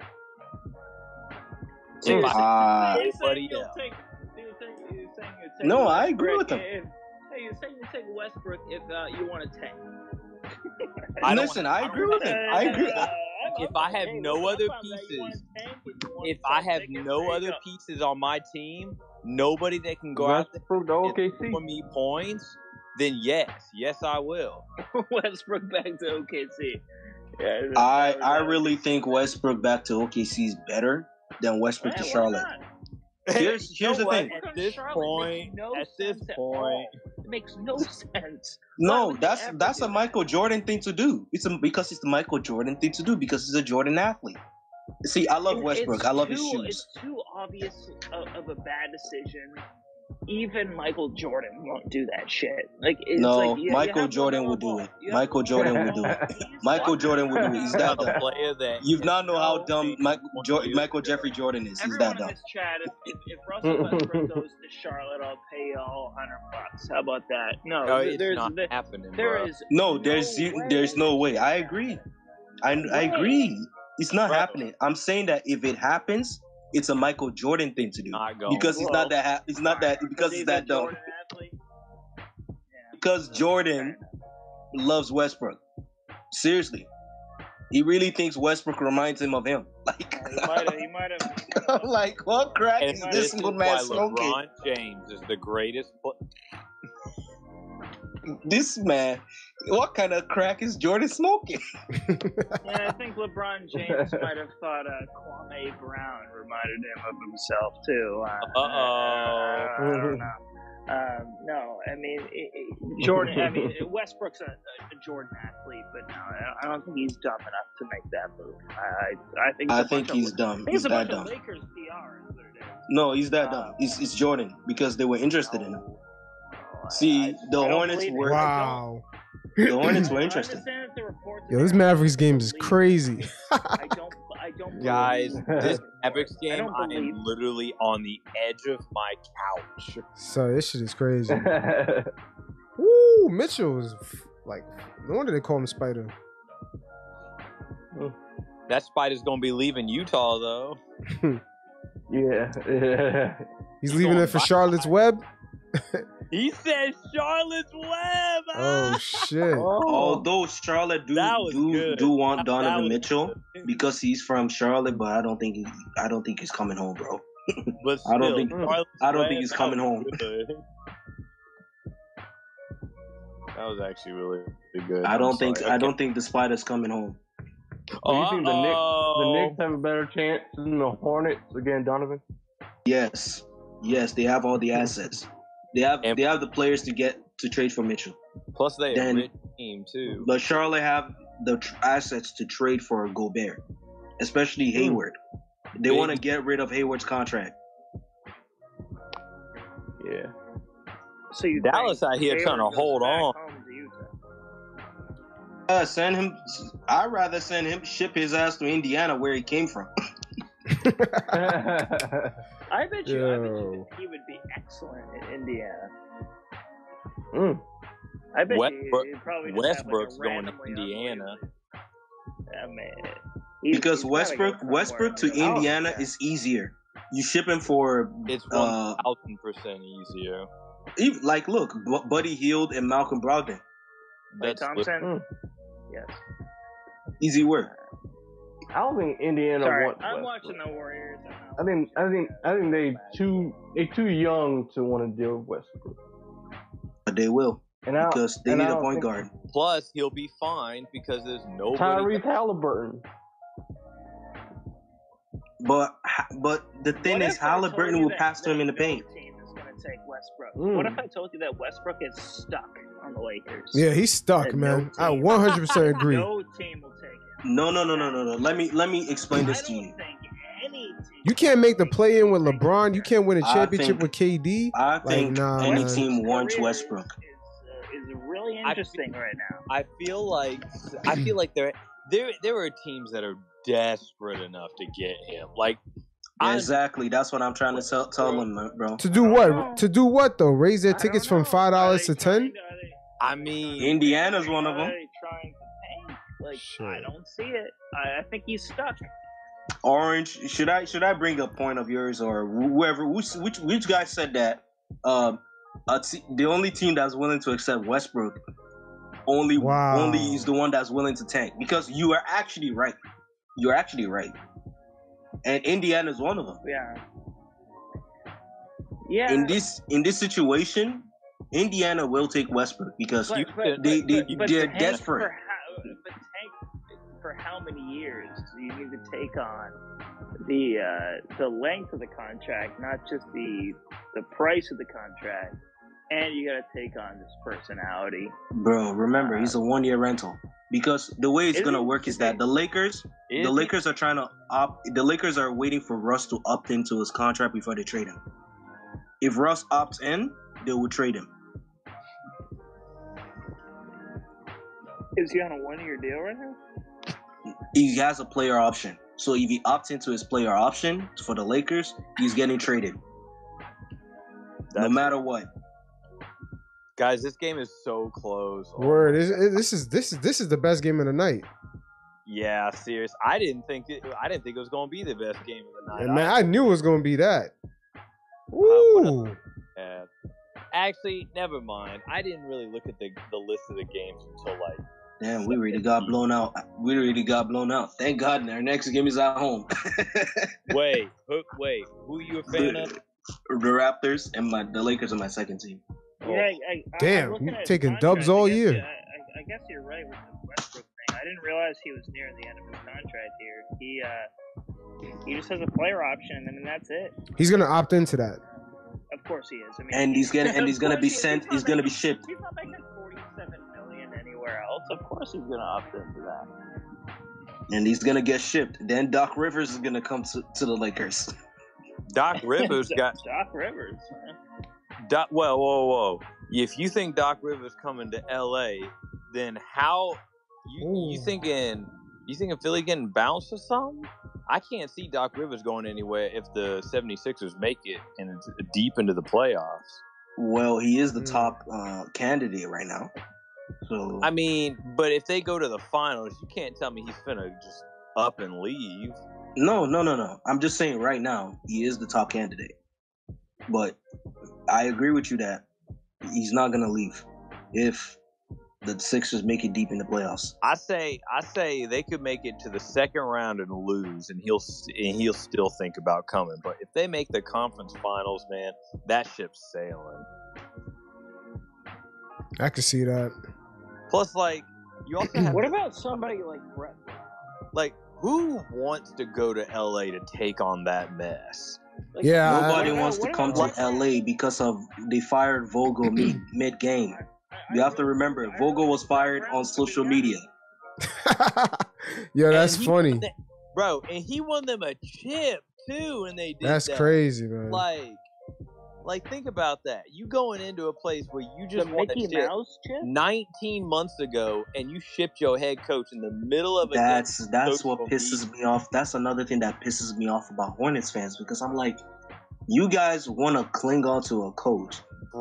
So If you're I- saying- Ah. so Anybody else. take- you're saying- you're saying you'll take No, I agree with Westbrook him. if- hey, you're saying you take Westbrook if uh, you want to tank. I Listen, wanna- I don't agree with him. I agree. I, if I have no other up on that? You want pieces, a tank? You want if I have no other pieces on my team, nobody that can go out there Westbrook and OKC. score me points, then yes, yes I will. Westbrook back to OKC. Yeah, I I really think Westbrook back to OKC is better than Westbrook to Charlotte. not? Here's You know here's the what? thing. At this Charlotte point, no at this sense at point, all. It makes no sense. No, Why would you that's that's a? Michael Jordan thing to do. It's a, because it's the Michael Jordan thing to do because he's a Jordan athlete. See, I love Westbrook. it's I love too, his shoes. It's too obvious of, of a bad decision. Even Michael Jordan won't do that shit. Like it's No, like you- you Michael have Jordan will do it. Michael Jordan will do it. Michael? Jordan will do it. He's that about dumb. player that you've not know how dumb team Mike, jo- Michael Jeffrey Jordan is. He's Everyone that in dumb. this chat, if, if, if Russell Westbrook goes to Charlotte, I'll pay y'all hundred bucks. How about that? No, No, it's there's not there, happening, there bro. is No, there's no there's way. no way. I agree. I I agree. It's not Bro. happening. I'm saying that if it happens, it's a Michael Jordan thing to do Not going. because he's Well, not that. Ha- it's not that because he's he's that a dumb. Jordan athlete. Yeah. Because Jordan loves Westbrook. Seriously, he really thinks Westbrook reminds him of him. Like, he might have. He might have. Like, what crack And is this this is old why man smoking? LeBron James is the greatest. Pl- This man, what kind of crack is Jordan smoking? Yeah, I think LeBron James might have thought uh, Kwame Brown reminded him of himself too. Uh, Uh-oh. I don't know. Um, no, I mean it, it, Jordan. I mean Westbrook's a, a, a Jordan athlete, but no, I- I don't think he's dumb enough to make that move. I I, I think it's I a think he's of, dumb. I think He's that dumb. Lakers PR. Is what it is. No, he's that Uh, dumb. It's, it's Jordan because they were interested in him. No, I- See, the Hornets were- I Wow. The Hornets were I interested. understand that the reports Yo, this. Mavericks game is crazy. I don't. I don't. Guys, this. Mavericks game, don't I am literally on the edge of my couch. so this shit is crazy. Woo, Mitchell is like, no wonder they call him Spider. That spider's gonna be leaving Utah though. yeah, yeah. He's He's leaving it for. Charlotte's Web. He said Charlotte's Web. Oh ah. shit. Although Charlotte do do, good. do want Donovan that Mitchell good. because he's from Charlotte, but I don't think he, I don't think he's coming home, bro. But I don't think- Charlotte's I don't Web, think he's coming home. good. That was actually really, really good. I I'm don't think sorry. I Okay. don't think the Spider's coming home. Do you think the Knicks, the Knicks oh. have a better chance than the Hornets again, Donovan? Yes, yes, they have all the assets. They have And- they have the players to get to trade for Mitchell. Plus, they a Then- rich team too. But Charlotte have the tr- assets to trade for Gobert, especially Hayward. They want to get rid of Hayward's contract. Yeah. So you Dallas out here Hayward trying to hold on. to Uh, send him. I'd rather send him ship his ass to Indiana where he came from. I bet you. I bet you he would be excellent in Indiana. Mm. I bet Westbrook- you he'd probably just Westbrook's have like going to Indiana. unbelievable- I mean, he's- because he's Westbrook Westbrook to like. Indiana Oh, is easier. You ship him for It's uh, one thousand percent easier. even, like look, Bu- Buddy Hield and Malcolm Brogdon, Klay That's Thompson. Mm. Yes. easy work. I don't think Indiana Sorry, wants. I'm Westbrook. watching the Warriors. I think I think I think they too they too young to want to deal with Westbrook. But they will And because they and need a point guard. Plus, he'll be fine because there's nobody. Tyrese Halliburton. But but the thing What is, if I Halliburton will pass to him in the paint. team is going to take Westbrook. Mm. What if I told you that Westbrook is stuck on the Lakers? Yeah, he's stuck, And no man. I 100% agree. No team will take him. No, no, no, no, no, no. Let me let me explain this to you. think any team. You can't make the play in with LeBron. You can't win a championship think- with KD. I think nah, any man. team wants Westbrook. Is, uh, is really I interesting right now. I feel like I feel like there there there are teams that are desperate enough to get him. Like I- Exactly. That's what I'm trying to tell, tell them, bro. To do what? To do what though? Raise their tickets from five dollars to ten? trying to- are they- I mean, Indiana's one of are them. They trying? Like I don't see it. I, I think he's stuck. Orange. Should I should I bring a point of yours or whoever? Which which, which guy said that? Um, a te- the only team that's willing to accept Westbrook only Wow. only is the one that's willing to tank because you are actually right. you're actually right, and Indiana's one of them. Yeah. Yeah. In this in this situation, Indiana will take Westbrook because But, but, they but, they but, but they're tank desperate. Many years do you need to take on the uh, the length of the contract, not just the the price of the contract, and you got to take on this personality. Bro, remember he's a one year rental. Because the way it's gonna work is that the Lakers Is the he? Lakers are trying to opt the Lakers are waiting for Russ to opt into his contract before they trade him. If Russ opts in, they will trade him. Is he on a one year deal right now? He has a player option. So if he opts into his player option for the Lakers, he's getting traded. no That's- matter what. Guys, this game is so close. Oh, Word. This, this is this is this is the best game of the night. Yeah, serious. I didn't think it, I didn't think it was going to be the best game of the night. And man, I knew it was gonna be that. what a- Ooh. Yeah. Actually, never mind. I didn't really look at the the list of the games until like Damn, we really got blown out. We really got blown out. Thank God our next game is at home. wait, who, wait, who you a fan of? the Raptors and my the Lakers are my second team. Yeah, I, I, I, Damn, I'm you at taking contract, dubs I all guess- year. I, I, I guess you're right with the Westbrook thing. I didn't realize he was near the end of his contract here. He uh, he just has a player option, and then that's it. He's gonna opt into that. Of course he is. I mean, And he's gonna and he's gonna be sent. He's He's gonna be shipped. He's not making 47 million anywhere else. Of course he's gonna opt into that. And he's gonna get shipped. Then Doc Rivers is gonna come to, to the Lakers. Doc Rivers got Doc Rivers. huh? Doc. Whoa, whoa, whoa! If you think Doc Rivers coming to L.A., then how you you thinking you thinking Philly getting bounced or something? I can't see Doc Rivers going anywhere if the 76ers make it and it's deep into the playoffs. Well, he is the Hmm. top uh, candidate right now. So I mean, but if they go to the finals, you can't tell me he's gonna just up and leave. no, no, no, no. I'm just saying right now he is the top candidate. But I agree with you that he's not gonna leave if the Sixers make it deep in the playoffs. I say, I say they could make it to the second round and lose, and he'll and he'll still think about coming. But if they make the conference finals, man, that ship's sailing. I can see that. Plus, like you also have What about somebody like Brett? like who wants to go to LA to take on that mess? Like, Yeah, Nobody what wants about- to come about- to LA because of they fired Vogel mid mid game. You have to remember, Vogel was fired on social media. Yo, that's funny. won that- bro. And he won them a chip too, and they did That's that. crazy, man. Like, like think about that. You going into a place where you The just won a Mickey chip Mouse chip? 19 months ago, and you shipped your head coach in the middle of a That's that's what pisses me off. That's another thing that pisses me off about Hornets fans because I'm like, you guys want to cling on to a coach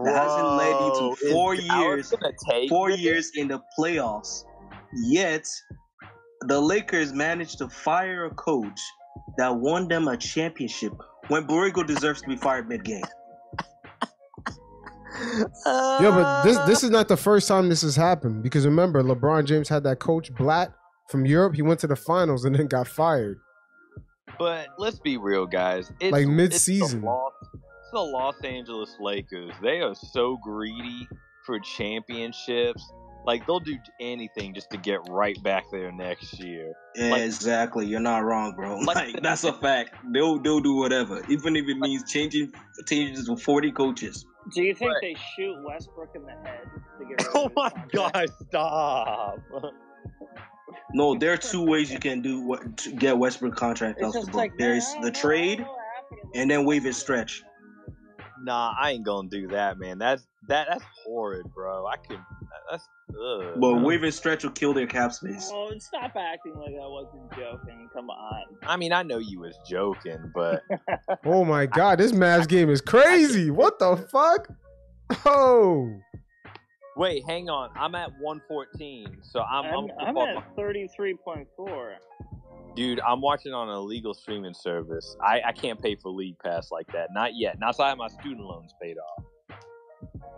that hasn't led you to four years, four this? years in the playoffs, yet the Lakers managed to fire a coach that won them a championship when Borrego deserves to be fired mid game. Yo, but this uh. this is not the first time this has happened because remember LeBron James had that coach Blatt from Europe. He went to the finals and then got fired. But let's be real, guys. It's, Like it's the mid-season. Los- It's the Los Angeles Lakers. They are so greedy for championships. Like they'll do anything just to get right back there next year. Like- exactly, you're not wrong, bro. Like- Like, that's a fact. They'll they'll do whatever, even if it means changing changes to 40 coaches. Do you think Right. they shoot Westbrook in the head to get Oh my? God! Stop. No, there are two ways you can do what to get Westbrook contract It's off the book. like There's the don't know, I trade, don't know what happened. and then waive his stretch. Nah, I ain't gonna do that, man. That's that that's horrid, bro. I could. That's ugh. But waive his stretch will kill their cap space. Oh, stop acting like I wasn't joking. Come on. I mean, I know you was joking, but Oh my god, this Mavs game is crazy. What the fuck? Oh, wait, hang on. I'm at 114, so I'm I'm, I'm, I'm at 33.4. dude. I'm watching on a legal streaming service. I I can't pay for League Pass like that. Not yet. Not till I have my student loans paid off.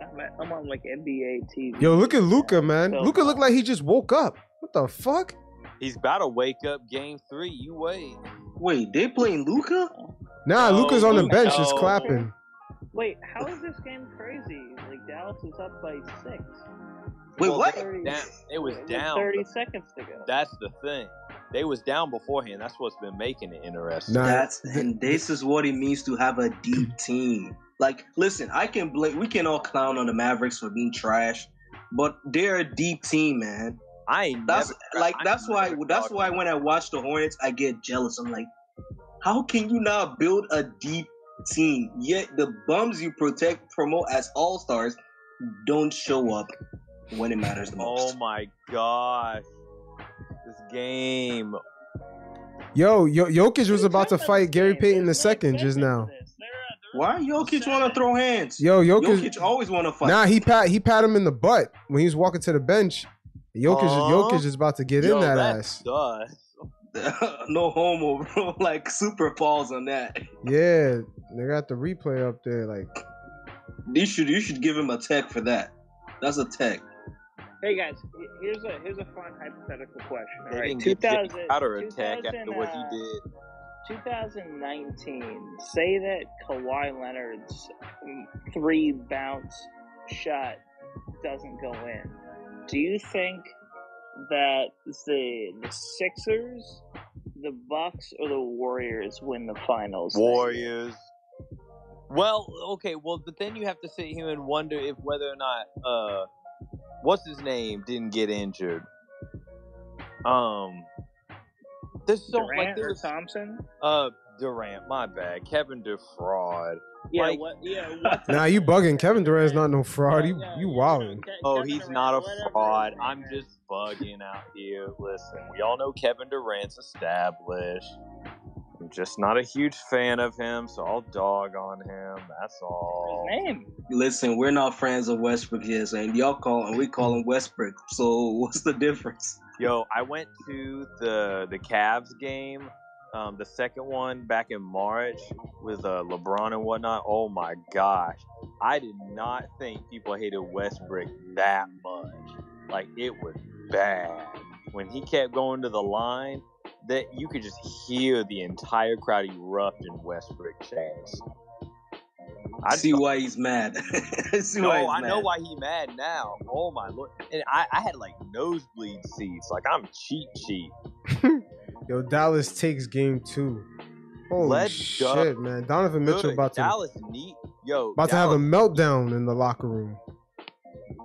I'm, at, I'm on like NBA TV. yo, look at Luka, man. So- Luka looked uh, like he just woke up. What the fuck? He's about to wake up game three. You wait. Wait, they playing Luka? Nah, No, Luka's on the Luka- bench, just no. clapping. Wait, how is this game crazy? Like Dallas is up by six. Wait, Well, what? they were Down, it was With down. Thirty seconds to go. That's the thing. They was down beforehand. That's what's been making it interesting. Nah, That's and this is what it means to have a deep team. Like, listen, I can blame. We can all clown on the Mavericks for being trash, but they're a deep team, man. I ain't That's never, like I that's why never that's why about when I watch the Hornets, I get jealous. I'm like, how can you not build a deep team yet the bums you protect promote as all stars don't show up when it matters the oh most. Oh my gosh. This game. Yo, Yo, Jokic was about to fight Gary Payton the second just now. Why Jokic want to throw hands? Yo, Jokic, Jokic always want to fight. Nah, he pat he pat him in the butt when he was walking to the bench. Jokic, Huh? Jokic is about to get Yo, in that that ass. no homo, bro. Like super falls on that. Yeah, they got the replay up there. Like, You should you should give him a tech for that. That's a tech. Hey guys, here's a here's a fun hypothetical question. All right, didn't give Jay 2000 Crowder a tech after what he uh, did. 2019. Say that Kawhi Leonard's three bounce shot doesn't go in. Do you think that the the Sixers, the Bucks, or the Warriors win the finals? Warriors. Well, okay, well, but then you have to sit here and wonder if whether or not uh, what's his name didn't get injured. Um, there's so like Durant there or Thompson? uh Durant, my bad, Kevin DeFraud. Yeah, Like- what? Yeah, what? nah, you bugging. Kevin Durant's not no fraud. You you wilding. Oh, he's not a fraud. I'm just bugging out here. Listen, we all know Kevin Durant's established. I'm just not a huge fan of him, so I'll dog on him. That's all. Name. Listen, we're not friends of Westbrook here, and y'all call and we call him Westbrook. So what's the difference? Yo, I went to the the Cavs game, um, the second one back in March with uh, LeBron and whatnot. Oh my gosh, I did not think people hated Westbrook that much. Like it was bad when he kept going to the line. That you could just hear the entire crowd erupt in Westbrook's chest. I see why he's mad. I see no, why he's I know why he mad now. Oh my lord! And I, I had like nosebleed seats. Like I'm cheap, cheap. Yo, Dallas takes game two. Holy Let's shit, go. man! Donovan Mitchell Good. about to Dallas neat. Yo, about to have a meltdown in the locker room.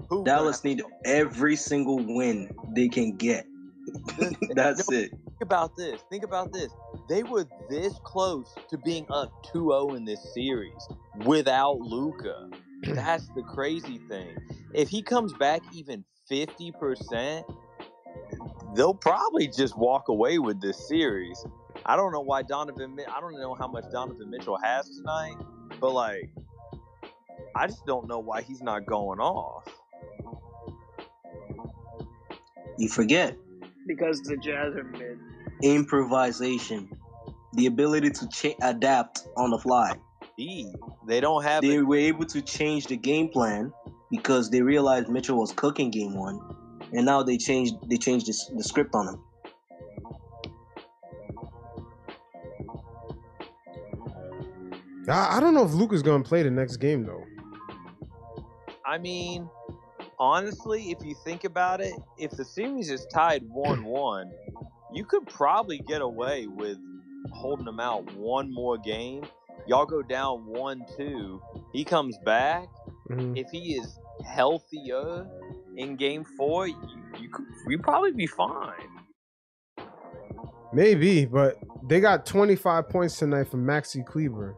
who Dallas need every single win they can get. That's No, it. Think about this. Think about this. They were this close to being up 2-0 in this series without Luka. That's the crazy thing. If he comes back even 50%, they'll probably just walk away with this series. I don't know why Donovan I don't know how much Donovan Mitchell has tonight, but like I just don't know why he's not going off. You forget Because the Jazz are mid. improvisation, the ability to cha- adapt on the fly. E, they don't have They it. were able to change the game plan because they realized Mitchell was cooking game one, and now they changed they changed this, the script on him. I, I don't know if Luka's gonna play the next game though. I mean, honestly, if you think about it, if the series is tied 1 1, you could probably get away with holding them out one more game. Y'all go down 1 2. He comes back. Mhm. If he is healthier in game four, you, you could you probably be fine. Maybe, but they got 25 points tonight from Maxi Kleber.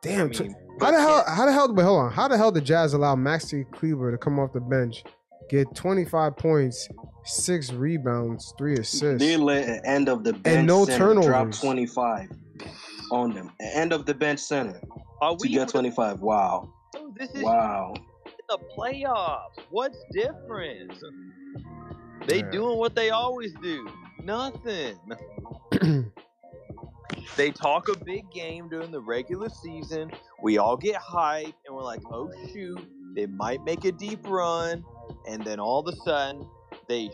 Damn, I mean, how the hell? How the hell? Wait, hold on. How the hell did Jazz allow Maxi Kleber to come off the bench, get 25 points, six rebounds, three assists? They let an end of the bench and no center drop 25 on them. An end of the bench center Are to get 25. Wow. Oh, this is Wow. the playoffs. What's different? They Yeah. doing what they always do. Nothing. they talk a big game during the regular season. We all get hyped and we're like, oh shoot, they might make a deep run. And then all of a sudden, they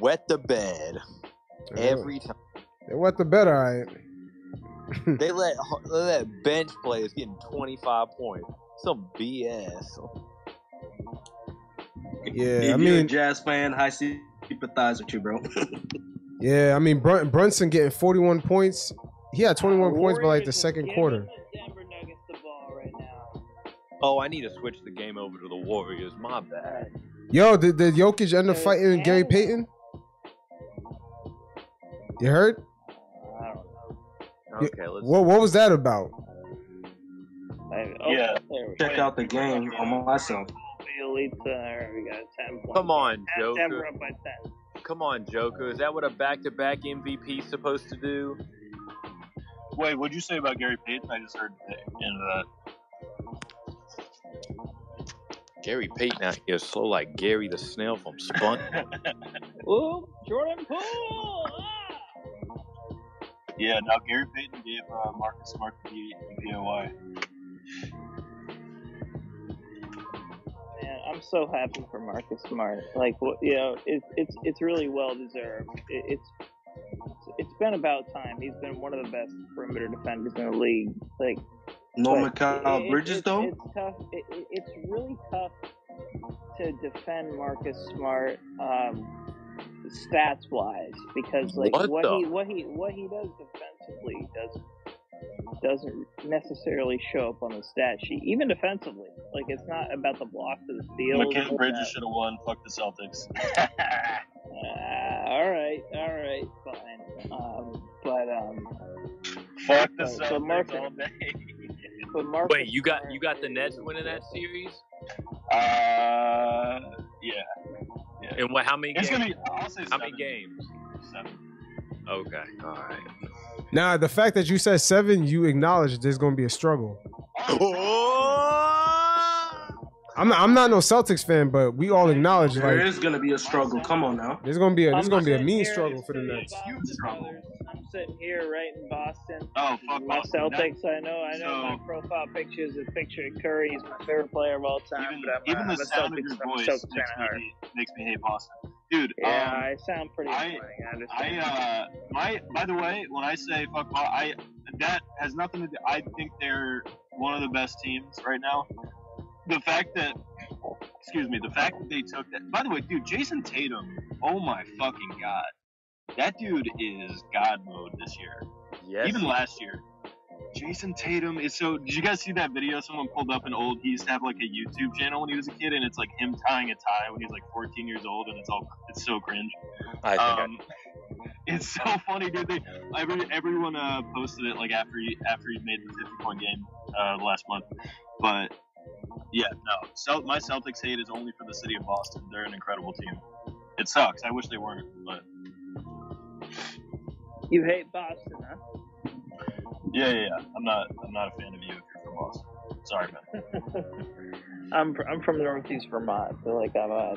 wet the bed every time. They wet the bed, all right. They let they let bench players getting 25 points. Some BS. Yeah, if I you're a mean, Jazz fan, I sympathize with you, bro. yeah, I mean, Brun- Brunson getting 41 points. He had 21 points by like the second quarter. the Nuggets the ball right now. Oh, I need to switch the game over to the Warriors. My bad. Yo, did, did Jokic end up Hey, fighting Gary man. Payton? You heard? I don't know. Okay, let's. What What was that about? Oh, Yeah. There we go. Check out the game I'm on myself. Elite, uh, there we go. Ten points. Come on, Denver Joker. up by ten. Come on, Joker. Is that what a back-to-back MVP is supposed to do? Wait, what'd you say about Gary Payton? I just heard the end of that. Gary Payton out here slow like Gary the snail from Spun. that. Ooh, Jordan Poole. Ah! yeah, now Gary Payton gave uh, Marcus Smart the DPOY. I'm so happy for Marcus Smart. Like, what you know, it's it's it's really well deserved. It, it's it's been about time. He's been one of the best perimeter defenders in the league. Like, No but Mikal it- Bridges it- though. It's tough. It, it, it's really tough to defend Marcus Smart um, stats wise because like What what, the- he what he what he does defensively doesn't doesn't necessarily show up on the stat sheet. Even defensively, like it's not about the blocks or the steals. Mikal Bridges should have won. Fuck the Celtics. Uh, all right, all right, fine. Um, but um, Fuck the But- but Celtics Marcus- all day. but Marcus Wait, you got you got the is- Nets winning that series? Uh, yeah. And what? How many It's games? gonna be. I'll say How seven. many games? Seven. Okay, all right. Now, the fact that you said seven, you acknowledge there's going to be a struggle. Oh! I'm not, I'm not no Celtics fan, but we all acknowledge There like is gonna be a struggle. Come on now. there's going to be a there's going to be a mean here struggle for the Nets. Huge struggle. I'm sitting here right in Boston. Oh fuck My Boston. Celtics, I know, I know. So- my profile picture is a picture of Curry. He's my favorite player of all time. even but I'm, even a, I'm the a sound of Celtics, your I'm a voice Celtics makes fan at me, hate, makes me hate Boston, dude. Yeah, um, I sound pretty I- annoying. I I uh my by the way, when I say fuck, Bo- I that has nothing to do. I think they're one of the best teams right now. The fact that, excuse me, the fact that they took that. By the way, dude, Jayson Tatum. Oh my fucking god, that dude is god mode this year. Yes. Even last year. Jayson Tatum is so. Did you guys see that video? Someone pulled up an old. He used to have like a YouTube channel when he was a kid, and it's like him tying a tie when he's like 14 years old, and it's all. It's so cringe. I think I- Um, it's so funny, dude. They, every, everyone uh, posted it like after he after he made the 50 point game uh, last month. But yeah, no. Cel- my Celtics hate is only for the city of Boston. They're an incredible team. It sucks. I wish they weren't, but You hate Boston, huh? Yeah, yeah, yeah. I'm not. I'm not a fan of you if you're from Boston. Sorry, man. I'm fr- I'm from Northeast Vermont. I feel like I'm a uh,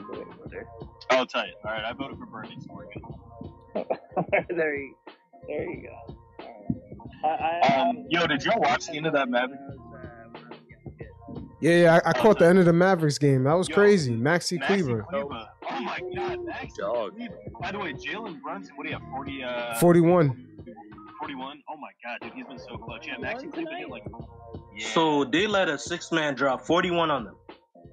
there. I'll tell you. All right, I voted for Bernie, so we're good. there you there you go. Alright. I, I, Um, yo, did y'all watch the end of that Maverick? Yeah, yeah, I, I caught the end of the Mavericks game. That was Yo, crazy. Maxi Maxi Kleber, Kleber. Oh my God, Maxi Dog. Kleber. By the way, Jalen Brunson. What do you have? 40. Uh, 41. 41. Oh my God, dude, he's been so clutch. Yeah, Maxi Kleber hit like. Yeah. So they let a six man drop 41 on them.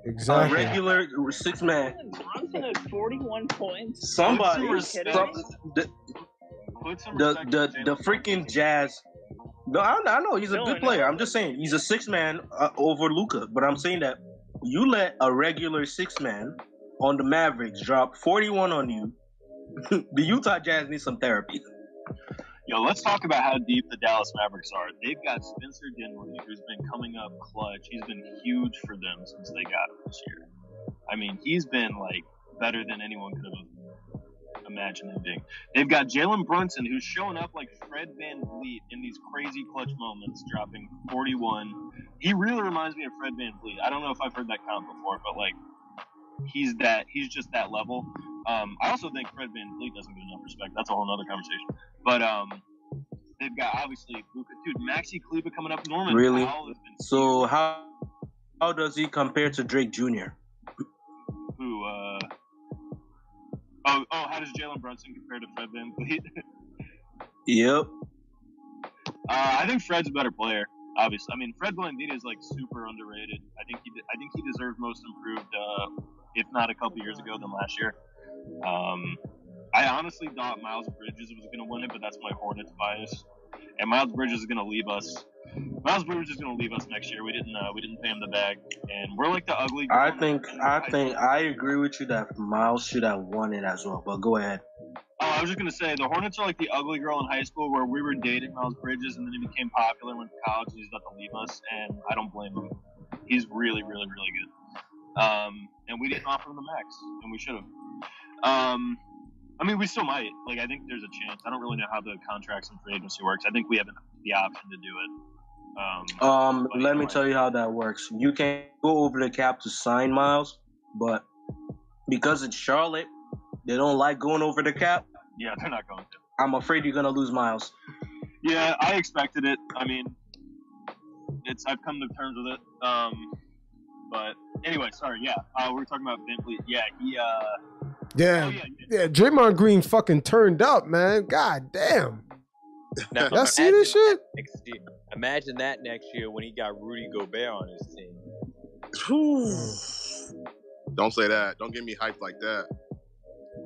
Exactly. A regular six man. Brunson at 41 points. Somebody. Put some kidding the Put some the respect the, on the freaking Jazz. No, I, I know he's a No, good player. I'm just saying he's a six man uh, over Luka. But I'm saying that you let a regular six man on the Mavericks drop 41 on you. the Utah Jazz need some therapy. Yo, let's talk about how deep the Dallas Mavericks are. They've got Spencer Dinwiddie, who's been coming up clutch. He's been huge for them since they got him this year. I mean, he's been like better than anyone could have imagined him being. They've got Jalen Brunson, who's showing up like Fred VanVleet in these crazy clutch moments, dropping 41. He really reminds me of Fred VanVleet. I don't know if I've heard that count before, but like he's that he's just that level. Um, I also think Fred VanVleet doesn't get enough respect. That's a whole other conversation. But um, they've got obviously Luka, dude, Maxi Kleber coming up. Norman Really? Has been So how how does he compare to Drake Jr.? who uh oh oh how does Jalen Brunson compare to Fred Van VanVleet? Yep. Uh, I think Fred's a better player. Obviously, I mean Fred VanVleet is like super underrated. I think he, de- I think he deserved most improved, uh, if not a couple years ago than last year. Um, I honestly thought Miles Bridges was going to win it, but that's my Hornets bias. And Miles Bridges is going to leave us. Miles Bridges is going to leave us next year. We didn't, uh, we didn't pay him the bag, and we're like the ugly. I think I think I agree with you that Miles should have won it as well. But go ahead. Oh, I was just gonna say the Hornets are like the ugly girl in high school where we were dating Miles Bridges and then he became popular, went to college, and he's about to leave us, and I don't blame him. He's really, really, really good. Um, and we didn't offer him the max, and we should have. Um, I mean, we still might. Like, I think there's a chance. I don't really know how the contracts and free agency works. I think we have the option to do it. Um, Um, let me tell you how that works. You can go over the cap to sign Miles, but because it's Charlotte, they don't like going over the cap. Yeah, they're not going to. I'm afraid you're gonna lose Miles. Yeah, I expected it. I mean, it's I've come to terms with it. Um, but anyway, sorry. Yeah, uh, we were talking about VanVleet. Yeah, he. Uh, Yeah, oh yeah, yeah. Draymond Green fucking turned up, man. God damn. Now, Y'all see this shit? Next year. Imagine that next year when he got Rudy Gobert on his team. Don't say that. Don't get me hyped like that.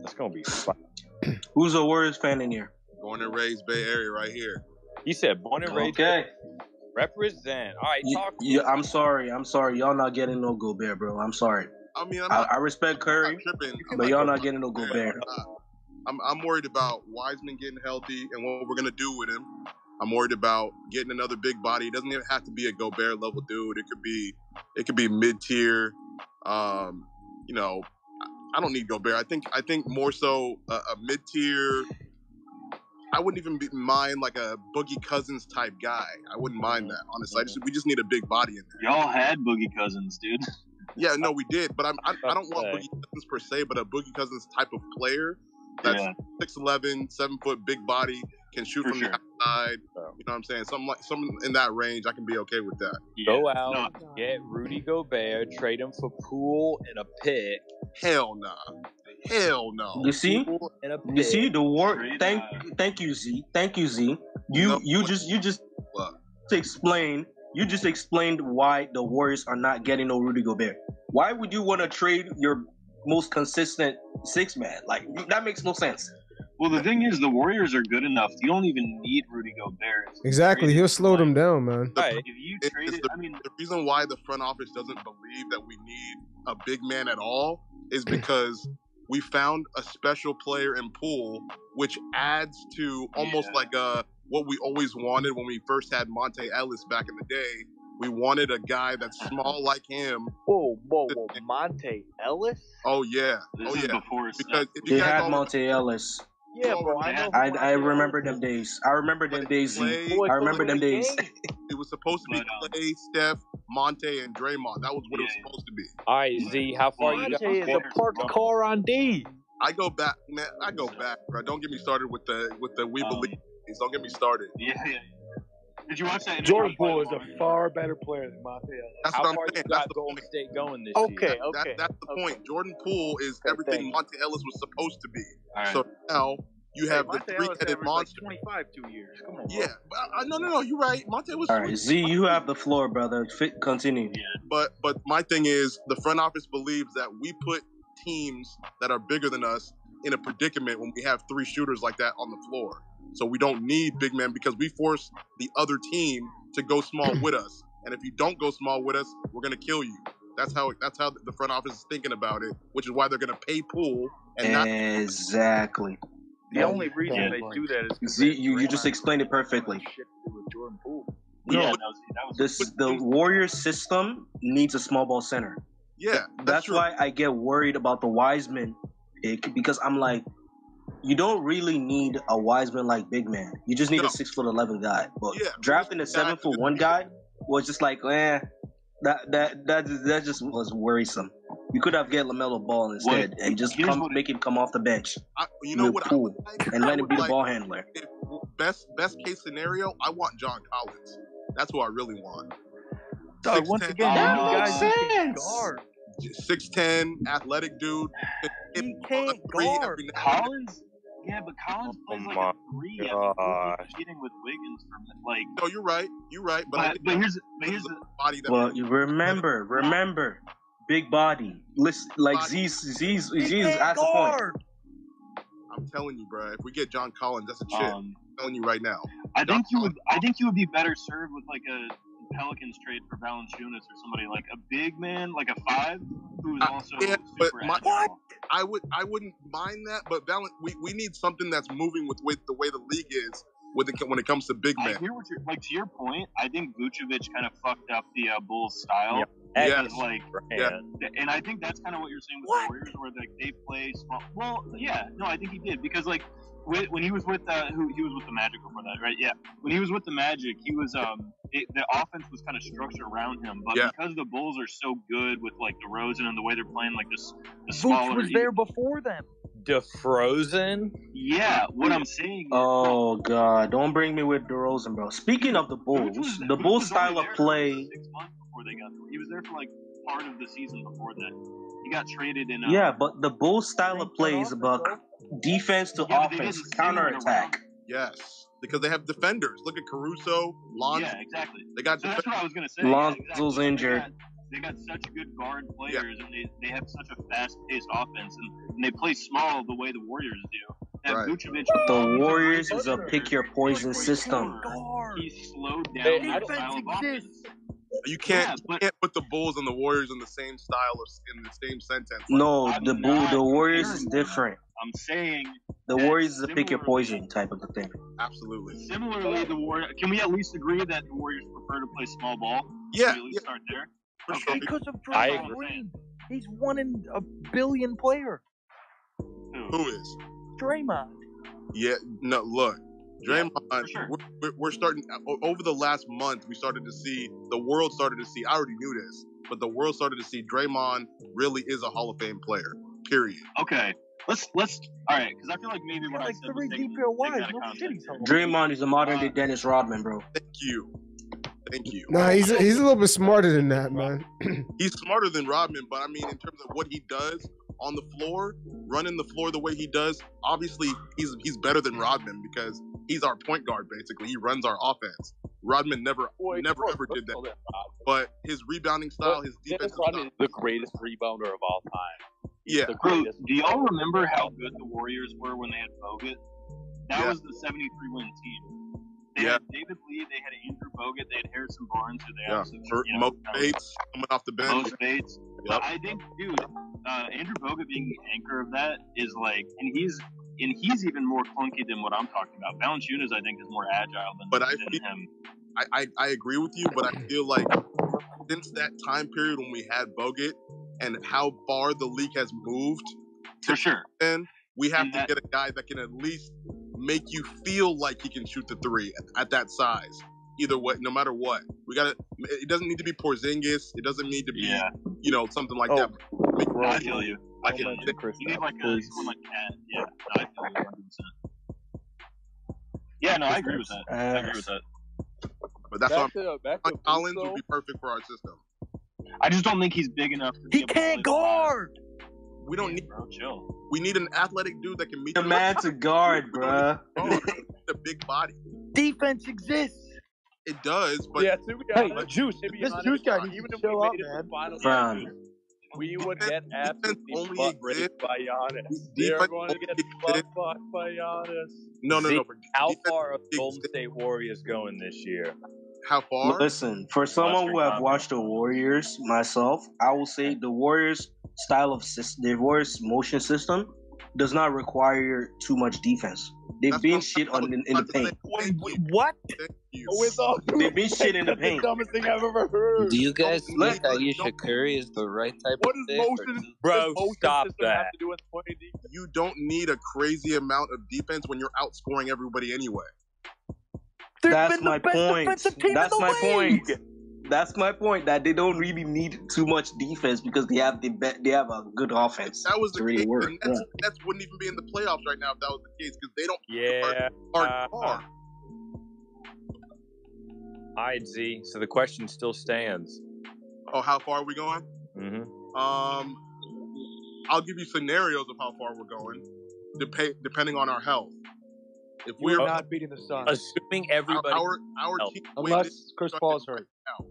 That's gonna be fun. Who's a Warriors fan in here? Born and raised Bay Area right here. He said, "Born and raised." Okay. Represent. All right, You- talk. you- I'm sorry. I'm sorry. Y'all not getting no Gobert, bro. I'm sorry. I mean, I'm I, not, I respect Curry, I'm tripping. but y'all not getting no Gobert. I'm, I'm worried about Wiseman getting healthy and what we're gonna do with him. I'm worried about getting another big body. It doesn't even have to be a Gobert level dude. It could be, it could be mid tier. Um, you know, I- I don't need Gobert. I think I think more so a, a mid tier. I wouldn't even be, mind like a Boogie Cousins type guy. I wouldn't mind that honestly. I just, we just need a big body in there. y'all had Boogie Cousins, dude. Yeah, no, we did, but I'm, I, I don't want Boogie Cousins per se, but a Boogie Cousins type of player that's Yeah. 6'11", 7 foot, big body, can shoot For from sure. the outside. You know what I'm saying? Something like something in that range, I can be okay with that. Go out, get Rudy Gobert, trade him for Poole and a pick. Hell nah, hell no. You see? Poole and a pick. You see the war. Thank, thank you, Z. Thank you, Z. You, No. you just, you just What? to explain. You just explained why the Warriors are not getting no Rudy Gobert. Why would you want to trade your most consistent six man? Like that makes no sense. Well, the thing is, the Warriors are good enough. You don't even need Rudy Gobert. If Exactly. He'll slow them down, man. The, Right. If you It- traded, it's the- I mean, the reason why the front office doesn't believe that we need a big man at all is because we found a special player in Poole, which adds to almost Yeah. like uh what we always wanted when we first had Monta Ellis back in the day. We wanted a guy that's small like him. Whoa, whoa, whoa, Monta Ellis? Oh yeah, this oh is yeah. before Because if They you guys had all Monta Ellis. Yeah, bro, I know. I, I remember them days. I remember them days. Z. Klay, I remember them the days. it was supposed to be But, um, Klay, Steph, Monta, and Draymond. That was what it was supposed to be. All right, Z. How far you got? Monta is a parked car on D. I go back, man. I go back, bro. Don't get me started with the with the we Um, believe. Don't get me started. yeah, yeah. yeah. Did you watch that? interview Jordan Poole is a far better player than Monta Ellis. That's How what I'm you saying. That's the Golden point. State going this Okay, year? That, okay. that's the okay. point. Jordan Poole is Okay, everything Monta Ellis was supposed to be. All right. So now you have Hey, the Monta Ellis three-headed monster. Like 25 two years. Come on, yeah, but I, no, no, no. You're right. Monta was All right, sweet. Z, you have the floor, brother. Fit, continue. But but my thing is the front office believes that we put teams that are bigger than us in a predicament when we have three shooters like that on the floor. So we don't need big men because we force the other team to go small with us. And if you don't go small with us, we're gonna kill you. That's how that's how the front office is thinking about it, which is why they're gonna pay Poole and not Exactly. The only reason Yeah. they do that is 'cause Z, you, you just explained it perfectly. shit to do with Jordan Poole. Yeah, No, that was, that was This the Warriors system needs a small ball center. yeah. That's, That's why I get worried about the Wiseman pick eh, because I'm like, you don't really need a Wiseman like big man. You just need No. a six foot eleven guy. But Yeah, drafting a seven foot one guy was just like, eh, that that that that just was worrisome. You could have get LaMelo Ball instead and just come what- make him come off the bench I, you know with what I would like? and I let him would be the ball handler. if best best case scenario, I want John Collins. That's what I really want. Dog, once 6'10", again, That you makes guys sense. six ten, athletic dude, He can't guard. Collins. Yeah, but Collins Oh plays like my a three. I mean, gosh. he's competing with Wiggins for like. No, you're right. You're right. But, I But, think but here's but here's the, a body that Well, you remember, remember, big body. Listen, like Z's, Z's, Z's asked the point. I'm telling you, bro. If we get John Collins, that's a chip. Um, I'm telling you right now. I think you would. I think you would be better served with like a Pelicans trade for Valanciunas or somebody like a big man, like a five, who's also Uh, Yeah, but super my, agile. I would I wouldn't mind that, but Valen, we, we need something that's moving with, with the way the league is with it, when it comes to big men. I men. hear what you're like. To your point, I think Vucevic kind of fucked up the uh, Bulls style. Yes. Because, like, Yeah. and I think that's kind of what you're saying with the Warriors, where like they play small. Well, yeah, no, I think he did because like when when he was with uh, who he was with the Magic before that, right? Yeah, when he was with the Magic, he was um it, the offense was kind of structured around him, but Yeah. because the Bulls are so good with like DeRozan and the way they're playing, like this the smaller. Vooch was there before them. DeFrozen. Yeah, what I'm saying. Oh God! Don't bring me with DeRozan, bro. Speaking of the Bulls, the Bulls style of play. before they got he was there for like part of the season before that. He got traded in. Uh, Yeah, but the Bulls style of play is about defense to Yeah, offense, didn't counter-attack Yes, because they have defenders. Look at Caruso, Lonzo. Yeah, exactly. They got So that's what I was gonna say. Lonzo's yeah, exactly. injured. They got, they got such good guard players, and they, they have such a fast-paced offense, and, and they play small the way the Warriors do. Right. The Warriors is a pick your poison system. He slowed down Hey, the I don't- style of offense. You can't Yeah, you can't put the Bulls and the Warriors in the same style of in the same sentence. No, I'm the Bull, the Warriors is different. I'm saying The Warriors is a pick your poison type of a thing. Absolutely. Similarly, the Warriors. Can we at least agree that the Warriors prefer to play small ball? Yeah, Can we at least start there. For Okay. sure. Because of I Draymond agree. Green. He's one in a billion player. Who is? Draymond. Yeah, no, look, Draymond. sure. we're, we're- we're starting over the last month. We started to see the world started to see. I already knew this, but the world started to see Draymond really is a Hall of Fame player. Period. Okay. Let's let's all right because I feel like maybe what Yeah, I like said three was taken, DPOYs. taken out of No context. shit, he's Draymond is a modern day uh, Dennis Rodman, bro. Thank you, thank you. Nah, he's a, he's a little bit smarter than that, man. He's smarter than Rodman, but I mean, in terms of what he does on the floor, running the floor the way he does, obviously he's he's better than Rodman because he's our point guard. Basically, he runs our offense. Rodman never never ever did that. But his rebounding style, his Dennis defensive Rodman is the greatest rebounder of all time. Yeah, The greatest. do y'all remember how good the Warriors were when they had Bogut? That Yeah. was the 73 win team. They Yeah. had David Lee, they had Andrew Bogut, they had Harrison Barnes, who they yeah. obviously, For you know, Mo Speights coming off the bench. Mo Speights. Yep. But I think, dude, uh, Andrew Bogut being the anchor of that is like, and he's and he's even more clunky than what I'm talking about. Valanciunas, I think, is more agile than, But I than feel- him. I, I, I agree with you, but I feel like since that time period when we had Bogut and how far the league has moved, For sure. And we have And to that- get a guy that can at least make you feel like he can shoot the three at, at that size. Either way, no matter what, we got to. It doesn't need to be Porzingis. It doesn't need to be, Yeah. you know, something like Oh, that. Make- No, I feel you. I Don't feel you. Chris You need now, like a, someone like Cat. Yeah, no, I feel you 100%. Yeah, no, I agree with that. I agree with that. But that's why Back to uh, back to John Collins Boots, would be perfect for our system. I just don't think he's big enough to He can't play guard. We don't five. need. bro, chill. We need an athletic dude that can meet The man to guard, bruh. The big body. Defense exists. It does, but yeah, to be Hey, honest, Juice, to be this honest, Juice guy needs even to if we chill made out, it to man. the finals, Fam. we would get Defense absolutely only butt by Giannis. They're going to get exists- butt fucked by Giannis. no, no, no. Zeke, but How far are the Golden State Warriors going this year? How far? Listen, for someone who have watched the Warriors, myself, I will say the Warriors style of sys- the Warriors motion system does not require too much defense. They've That's been shit on in, in the paint. Thank you. What? With all due They've been respect, shit in the that's paint. the dumbest thing I've ever heard. Do you guys Let- think Ayesha Curry is the right type What of does fit? motion, Bro, motion stop that. do of defense? You don't need a crazy amount of defense when you're outscoring everybody anyway. They've That's been the my best point. defensive team That's in the my league. point. That's my point. That they don't really need too much defense because they have the be- they have a good offense. That was the really case. work. and Nets, Nets wouldn't even be in the playoffs right now if that was the case because they don't Yeah. hard far. All right, Z. So the question still stands. Oh, how far are we going? hmm Um, I'll give you scenarios of how far we're going, dep- depending on our health. If we're We're not beating the Suns. Assuming everybody. our our health. team Unless Chris Paul's hurt. now.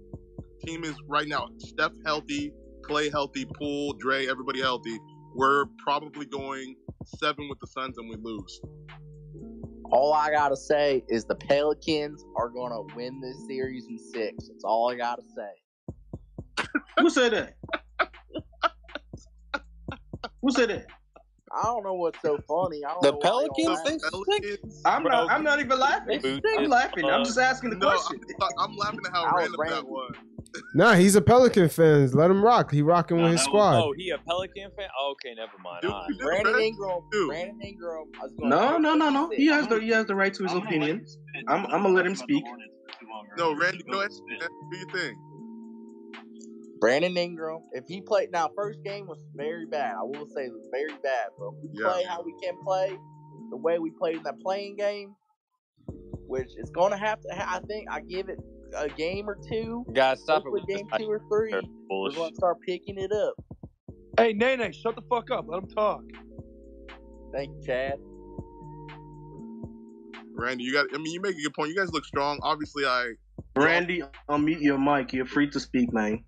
Team is right now. Steph healthy, Klay healthy, Poole, Dre, everybody healthy. We're probably going seven with the Suns, and we lose. All I gotta say is the Pelicans are gonna win this series in six. That's all I gotta say. Who said that? Who said that? I don't know what's so funny. I don't The know Pelicans, laugh. they stink. I'm Bro. not. I'm not even laughing. Boot I'm is laughing. I'm just uh, asking the No, question. I'm, I'm laughing at how I was random that random. was. Nah, he's a Pelican fan. Let him rock. He rocking No, with his that was- squad. Oh, he a Pelican fan? Oh, okay, never mind. Dude, All right. you Brandon. Ingram. Dude. Brandon Ingram. No, no, no, no. He has the he has the right to his I'm gonna opinion. I'm- I'm gonna let him speak. the Hornets for too long No, already. Randy, Just go ahead. Do your thing. Brandon Ingram. If he played now, first game was very bad. I will say it was very bad. But if we Yeah. play how we can play, the way we played in that playing game, which is going to have to. I think I give it a game or two. Guys, stop it Hopefully with game two or three. We're going to start picking it up. Hey, Nene, shut the fuck up. Let him talk. Thank you, Chad. Randy, you got. I mean, you make a good point. You guys look strong. Obviously, I Randy, unmute your mic. You're free to speak, man.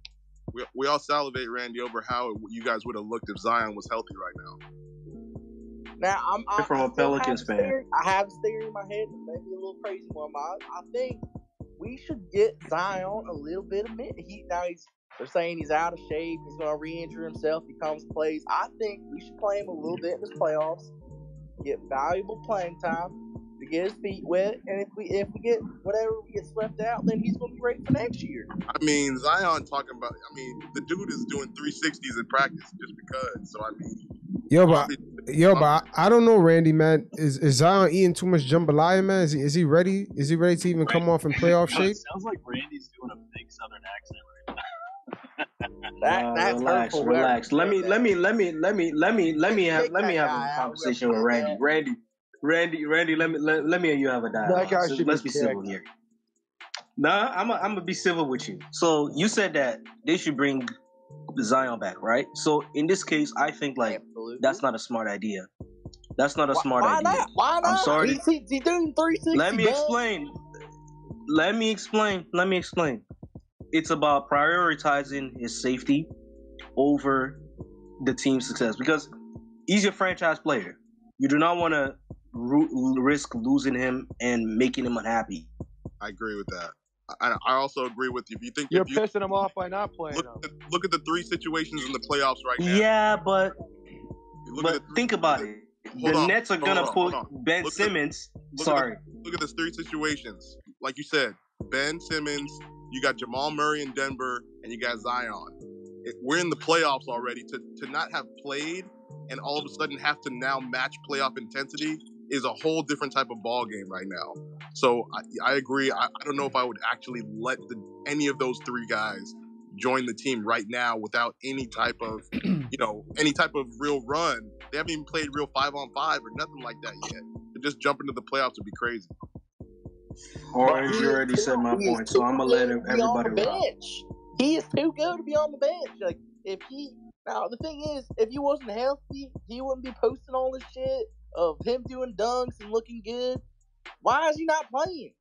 We, we all salivate Randy over how you guys would have looked if Zion was healthy right now. Now I'm, I'm From I a still have Pelicans fan. I have this theory in my head, and maybe a little crazy one. But I, I think we should get Zion a little bit of minute. He now he's they're saying he's out of shape. He's going to re-injure himself. He comes plays. I think we should play him a little bit in this playoffs. Get valuable playing time to get his feet wet, and if we if we get whatever we get swept out, then he's going to be ready for next year. I mean, Zion talking about. I mean, the dude is doing 360s in practice just because. So I mean, Yo, but obviously- yo, but I, I don't know, Randy, man. Is is Zion eating too much jambalaya, man? Is he is he ready? Is he ready to even come off in playoff No, shape? sounds like Randy's doing a big Southern accent right now. That Uh, that's relax, relax. Let me, let me, let me, let me, let me, let me have, let me have a conversation with Randy. Randy, Randy, Randy. Let me, let, let me and you have a dialogue. guy So should let's be be civil here. Nah, I'm, i I'm gonna be civil with you. So you said that they should bring Zion back, right? So in this case, I think like Absolutely. that's not a smart idea. That's not a Why, smart why idea. not? Why not? I'm sorry. He's, he, he doing 360. Let me bud. explain. Let me explain. Let me explain. It's about prioritizing his safety over the team's success because he's your franchise player. You do not want to ru- risk losing him and making him unhappy. I agree with that. I, I also agree with you. If you think You're if you pissing him off by not playing look him. at, the, look at the three situations in the playoffs right now. Yeah, but Look but at the, think about it. The on, Nets are gonna on, put. Ben Look at- Simmons. look at sorry, look at the three situations. Like you said, Ben Simmons, you got Jamal Murray in Denver, and you got Zion. It, we're in the playoffs already. To to not have played and all of a sudden have to now match playoff intensity is a whole different type of ball game right now. So I, I agree. I, I don't know if I would actually let the, any of those three guys join the team right now without any type of you know any type of real run. They haven't even played real five on five or nothing like that yet. To just jump into the playoffs would be crazy. Orange, you already said my point, so I'm gonna let to on everybody the rock. bench. He is too good to be on the bench. Like if he now the thing is, if he wasn't healthy, he wouldn't be posting all this shit of him doing dunks and looking good. Why is he not playing?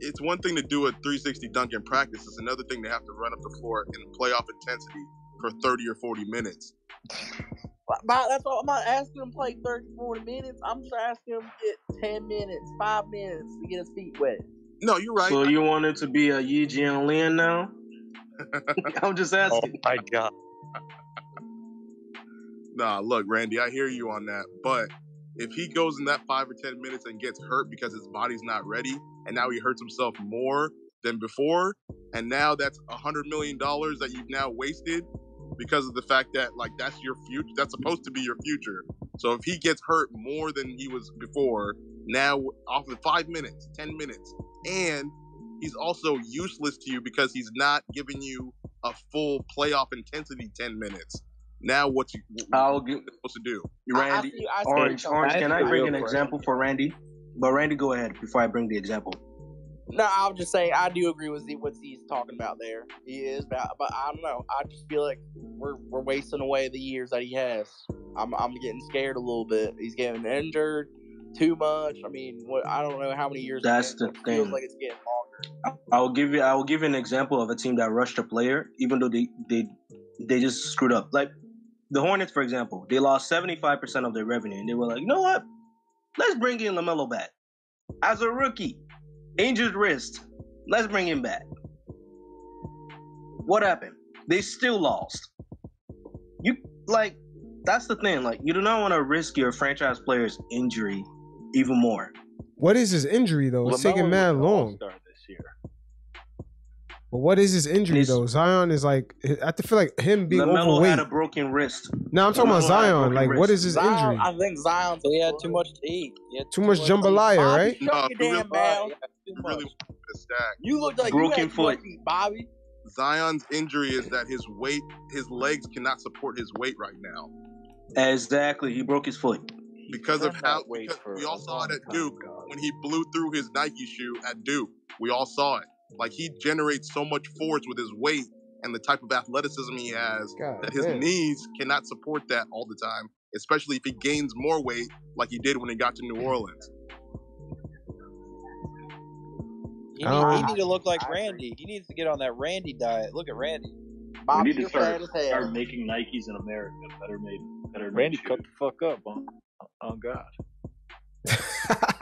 It's one thing to do a 360 dunk in practice. It's another thing to have to run up the floor in playoff intensity for 30 or 40 minutes. But- but That's all. I'm not asking him to play 30, 40 minutes. I'm just asking him to get 10 minutes, five minutes to get his feet wet. No, you're right. So you want it to be a Yi Jian Lin now? I'm just asking. Oh asking. my god. Nah, look, Randy, I hear you on that. But if he goes in that five or 10 minutes and gets hurt because his body's not ready, and now he hurts himself more than before, and now that's a $100 million that you've now wasted because of the fact that, like, that's your future. That's supposed to be your future. So if he gets hurt more than he was before, now off of five minutes, 10 minutes, and he's also useless to you because he's not giving you a full playoff intensity 10 minutes. Now what you I'll give supposed to do? Randy. see- I see Orange, what Orange. Can I bring an quick. example for Randy? But Randy, go ahead before I bring the example. No, I'm just saying I do agree with Z, what he's talking about there. He is, but, but I don't know. I just feel like we're we're wasting away the years that he has. I'm I'm getting scared a little bit. He's getting injured too much. I mean, what I don't know how many years. That's again, the but it feels thing. like it's getting longer. I will give you I will give you an example of a team that rushed a player, even though they they they just screwed up. Like the Hornets, for example, they lost seventy five percent of their revenue, and they were like, you know what? Let's bring in LaMelo back as a rookie, injured wrist. Let's bring him back. What happened? They still lost. You like that's the thing. Like you do not want to risk your franchise player's injury even more. What is his injury though? It's taking mad long. all-star this year. But what is his injury though? Zion is like I feel like him being LaMelo overweight. had a broken wrist. no, I'm talking about LaMelo had a Zion. Like, what wrist. is his Zion, injury? I think Zion's. He had too much to eat. He had Too much jambalaya, Bobby, right? shut No, your damn really- mouth. You really want to stack. You look like Broken you had too much foot. to Bobby. Zion's injury is that his weight, his legs cannot support his weight right now Exactly. He broke his foot. because of how. that way Because for we all saw it at Duke God. when he blew through his Nike shoe at Duke. We all saw it. Like he generates so much force with his weight and the type of athleticism he has God that his damn. knees cannot support that all the time. Especially if he gains more weight, like he did when he got to New Orleans. He, I need, don't- he need to look like I agree. Randy. He needs to get on that Randy diet. Look at Randy. We need to start fat as hell. start making Nikes in America. Better made, better made Randy shoes. cut the fuck up on, on God.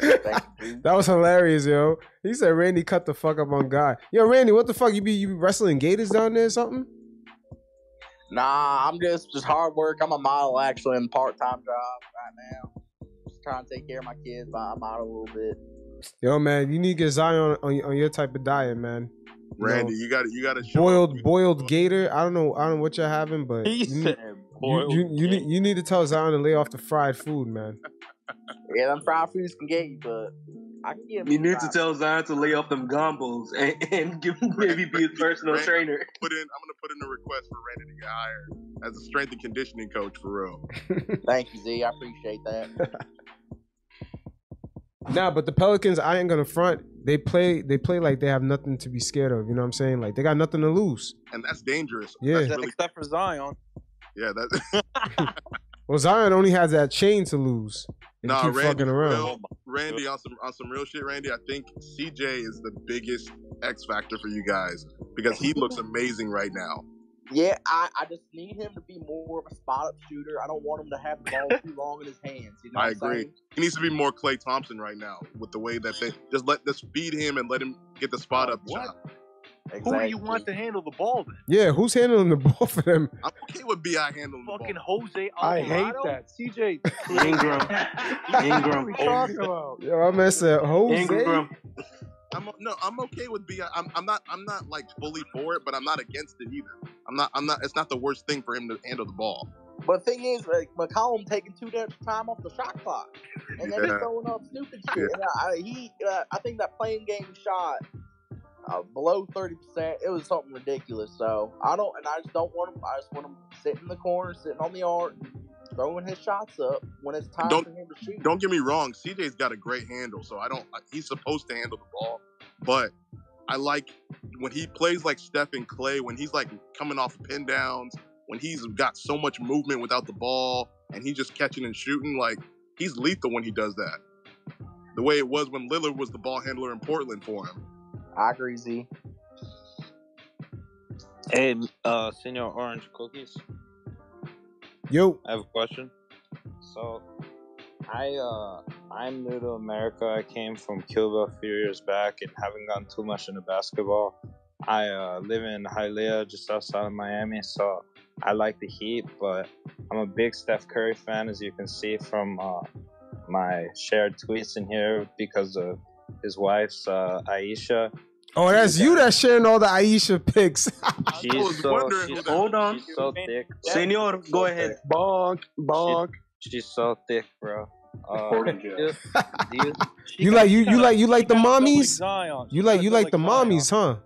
that was hilarious, yo. He said Randy cut the fuck up on God. Yo, Randy, what the fuck? You be you be wrestling gators down there or something? Nah, I'm just just hard work. I'm a model actually in part time job right now. Just trying to take care of my kids, but I'm out a little bit. Yo, man, you need to get Zion on, on your type of diet, man. You know, Randy, you got to you got to boiled up. boiled gator. I don't know. I don't know what you're having, but you need, said you, boiled you, you need you need to tell Zion to lay off the fried food, man. Yeah, them fried foods can get you, but I can get 'em You need to fried. tell Zion to lay off them gumbos and, and give maybe be his personal Randy, trainer. Put in. I'm gonna put in a request for Randy to get hired as a strength and conditioning coach for real. Thank you, Z. I appreciate that. Nah, but the Pelicans, I ain't gonna front. They play they play like they have nothing to be scared of. You know what I'm saying? Like they got nothing to lose. and that's dangerous. Yeah. That's Except, really, except for Zion. yeah, that. Well, Zion only has that chain to lose. If nah, he keep Randy, fucking around. real- Randy, on some on some real shit, Randy. I think CJ is the biggest X factor for you guys because he looks amazing right now. Yeah, I, I just need him to be more of a spot up shooter. I don't want him to have the ball too long in his hands. You know I what I'm agree. saying? He needs to be more Klay Thompson right now with the way that they just let just feed him and let him get the spot up What? shot. Who do you want to handle the ball then? Yeah, who's handling the ball for them? I'm okay with Bi handling the ball. Fucking ball. Jose I hate that. CJ. Ingram. Ingram. What are we talking about? Yo, I messed up. Jose. Ingram. I'm no, I'm okay with Bi. I'm I'm not I'm not like fully for it, but I'm not against it either. I'm not I'm not. It's not the worst thing for him to handle the ball. But the thing is, like, McCollum taking too much time off the shot clock, and then Yeah. he's throwing up stupid shit. And I, he, uh, I think that playing game shot uh, below thirty percent. It was something ridiculous. So I don't, and I just don't want him. I just want him sitting in the corner, sitting on the arc, throwing his shots up when it's time Don't- for him to shoot. Don't get me wrong, CJ's got a great handle, so I don't. He's supposed to handle the ball, but I like when he plays like Steph and Klay when he's like coming off pin downs, when he's got so much movement without the ball, and he's just catching and shooting. Like he's lethal when he does that. The way it was when Lillard was the ball handler in Portland for him. I agree, Z. Hey, uh, Senor Orange Cookies. Yo, I have a question. So, I uh, I'm new to America. I came from Cuba a few years back and haven't gotten too much into basketball. I uh, live in Hialeah, just outside of Miami, so I like the Heat. But I'm a big Steph Curry fan, as you can see from uh, my shared tweets in here, because of his wife's uh, Ayesha. Oh, that's you that's sharing all the Ayesha pics. She's was so wondering she's, Hold on. she's so thick. Senor, go ahead. Bonk, bonk. She's so thick, bro. Uh, According to do you- you- you like you you like you like the She kinda built mommies? You like you like the mommies, huh?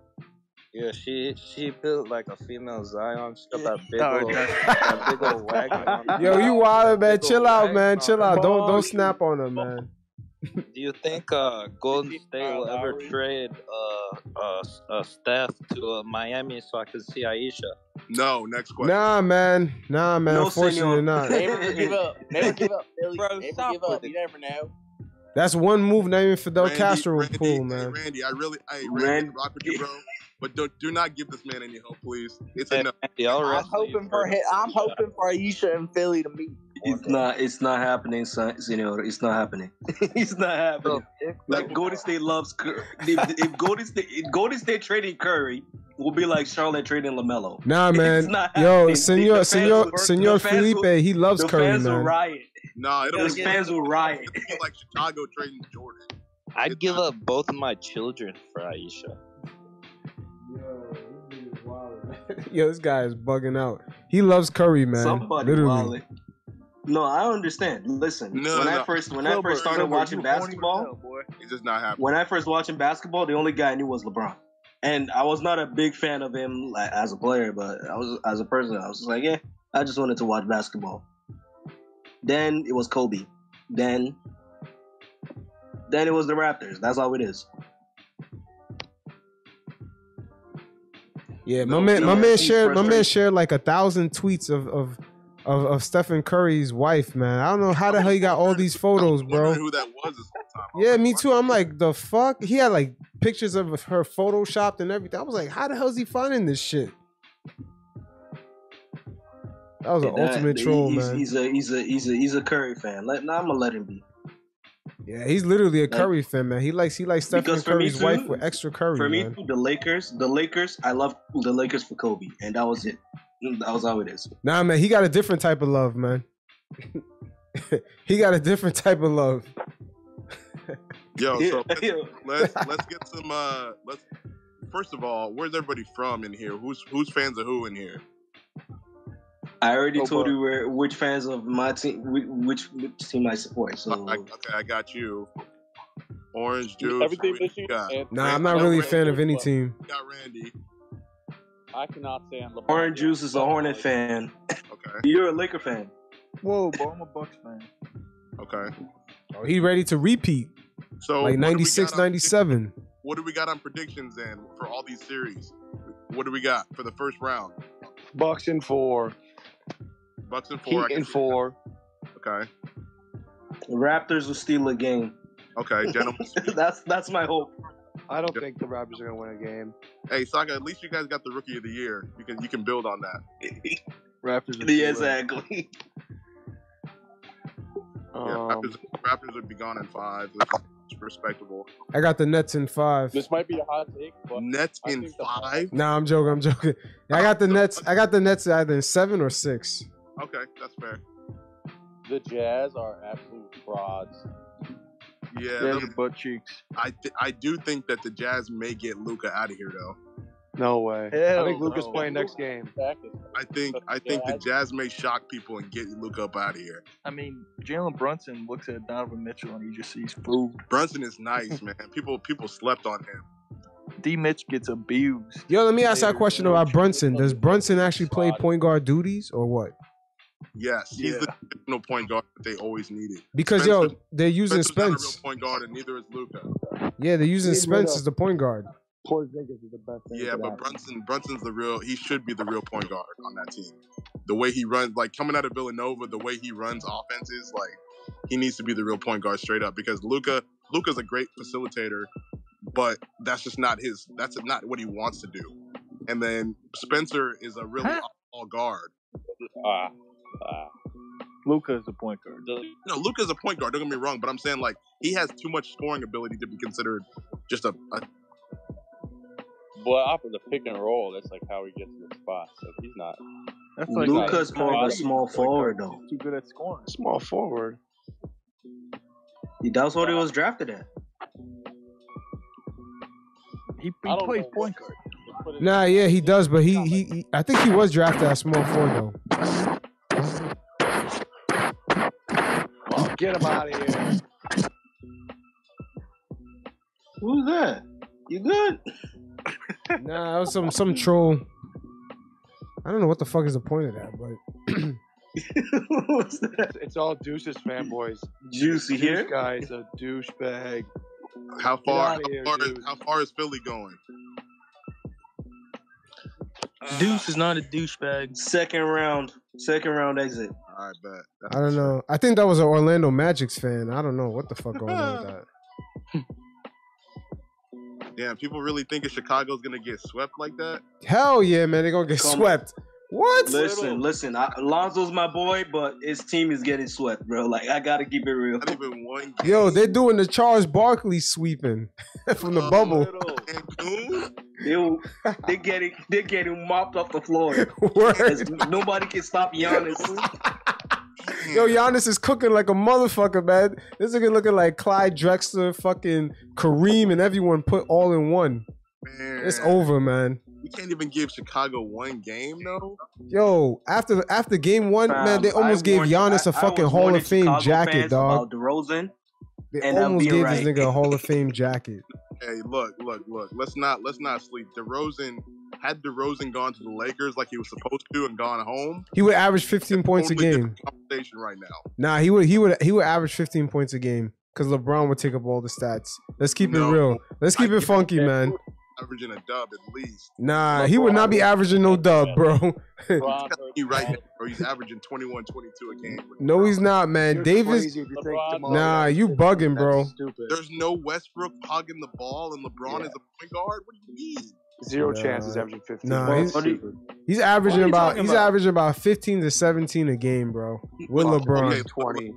Yeah, she she built like a female Zion. She got that big old that big old wagon. Yo, you wild man. Chill out, man. Chill out. Don't don't snap on her, man. Do you think uh, Golden State will ever trade uh, uh, uh, Steph to uh, Miami so I can see Ayesha? No, next question. Nah, man. Nah, man. No, Unfortunately, senor. not. Never give up. Never give up, Billy. Bro, Never stop give up. with You never know. That's one move not even Fidel Randy, Castro would Randy, pull, hey, man. Randy, I really, hey, Randy, Randy. rock with you, bro. But do, do not give this man any hope, please. It's Hey, enough. Randy, I'll I'm hoping for him. I'm hoping for Ayesha and Philly to meet. It's not. It's not happening, son- senor. It's not happening. it's not happening. Like Golden State loves. Cur- if, if Golden State, if Golden State trading Curry, will be like Charlotte trading LaMelo. Nah, It's man. not Yo, happening. The Senor, fans Senor, will- Senor Felipe, will- he loves the Curry, fans will man. riot. Nah, it'll The be, fans will riot. it'll be like Chicago trading Jordan. I'd give up both of my children for Aisha. Yo, this guy is bugging out. He loves Curry, man. Somebody Literally. wildin'. No, I don't understand. Listen, No, when no, I first when I first started Filbert, watching you horny basketball, It's just not happening. when I first watching basketball, the only guy I knew was LeBron, and I was not a big fan of him like, as a player, but I was as a person. I was just like, yeah, I just wanted to watch basketball. Then it was Kobe. Then, then it was the Raptors. That's all it is. Yeah, my No, man, my man shared, my man shared like a thousand tweets of of of, of Stephen Curry's wife, man. I don't know how the hell he got all these photos, bro. who that was this whole time. Yeah, me too. I'm like, the fuck? He had like pictures of her photoshopped and everything. I was like, how the hell is he finding this shit? That was an That- ultimate he- troll, he's, man. He's a he's a he's a he's a Curry fan. Let, nah, I'm gonna let him be. Yeah, he's literally a Like- Curry fan, man. He likes he likes Stephen Because for me Curry's too- wife with extra Curry, For me, man. too, the Lakers, the Lakers, I love the Lakers for Kobe, and that was it. That was how it is. Nah, man, he got a different type of love, man. he got a different type of love. Yo, so let's, let's let's get some. uh Let's first of all, where's everybody from in here? Who's who's fans of who in here? I already Oh, told boy. you where which fans of my team, which, which team I support. So I, okay, I got you. Orange juice. Everything who you got? Nah, I'm not really a fan of any team. Got Randy. I cannot stand LeBron. Orange Juice is a Hornet fan. Okay. You're a Laker fan. Whoa, bro, I'm a Bucks fan. Okay. Oh, he ready to repeat. So like what do we 96, got on- 97. What do we got on predictions then for all these series? What do we got for the first round? Bucks in four. Bucks and four. I can in four. that. Okay. Raptors will steal a game. Okay, gentlemen. that's that's my hope. I don't think the Raptors are gonna win a game. hey, Saga. At least you guys got the rookie of the year. You can you can build on that. Raptors. Are Yeah, exactly. Yeah, Um, Raptors, Raptors would be gone in five. It's, it's respectable. I got the Nets in five. This might be a hot take, but Nets I in think the- five. Nah, I'm joking. I'm joking. I got the Nets. I got the Nets either in seven or six. Okay, that's fair. the Jazz are absolute frauds. Yeah, yeah, those- the butt cheeks. I th- I do think that the Jazz may get Luka out of here though. No way. I think Luka's no. playing next game. I think I think the Jazz may shock people and get Luka up out of here. I mean, Jalen Brunson looks at Donovan Mitchell and he just sees food. Brunson is nice, man. People people slept on him. D. Mitch gets abused. Yo, let me ask that question about Brunson. Does Brunson actually play point guard duties or what? Yes, he's Yeah. the traditional point guard that they always needed. Because yo, they're using Spencer's not a real Spence. point guard, and neither is Luka. Yeah, they're using Spence as the point guard. Porzingis is the best thing. Yeah, but that. Brunson Brunson's the real. He should be the real point guard on that team. The way he runs, like coming out of Villanova, the way he runs offenses, like he needs to be the real point guard straight up. Because Luka Luka's a great facilitator, but that's just not his. That's not what he wants to do. And then Spencer is a really all guard. Ah, ah. Luka is the point guard. No, Luka's a point guard. Don't get me wrong, but I'm saying like he has too much scoring ability to be considered just a, a But off of the pick and roll, that's like how he gets to the spot. So he's not. That's like Luka's not- more of a small forward though. He's too good at scoring. Small forward. He that's what he was drafted at. He, he plays point guard. put Nah, yeah, he does, but he he, he I think he was drafted at small four though. Oh, get him out of here. Who's that? You good? Nah, that was some some troll. I don't know what the fuck is the point of that, but What's that? It's all Deuces fanboys. Juicy Juice here. guy's a douchebag. how far outta here, how far, is, dude. how far is Philly going? Deuce is not a douchebag. Second round, second round exit. All right, bet. I don't know. I think that was an Orlando Magic's fan. I don't know what the fuck going on with that. Damn, people really thinking Chicago's gonna get swept like that? Hell yeah, man! They're gonna get Come- swept. What? Listen, listen. I, Lonzo's my boy, but his team is getting swept, bro. Like I gotta keep it real. Not even one. Yo, they're doing the Charles Barkley sweeping from the bubble. They they getting they're getting mopped off the floor. Word. 'Cause Nobody can stop Giannis. Yo, Giannis is cooking like a motherfucker, man. This nigga looking like Clyde Drexler, fucking Kareem, and everyone put all in one. It's over, man. We can't even give Chicago one game though. Yo, after after game one, man, they almost I gave warned- Giannis a I- I fucking was Hall of Fame Chicago jacket, fans dog. About DeRozan, They and almost gave right. this nigga a Hall of Fame jacket. Hey, look, look, look. Let's not let's not sleep. DeRozan had DeRozan gone to the Lakers like he was supposed to and gone home. He would average 15 points a game. Conversation right now. Nah, he would he would he would average 15 points a game because LeBron would take up all the stats. Let's keep No. it real. Let's keep it funky, man. Averaging a dub at least. Nah, he would not be averaging no dub, bro. He right now, bro. He's averaging 21, 22 a game. no, he's not, man. Davis. crazy if you think Nah, you bugging, bro. There's no Westbrook hogging the ball, and LeBron is a point guard. What do you mean? Zero Nah. chance he's uh, averaging 15. Nah, Well, he's, you- he's averaging What are you about he's about? averaging about 15 to 17 a game, bro. With LeBron. 20.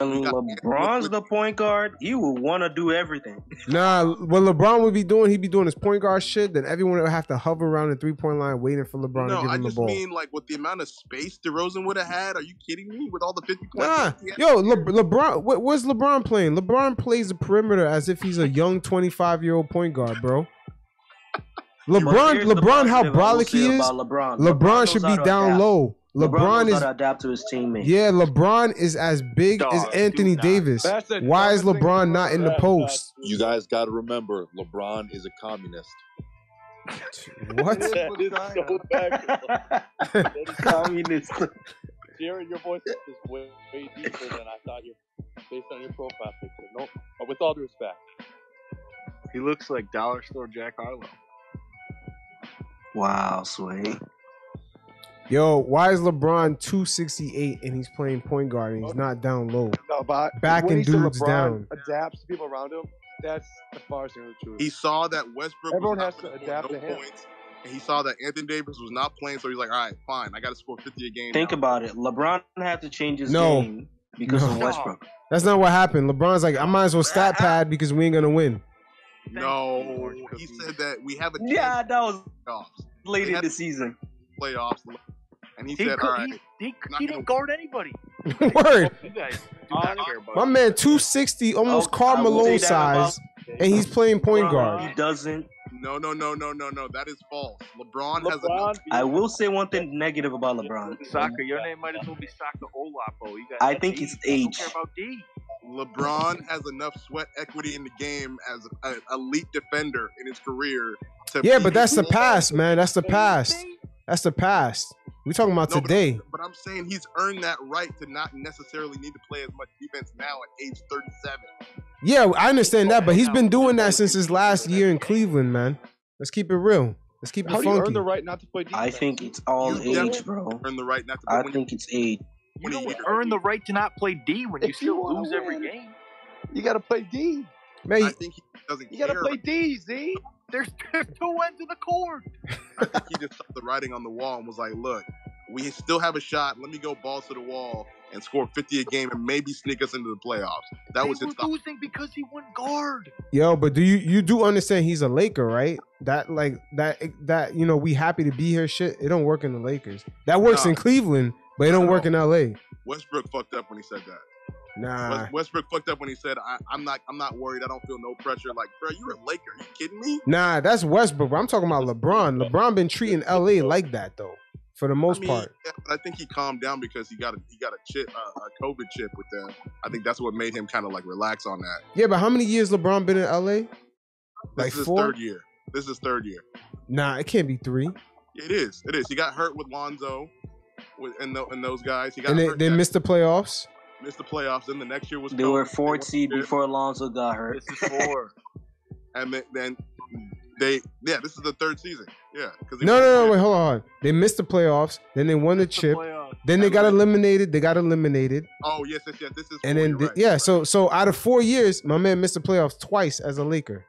And LeBron's the point guard. He will want to do everything. Nah, what LeBron would be doing, he'd be doing his point guard shit. Then everyone would have to hover around the three point line waiting for LeBron to No, give I him the just mean like with the amount of space DeRozan would have had. Are you kidding me? With all the 50 points. Nah, yo, Le- LeBron, wh- where's LeBron playing? LeBron plays the perimeter as if he's a young 25 year old point guard, bro. LeBron, here's LeBron, how positive brolic he is. LeBron. LeBron, LeBron should be down adapt. low. LeBron, LeBron, is how to adapt to his teammates. yeah. LeBron is as big as Anthony Davis. Why is LeBron not in the post? You guys got to remember, LeBron is a communist. What? That is so backwards. Communist. Jared, your voice is way, way deeper than I thought you based on your profile picture. No, but with all due respect. He looks like Dollar Store Jack Harlow. Wow, sweet. Yo, why is LeBron 268 and he's playing point guard and he's not down low? No, but Backing when he dudes LeBron down. Adapts to people around him. That's the farthest thing from the truth. He saw that Westbrook Everyone was has to adapt score to him. points, and he saw that Anthony Davis was not playing, so he's like, all right, fine, I got to score 50 a game. Think now. about it. LeBron had to change his No. game because No. of Westbrook. That's not what happened. LeBron's like, I might as well stat pad because we ain't gonna win. No, he said that we have a chance Yeah, that was playoffs. late in the season. playoffs, and he, He, said, could, all right, he, he, not he didn't guard anybody. Word. You guys do not care about My man 260, almost Oh, Karl I Malone say about- size, and he's playing point LeBron, guard. He doesn't. No, no, no, no, no, no. That is false. LeBron, has a. I will say one thing negative about LeBron. Soccer, your name might as well be Soccer Olapo. You got I think it's D. age. Don't care about D. LeBron has enough sweat equity in the game as an elite defender in his career. To Yeah, but that's the past, man. That's the past. That's the past. We talking about No, but- today. But I'm saying he's earned that right to not necessarily need to play as much defense now at age 37. Yeah, I understand that, but he's been doing that since his last year in Cleveland, man. Let's keep it real. Let's keep How it do you earn the right not to play defense? I think it's all You age, bro. Earn the right not to. I think it's age. You don't earn the right to not play D when you If you still wanna lose every game. You got to play D. Man, I think he doesn't You got to care. play D, Z. There's, there's two ends of the cord. I think he just saw the writing on the wall and was like, "Look, we still have a shot. Let me go balls to the wall and score 50 a game and maybe sneak us into the playoffs." That was they his were losing because he wouldn't guard. Yo, but do you you do understand he's a Laker, right? That like that that you know we happy to be here. Shit, it don't work in the Lakers. That works No. in Cleveland, but it don't work in L.A. Westbrook fucked up when he said that. Nah, Westbrook fucked up when he said, I, "I'm not, I'm not worried. I don't feel no pressure." Like, bro, you're a Laker. Are you kidding me? nah, that's Westbrook. I'm talking about LeBron. LeBron been treating L.A. like that though, for the most I mean, part. yeah, but I think he calmed down because he got a he got a chip, uh, a COVID chip with them. I think that's what made him kind of like relax on that. Yeah, but how many years LeBron been in L.A.? This Like is his four? third year. This is third year. Nah, it can't be three. It is. It is. He got hurt with Lonzo, with and, tho- and those guys. He got And they, they missed the playoffs. missed the playoffs. Then the next year was They COVID. were fourth seed before Alonso got hurt. This is four. and then, then They yeah, this is the third season. Yeah, because No, no, no. Wait, hold on. They missed the playoffs. Then they won the chip. Then they got eliminated. They got eliminated. Oh yes, yes, yes. This is And then th- yeah, so so out of four years, my man missed the playoffs twice as a Laker.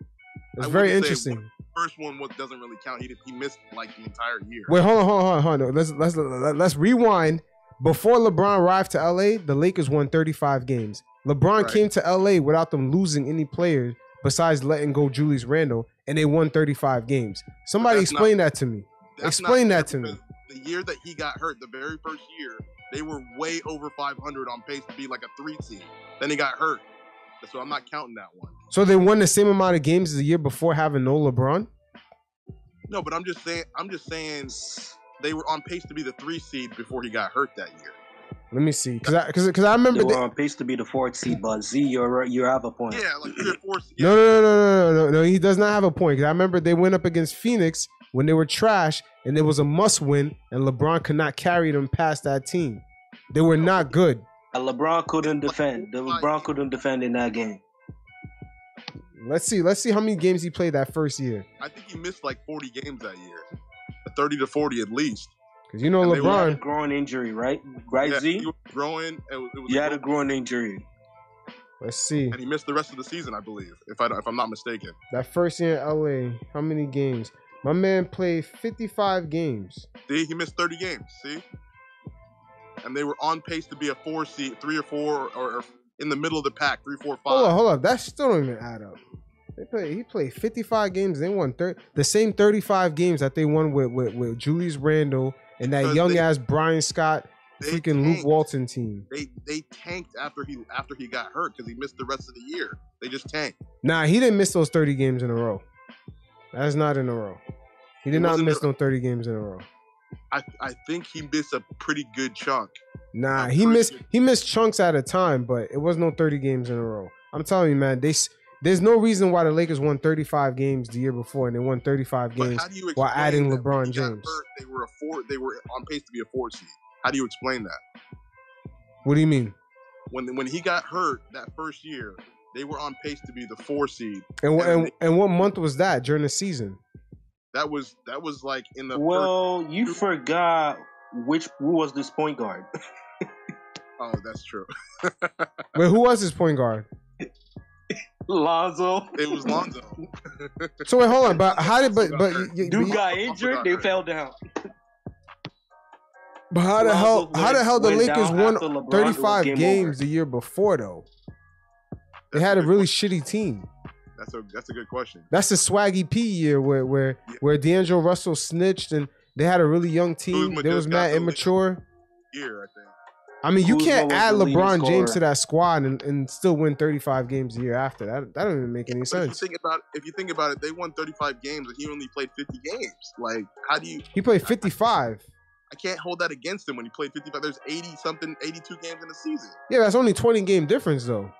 It's very wouldn't say interesting. First one was, doesn't really count. He did, he missed like the entire year. Wait, hold on, hold on, hold on. Let's let's let's rewind. Before LeBron arrived to LA, the Lakers won 35 games. LeBron Right. came to LA without them losing any players besides letting go Julius Randle, and they won 35 games. Somebody that's not- explain that to me. Explain that to me. The year that he got hurt, the very first year, they were way over 500 on pace to be like a three seed. Then he got hurt, so I'm not counting that one. So they won the same amount of games as the year before having no LeBron. No, but I'm just saying. I'm just saying they were on pace to be the three seed before he got hurt that year. Let me see, because I because I remember They were on pace to be the fourth seed, but Z, you're you have a point. Yeah, like three or four. No, no, no, no, no, no, no. He does not have a point. 'Cause I remember they went up against Phoenix when they were trash, and it was a must win, and LeBron could not carry them past that team. They were not good. LeBron couldn't defend. The LeBron couldn't defend in that game. Let's see. Let's see how many games he played that first year. I think he missed like 40 games that year, 30 to 40 at least. Because you know And they were- You had a LeBron. groin injury, right? Right, Yeah, Z? he was growing. It was, it was You had a groin injury. Let's see. and he missed the rest of the season, I believe, if I if I'm not mistaken. That first year in LA, how many games? My man played 55 games. See, he missed 30 games. See, and they were on pace to be a four seed, three or four, or, or in the middle of the pack, three, four, five. Hold on, hold on. That still don't even add up. They play. He played 55 games. They won thir- the same 35 games that they won with with, with Julius Randle and that young they- ass Byron Scott, freaking Luke. Walton team. They they tanked after he after he got hurt because he missed the rest of the year. They just tanked. Nah, he didn't miss those 30 games in a row. That's not in a row. He did not miss no 30 games in a row. I I think he missed a pretty good chunk. Nah, he missed he missed chunks at a time, but it was no 30 games in a row. I'm telling you, man, they there's no reason why the Lakers won 35 games the year before and they won 35 But games how do you while adding LeBron James. hurt, they were a four. They were on pace to be a four seed. How do you explain that? What do you mean? When when he got hurt that first year, they were on pace to be the four seed. And, And and and what month was that during the season? That was that was like in the Well, you forgot which who was this point guard. Oh, that's true. Wait, who was this point guard? Lonzo. It was Lonzo. So wait, hold on, but how did but but y- y- Dude but- got injured. They fell down. but how the hell Lonzo how the hell the Lakers won after LeBron, it was 35 game games over. the year before though? They had a really shitty team. That's a that's a good question. That's the Swaggy P year where where where D'Angelo Russell snitched and they had a really young team. Kuzma They was just got mad immature. Year, I think. I mean, you Kuzma can't add the leading LeBron James to that squad and, and still win 35 games a year after. That that doesn't even make any But if sense. you think about if you think about it, they won 35 games and he only played 50 games. Like, how do you? He played 55. I can't hold that against him when he played 55. There's 80 something, 82 games in the season. Yeah, that's only 20 game difference though.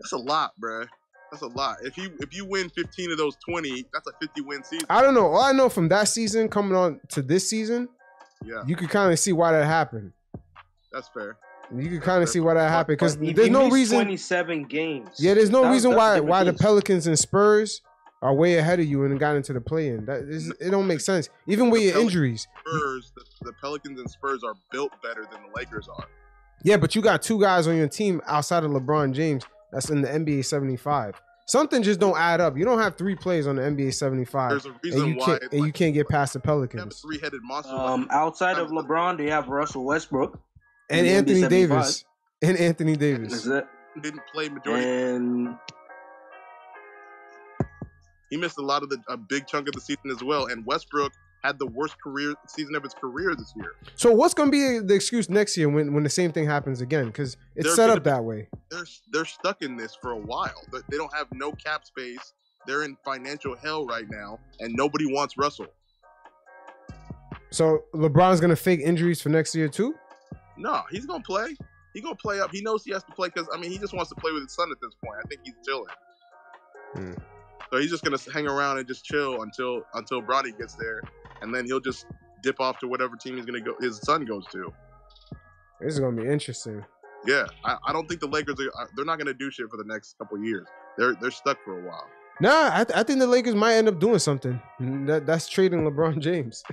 That's a lot, bruh. That's a lot. If you if you win 15 of those 20, that's a 50 win season. I don't know. All I know from that season coming on to this season, Yeah, you could kind of see why that happened. that's fair. You could kind of see why that happened because there's no reason. 27 games. Yeah, there's no That- reason why why the. Pelicans and Spurs are way ahead of you and got into the play-in. That is, it don't make sense. Even with your injuries. Spurs, the, the Pelicans and Spurs are built better than the Lakers are. Yeah, but you got two guys on your team outside of LeBron James that's in the NBA 75. Something just don't add up. You don't have three plays on the NBA 75. There's a reason and you why can't it's and you can't get past the Pelicans. Three-headed monster. Um, outside of LeBron, they have Russell Westbrook And Anthony Davis. And Anthony Davis. That's it. didn't play majority. And He missed a lot of the a big chunk of the season as well. And Westbrook had the worst career season of his career this year. So what's gonna be the excuse next year when, when the same thing happens again? Because it's They're set up be- that way. They're they're stuck in this for a while. They- don't have no cap space. They're in financial hell right now, and nobody wants Russell. So LeBron's gonna fake injuries for next year too. No, he's gonna play. He gonna play up. He knows he has to play because I mean he just wants to play with his son at this point. I think he's chilling. Hmm. So he's just gonna hang around and just chill until until Bronny gets there, and then he'll just dip off to whatever team he's gonna go. His son goes to. This is gonna be interesting. Yeah, I, I don't think the Lakers are. They're not gonna do shit for the next couple years. They're they're stuck for a while. Nah, I, th- I think the Lakers might end up doing something. That, that's trading LeBron James.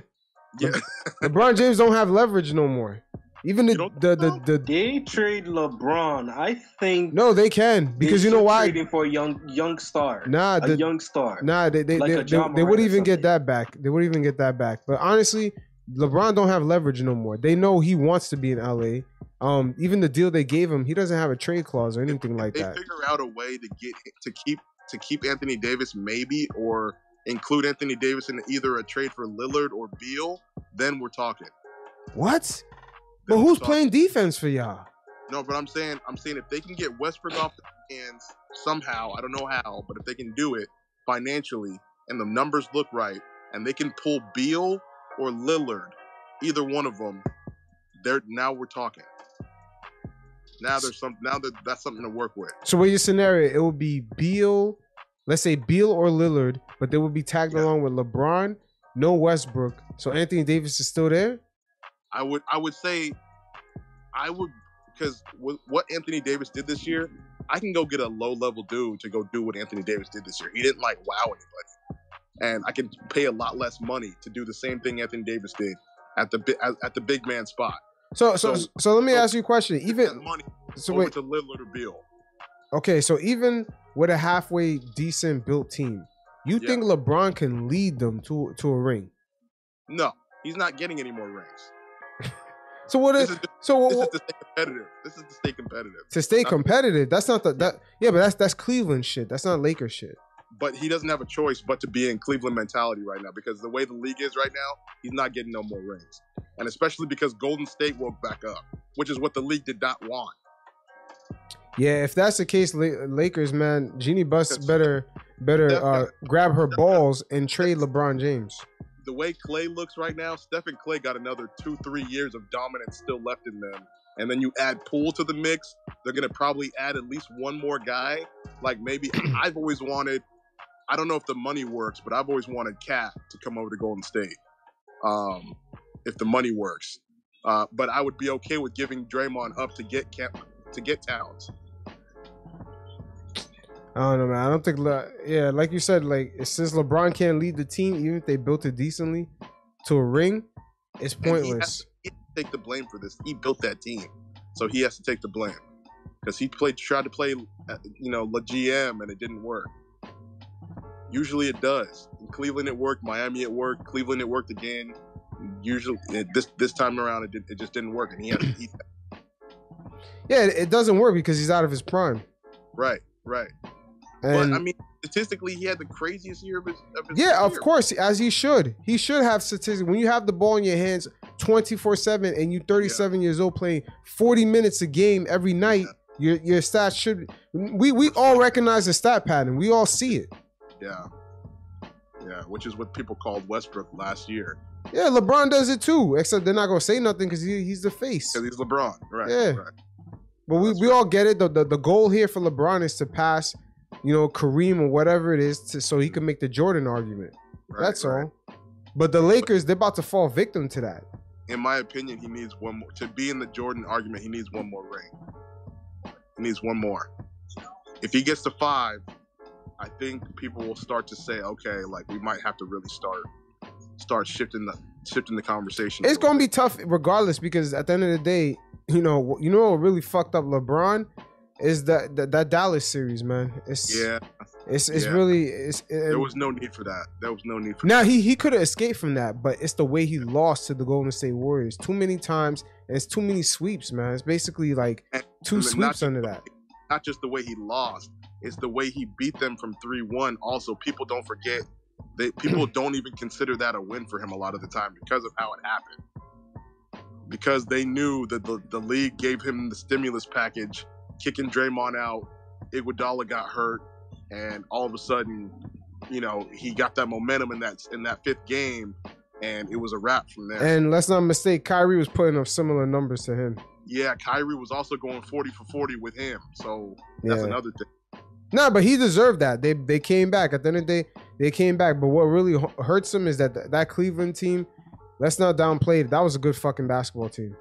Yeah. LeBron James don't have leverage no more. Even the the, the, the They trade LeBron. I think no, they can because they you know why? trade him for a young young star. Nah, a the- young star. Nah, they they Like they, they, they wouldn't even get that back. They wouldn't even get that back. But honestly, LeBron don't have leverage no more. They know he wants to be in LA. Um, even the deal they gave him, he doesn't have a trade clause or anything like they that. They figure out a way to get to keep to keep Anthony Davis maybe or include Anthony Davis in either a trade for Lillard or Beal, then we're talking. What? But who's playing defense for y'all? No, but I'm saying I'm saying if they can get Westbrook off the hands somehow, I don't know how, but if they can do it financially and the numbers look right, and they can pull Beal or Lillard, either one of them, they're now we're talking. Now there's some now that that's something to work with. So what your scenario? It would be Beal, let's say Beal or Lillard, but they would be tagged along with LeBron, no Westbrook. So Anthony Davis is still there. I would I would say I would because what Anthony Davis did this year, I can go get a low level dude to go do what Anthony Davis did this year. He didn't like wow anybody, and I can pay a lot less money to do the same thing Anthony Davis did at the at, at the big man spot. So so so, So- let me ask you a question. Even Money so wait, to Lillard or Beal. okay, so even with a halfway decent built team, you Yeah. think LeBron can lead them to to a ring? No, he's not getting any more rings. So what is, is so This what, is to stay competitive. This is to stay competitive. to stay competitive? That's not the that yeah, but that's that's Cleveland shit. That's not Lakers shit. But he doesn't have a choice but to be in Cleveland mentality right now because the way the league is right now, he's not getting no more rings. And especially because Golden State woke back up, which is what the league did not want. Yeah, if that's the case, Lakers man, Jeanie Buss better better uh, grab her balls and trade LeBron James. The way Klay looks right now, Steph and Klay got another two, three years of dominance still left in them. And then you add Poole to the mix, they're gonna probably add at least one more guy. Like maybe I've always wanted, I don't know if the money works, but I've always wanted Cat to come over to Golden State. Um, if the money works. Uh, but I would be okay with giving Draymond up to get Cat, to get Towns. I don't know, man. I don't think, Le- yeah, like you said, like since LeBron can't lead the team, even if they built it decently to a ring, it's And he has, pointless. he has to take the blame for this. He built that team, so he has to take the blame because he played, tried to play, uh, you know, the GM, and it didn't work. Usually it does. In Cleveland it worked. Miami it worked. Cleveland it worked again. Usually this this time around it, did, it just didn't work, and he had to eat that. Yeah, it doesn't work because he's out of his prime. Right, right. And but I mean, statistically, he had the craziest year of his. Of his yeah, of course, as he should. He should have statistics. When you have the ball in your hands 24 7 and you're 37 years old playing 40 minutes a game every night, your your stats should. We, we all recognize the stat pattern. We all see it. Yeah, yeah, which is what people called Westbrook last year Yeah, LeBron does it too, except they're not going to say nothing because he, he's the face. because he's LeBron. Right. Yeah. Right. But we, we all get it. The, the the goal here for LeBron is to pass, you know, Kareem or whatever it is, to, so he can make the Jordan argument. That's all. But the Lakers, they're about to fall victim to that. in my opinion, he needs one more to be in the Jordan argument. He needs one more ring. He needs one more. If he gets to five, I think people will start to say, okay, like we might have to really start start shifting the shifting the conversation. It's gonna be tough regardless because at the end of the day, you know, you know what really fucked up LeBron is that that, that Dallas series, man. It's Yeah, it's it's yeah. really it's there was no need for that. There was no need for Now he he could have escaped from that, but it's the way he lost to the Golden State Warriors too many times, and it's too many sweeps, man. It's basically like two not sweeps under that. not just the way he lost, it's the way he beat them from 3-1. Also, people don't forget that people don't even consider that a win for him a lot of the time because of how it happened. Because they knew that the, the league gave him the stimulus package, kicking Draymond out, Iguodala got hurt, and all of a sudden, you know, he got that momentum in that in that fifth game, and it was a wrap from there. And let's not mistake, Kyrie was putting up similar numbers to him. yeah, Kyrie was also going 40 for 40 with him, so that's Yeah. another thing. No, but he deserved that. They they came back at the end of the day. They came back. But what really hurts him is that th- that Cleveland team. Let's not downplay it. That was a good fucking basketball team.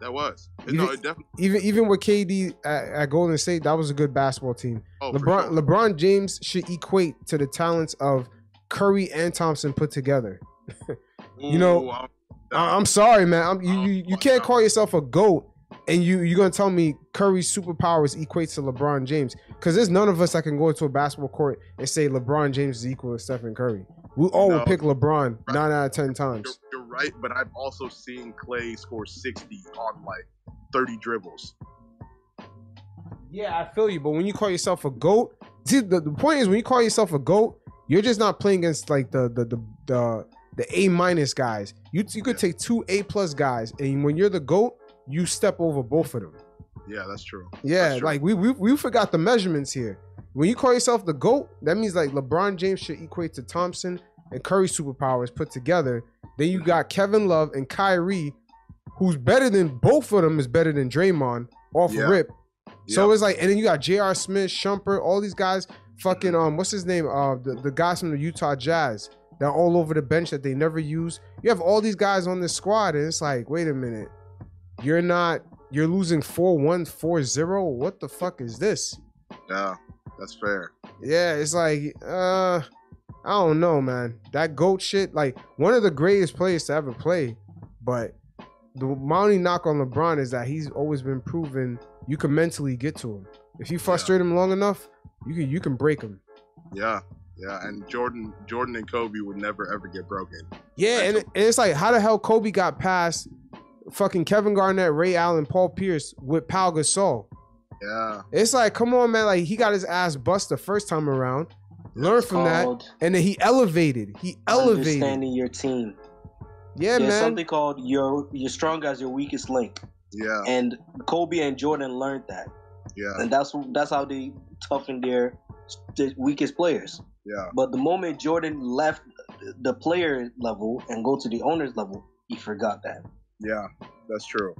That was. Even, no, it definitely. even even with KD at, at Golden State, that was a good basketball team. Oh, LeBron sure. LeBron James should equate to the talents of Curry and Thompson put together. you know, I'm- I'm sorry, man. I'm, you you, you can't call yourself a goat and you you're gonna tell me Curry's superpowers equates to LeBron James because there's none of us that can go into a basketball court and say LeBron James is equal to Stephen Curry. We all No. will pick LeBron nine out of ten times. Right, but I've also seen Klay score 60 on like 30 dribbles. Yeah, I feel you. But when you call yourself a goat, see the, the point is when you call yourself a goat, you're just not playing against like the the the the, the A minus guys. You you could take two A plus guys, and when you're the goat, you step over both of them. Yeah, that's true. Yeah, That's true. like we, we we forgot the measurements here. When you call yourself the GOAT, that means like LeBron James should equate to Thompson and Curry superpowers put together. Then you got Kevin Love and Kyrie, who's better than both of them is better than Draymond off rip. So Yep. it's like, and then you got J.R. Smith, Shumpert, all these guys, fucking um, what's his name? Uh, the, the guys from the Utah Jazz. They're all over the bench that they never use. You have all these guys on this squad, and it's like, wait a minute, you're not, you're losing 4-1, 4-0. What the fuck is this? Yeah, that's fair. Yeah, it's like, uh, I don't know, man. That goat shit, like one of the greatest players to ever play, but the my only knock on LeBron is that he's always been proven you can mentally get to him. If you frustrate him long enough, you can you can break him. Yeah, yeah. And Jordan, Jordan and Kobe would never ever get broken. Yeah, and, it- and it's like how the hell Kobe got past fucking Kevin Garnett, Ray Allen, Paul Pierce with Pau Gasol. Yeah, It's like, come on, man. Like he got his ass bust the first time around. Learn from that, and then he elevated. He elevated. Understanding your team. Yeah, There's man. something called your you're strong as your weakest link. Yeah. And Kobe and Jordan learned that. Yeah. And that's that's how they toughen their, their weakest players. Yeah. But the moment Jordan left the player level and go to the owner's level, he forgot that. Yeah, that's true.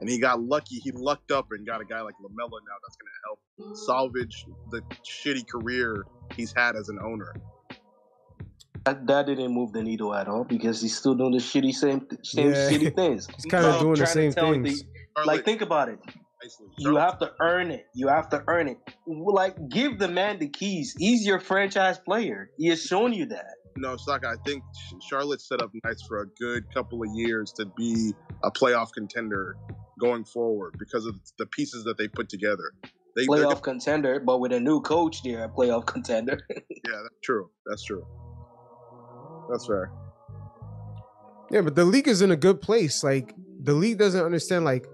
And he got lucky. He lucked up and got a guy like LaMelo now that's going to help salvage the shitty career he's had as an owner. That, that didn't move the needle at all because he's still doing the shitty same same Yeah. shitty things. He's kinda So doing the trying to same tell things. like think about it. You have to earn it. You have to earn it. Like give the man the keys. He's your franchise player. He has shown you that. No, Saka, I think Charlotte set up nice for a good couple of years to be a playoff contender going forward because of the pieces that they put together. They, they're Playoff contender, but with a new coach, they're a playoff contender. Yeah, that's true. That's true. That's fair. Yeah, but the league is in a good place. Like the league doesn't understand like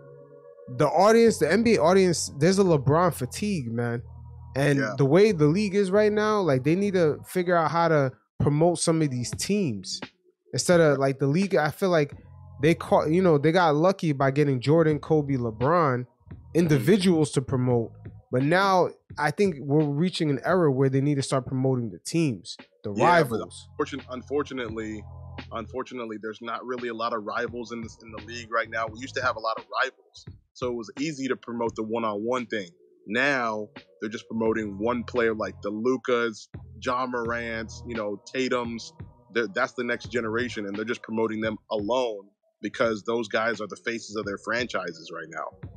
the audience, the NBA audience, there's a LeBron fatigue, man. And Yeah. the way the league is right now, like they need to figure out how to promote some of these teams. Instead of like the league, I feel like they caught, you know, they got lucky by getting Jordan, Kobe, LeBron, individuals to promote. But now I think we're reaching an era where they need to start promoting the teams, the Yeah, rivals. unfortun- unfortunately, unfortunately, there's not really a lot of rivals in this in the league right now. We used to have a lot of rivals, so it was easy to promote the one-on-one thing. Now they're just promoting one player, like the Lucas, Ja Morant's, you know, Tatum's. They're- That's the next generation, and they're just promoting them alone because those guys are the faces of their franchises right now.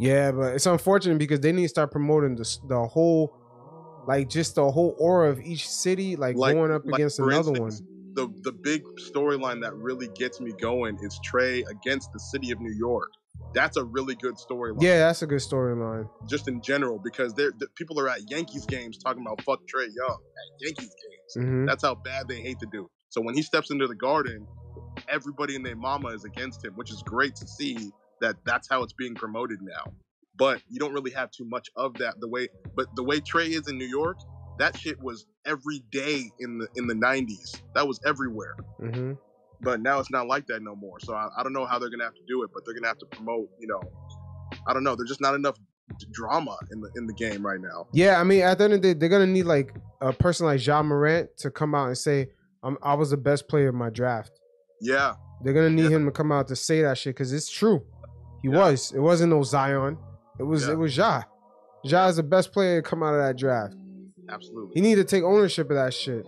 Yeah, but it's unfortunate because they need to start promoting the the whole, like just the whole aura of each city, like, going up like, against another instance, one. The the big storyline that really gets me going is Trey against the city of New York. That's a really good storyline. Yeah, that's a good storyline. Just in general, because they're the, people are at Yankees games talking about fuck Trey Young at Yankees games. Mhm. That's how bad they hate the do. So when he steps into the garden, everybody and their mama is against him, which is great to see that that's how it's being promoted now. But you don't really have too much of that the way but the way Trey is in New York, that shit was every day in the in the 90s. That was everywhere. hmm But now it's not like that no more. So I, I don't know how they're gonna have to do it, but they're gonna have to promote, you know, I don't know. There's just not enough drama in the in the game right now. Yeah, I mean, at the end of the day, they're gonna need like a person like Ja Morant to come out and say, "I'm I was the best player of my draft." Yeah, They're gonna need him to come out to say that shit because it's true. He was. It wasn't no Zion. It was. It was Ja. Ja is the best player to come out of that draft. absolutely. He need to take ownership of that shit.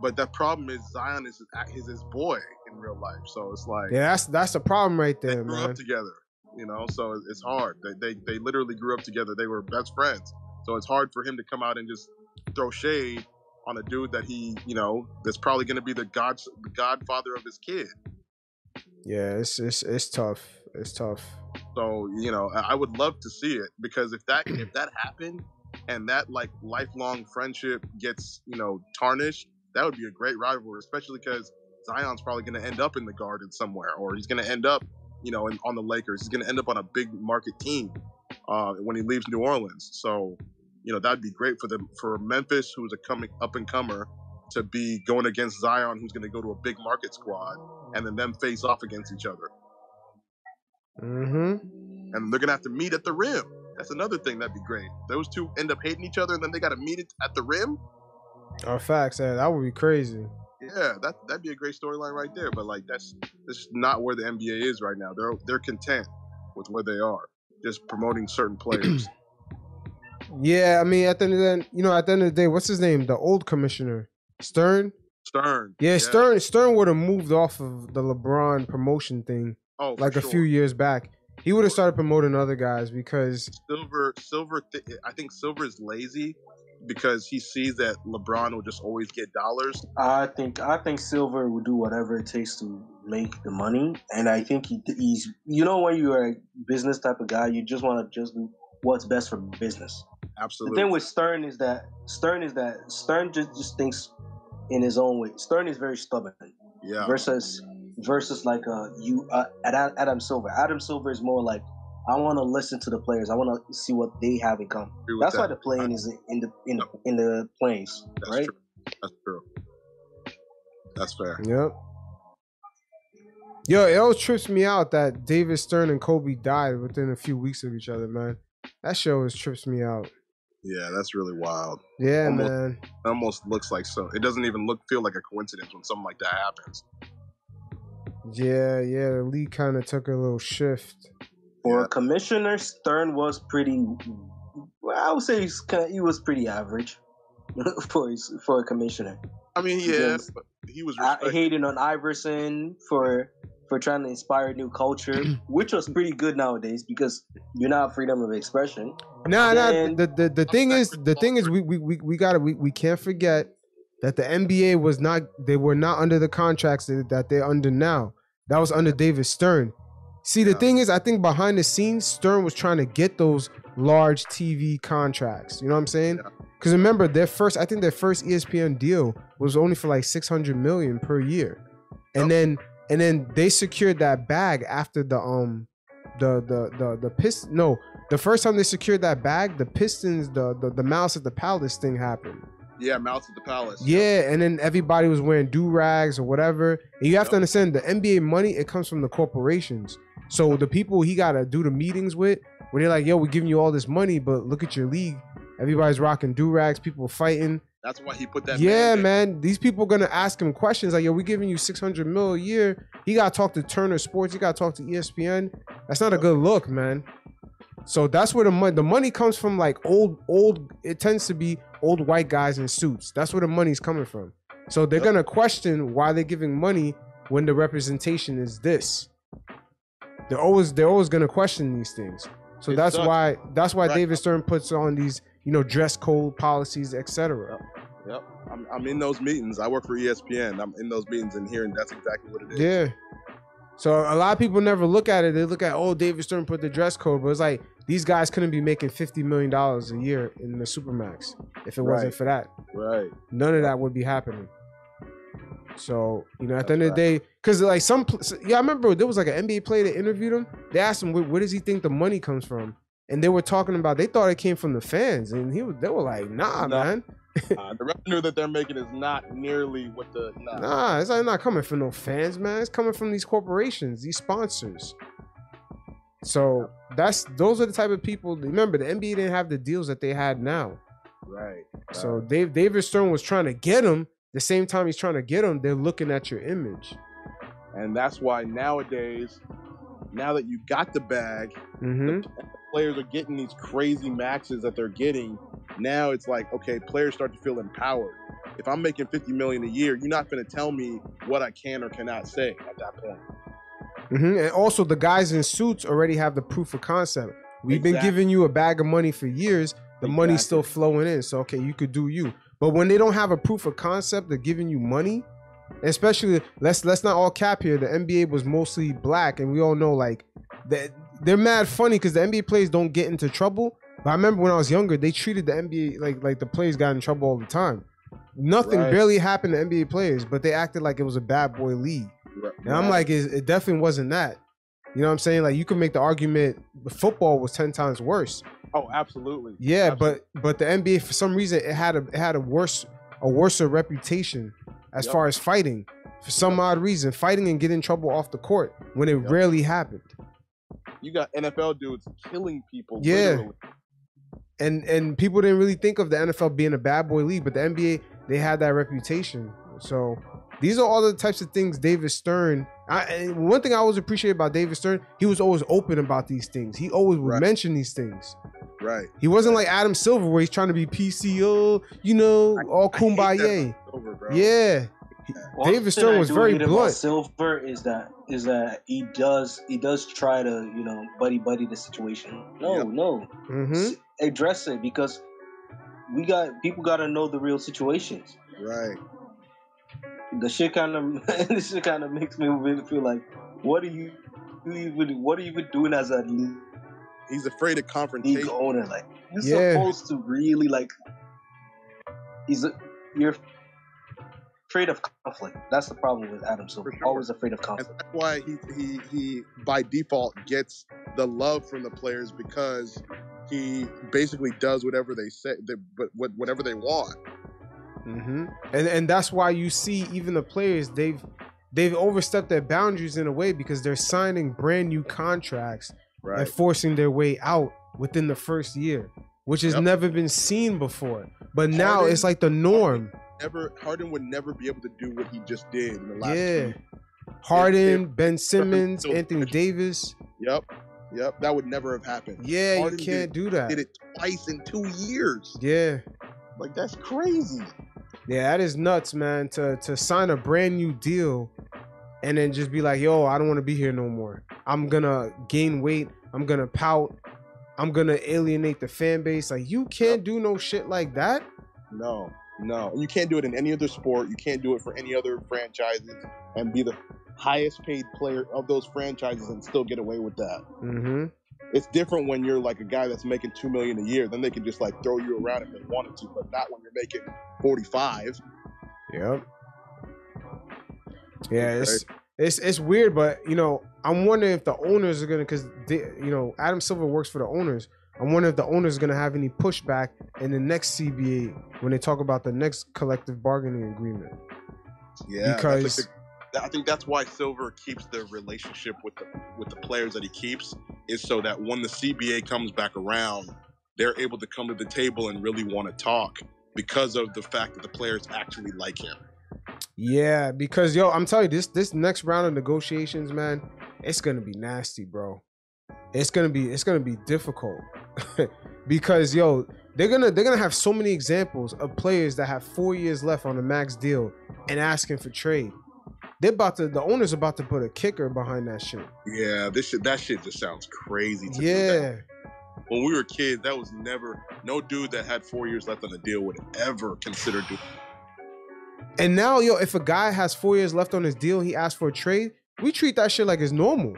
But the problem is Zion is his, is his boy. in real life. So it's like Yeah, that's that's the problem right there, They grew man. up together, you know. So it's hard. They, they they literally grew up together. They were best friends. So it's hard for him to come out and just throw shade on a dude that he, you know, that's probably going to be the god the godfather of his kid. Yeah, it's it's it's tough. It's tough. So you know, I would love to see it because if that if that happened and that like lifelong friendship gets you know tarnished, that would be a great rivalry, especially because Zion's probably going to end up in the Garden somewhere, or he's going to end up you know in, on the Lakers. He's going to end up on a big market team uh, when he leaves New Orleans. So you know that'd be great for them for Memphis, who's a coming up and comer. To be going against Zion, who's going to go to a big market squad, and then them face off against each other Mm-hmm. and they're gonna have to meet at the rim. That's another thing that'd be great. Those two end up hating each other, and then they got to meet it at the rim. Oh, facts. Yeah, that would be crazy. Yeah, that that'd be a great storyline right there. But like, that's that's not where the NBA is right now. They're they're content with where they are, just promoting certain players. Yeah, I mean, at the end of the you know, at the end of the day, what's his name? The old commissioner, Stern. Stern. Yeah, Stern. Stern would have moved off of the LeBron promotion thing, Oh, like a sure. few years back. He would have started promoting other guys because Silver, Silver. Th- I think Silver is lazy because he sees that LeBron will just always get dollars. I think I think Silver will do whatever it takes to make the money, and I think he, he's you know when you're a business type of guy, you just want to just do what's best for business. Absolutely. The thing with Stern is that Stern is that Stern just just thinks in his own way. Stern is very stubborn. Yeah. Versus versus like uh you uh, Ad- Adam Silver. Adam Silver is more like I want to listen to the players. I want to see what they have in common. Agree with That's why the play-in is in the in the in the planes, That's right? true. That's true. That's fair. Yep. Yo, it always trips me out that David Stern and Kobe died within a few weeks of each other, man. That show always trips me out. Yeah, that's really wild. Yeah, almost, man. It almost looks like so. It doesn't even look feel like a coincidence when something like that happens. Yeah, yeah. The league kind of took a little shift. For a commissioner, Stern was pretty. Well, I would say he's kind he was pretty average for his, for a commissioner. I mean, yeah, but he was I respected. hated on Iverson for for trying to inspire new culture, which was pretty good nowadays because you're not freedom of expression. Nah, nah. And- The, the the thing is, the thing is, we we we, we gotta we, we can't forget that the NBA was not they were not under the contracts that, that they're under now. That was under David Stern. See, the thing is, I think behind the scenes, Stern was trying to get those large TV contracts. You know what I'm saying? Because remember, their first, I think their first ESPN deal was only for like 600 million per year, and then and then they secured that bag after the um the the the the pist no the first time they secured that bag the Pistons the the, the Malice at the Palace thing happened. Yeah, Malice at the Palace. Yeah, and then everybody was wearing do rags or whatever. And you have to understand the NBA money it comes from the corporations. So the people he gotta do the meetings with, where they're like, "Yo, we're giving you all this money, but look at your league. Everybody's rocking do rags. People fighting. That's why he put that. yeah, man. These people gonna ask him questions like, "Yo, we giving you six hundred mil a year. He gotta talk to Turner Sports. He gotta talk to ESPN. That's not a good look, man." So that's where the money the money comes from. Like old old, it tends to be old white guys in suits. That's where the money's coming from. So they're gonna question why they're giving money when the representation is this. They're always they're always gonna question these things. So It that's sucks. why that's why Right. David Stern puts on these you know dress code policies, etc. Yep, I'm, I'm in those meetings. I work for ESPN. I'm in those meetings and hearing that's exactly what it is. Yeah. So a lot of people never look at it. They look at oh David Stern put the dress code, but it's like these guys couldn't be making fifty million dollars a year in the supermax if it wasn't for that. Right. None of that would be happening. So you know, at the end of the day, because like some, yeah, I remember there was like an NBA player that interviewed him. They asked him, where, where does he think the money comes from? And they were talking about they thought it came from the fans, and he was they were like, nah, man, Uh, the revenue that they're making is not nearly what the nah. nah, it's like not coming from no fans, man. It's coming from these corporations, these sponsors. So that's those are the type of people. Remember, the NBA didn't have the deals that they had now. Right. So Dave David Stern was trying to get him. The same time he's trying to get them, they're looking at your image. And that's why nowadays, now that you got the bag, Mhm. the players are getting these crazy maxes that they're getting. Now it's like, okay, players start to feel empowered. if I'm making 50 million a year, you're not going to tell me what I can or cannot say at that point. hmm And also, the guys in suits already have the proof of concept. We've been giving you a bag of money for years. The money's still flowing in. So, okay, you could do you. But when they don't have a proof of concept, they're giving you money. Especially, let's let's not all cap here. The NBA was mostly black, and we all know like that they're mad funny because the NBA players don't get into trouble. But I remember when I was younger, they treated the NBA like like the players got in trouble all the time. Nothing Right. barely happened to NBA players, but they acted like it was a bad boy league. And I'm like, it, it definitely wasn't that. You know what I'm saying? Like you can make the argument the football was 10 times worse. Oh, absolutely. Yeah, but but the NBA for some reason it had a it had a worse a worse reputation as Yep. far as fighting. For some odd reason, fighting and getting in trouble off the court when it rarely happened. You got NFL dudes killing people. Yeah. literally. And and people didn't really think of the NFL being a bad boy league, but the NBA they had that reputation. So these are all the types of things David Stern. I, one thing I always appreciate about David Stern, he was always open about these things. He always would mention these things. Right. He wasn't like Adam Silver where he's trying to be PCO, you know, all kumbaya. Yeah. He- One David Stern was very hate blunt. Silver is that is that he does he does try to you know buddy buddy the situation. No, no, Mm-hmm. S- address it because we got people got to know the real situations. Right. The shit kind of this shit kind of makes me really feel like what are you, you even what are you even doing as a He's afraid of confrontation. league owner? Like you're Yeah. supposed to really like he's a, you're afraid of conflict. That's the problem with Adam Silver. Always afraid of And conflict. that's why he, he he by default gets the love from the players because he basically does whatever they say, they, but what- whatever they want. Hmm And and that's why you see even the players they've they've overstepped their boundaries in a way because they're signing brand new contracts Right. and forcing their way out within the first year, which has Yep. never been seen before. But now it's like the norm. Never Harden would never be able to do what he just did in the last. Yeah. two- Harden, if- Ben Simmons, Anthony Davis. Yep. Yep. That would never have happened. Yeah, you can't did, do that. Did it twice in two years. Yeah. Like that's crazy. Yeah, that is nuts, man. To to sign a brand new deal and then just be like, yo, I don't want to be here no more. I'm gonna gain weight. I'm gonna pout. I'm gonna alienate the fan base. Like, you can't do no shit like that. No, no. You can't do it in any other sport. You can't do it for any other franchises and be the highest paid player of those franchises and still get away with that. Mm-hmm. It's different when you're like a guy that's making two million a year. Then they can just like throw you around if they wanted to, but not when you're making forty five. Yep. Yeah, it's it's it's weird, but you know, I'm wondering if the owners are gonna, because you know, Adam Silver works for the owners. I'm wondering if the owners are gonna have any pushback in the next CBA when they talk about the next collective bargaining agreement. Yeah, because that's like the, I think that's why Silver keeps the relationship with the with the players that he keeps is so that when the CBA comes back around, they're able to come to the table and really want to talk because of the fact that the players actually like him. Yeah, because yo, I'm telling you, this this next round of negotiations, man, it's gonna be nasty, bro. It's gonna be it's gonna be difficult because yo, they're gonna they're gonna have so many examples of players that have four years left on a max deal and asking for trade. They're about to the owners about to put a kicker behind that shit. Yeah, this shit that shit just sounds crazy to me. Yeah. When we were kids, that was never no dude that had four years left on the deal would ever consider doing. And now, yo, if a guy has four years left on his deal, he asks for a trade, we treat that shit like it's normal.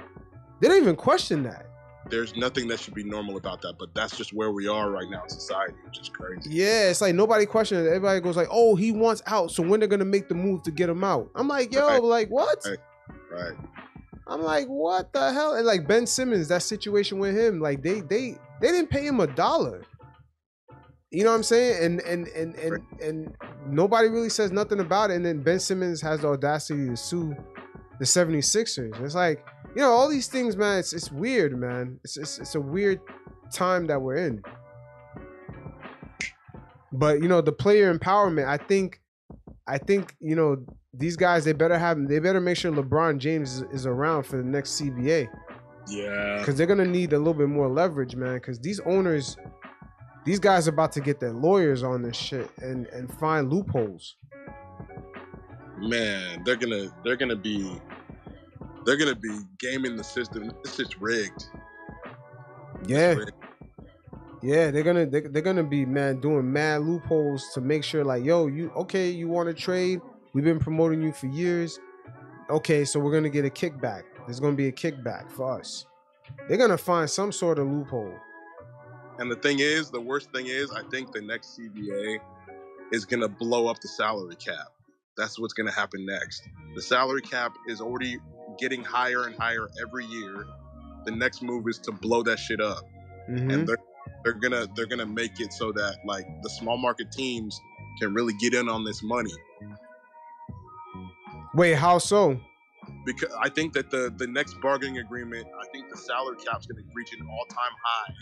They don't even question that. There's nothing that should be normal about that, but that's just where we are right now in society, which is crazy. Yeah, it's like nobody questions it. Everybody goes like, "Oh, he wants out, so when they're gonna make the move to get him out?" I'm like, "Yo, Right. like what?" Right. Right. I'm like, "What the hell?" And like Ben Simmons, that situation with him, like they they they didn't pay him a dollar. You know what I'm saying? And and and and and nobody really says nothing about it. And then Ben Simmons has the audacity to sue the 76ers. It's like, you know, all these things, man, it's it's weird, man. It's it's, it's a weird time that we're in. But you know, the player empowerment, I think I think, you know, these guys they better have they better make sure LeBron James is, is around for the next CBA. Yeah. Because they're gonna need a little bit more leverage, man. Because these owners, these guys are about to get their lawyers on this shit and and find loopholes. man, they're gonna they're gonna be they're gonna be gaming the system. This shit's rigged. Yeah. Yeah, they're gonna they, they're gonna be man doing mad loopholes to make sure like yo you okay you want to trade we've been promoting you for years okay so we're gonna get a kickback there's gonna be a kickback for us they're gonna find some sort of loophole And the thing is, the worst thing is, I think the next CBA is gonna blow up the salary cap. That's what's gonna happen next. The salary cap is already getting higher and higher every year. The next move is to blow that shit up, Mhm. and they're they're gonna they're gonna make it so that like the small market teams can really get in on this money. wait how so because I think that the the next bargaining agreement, I think the salary cap's going to reach an all time high,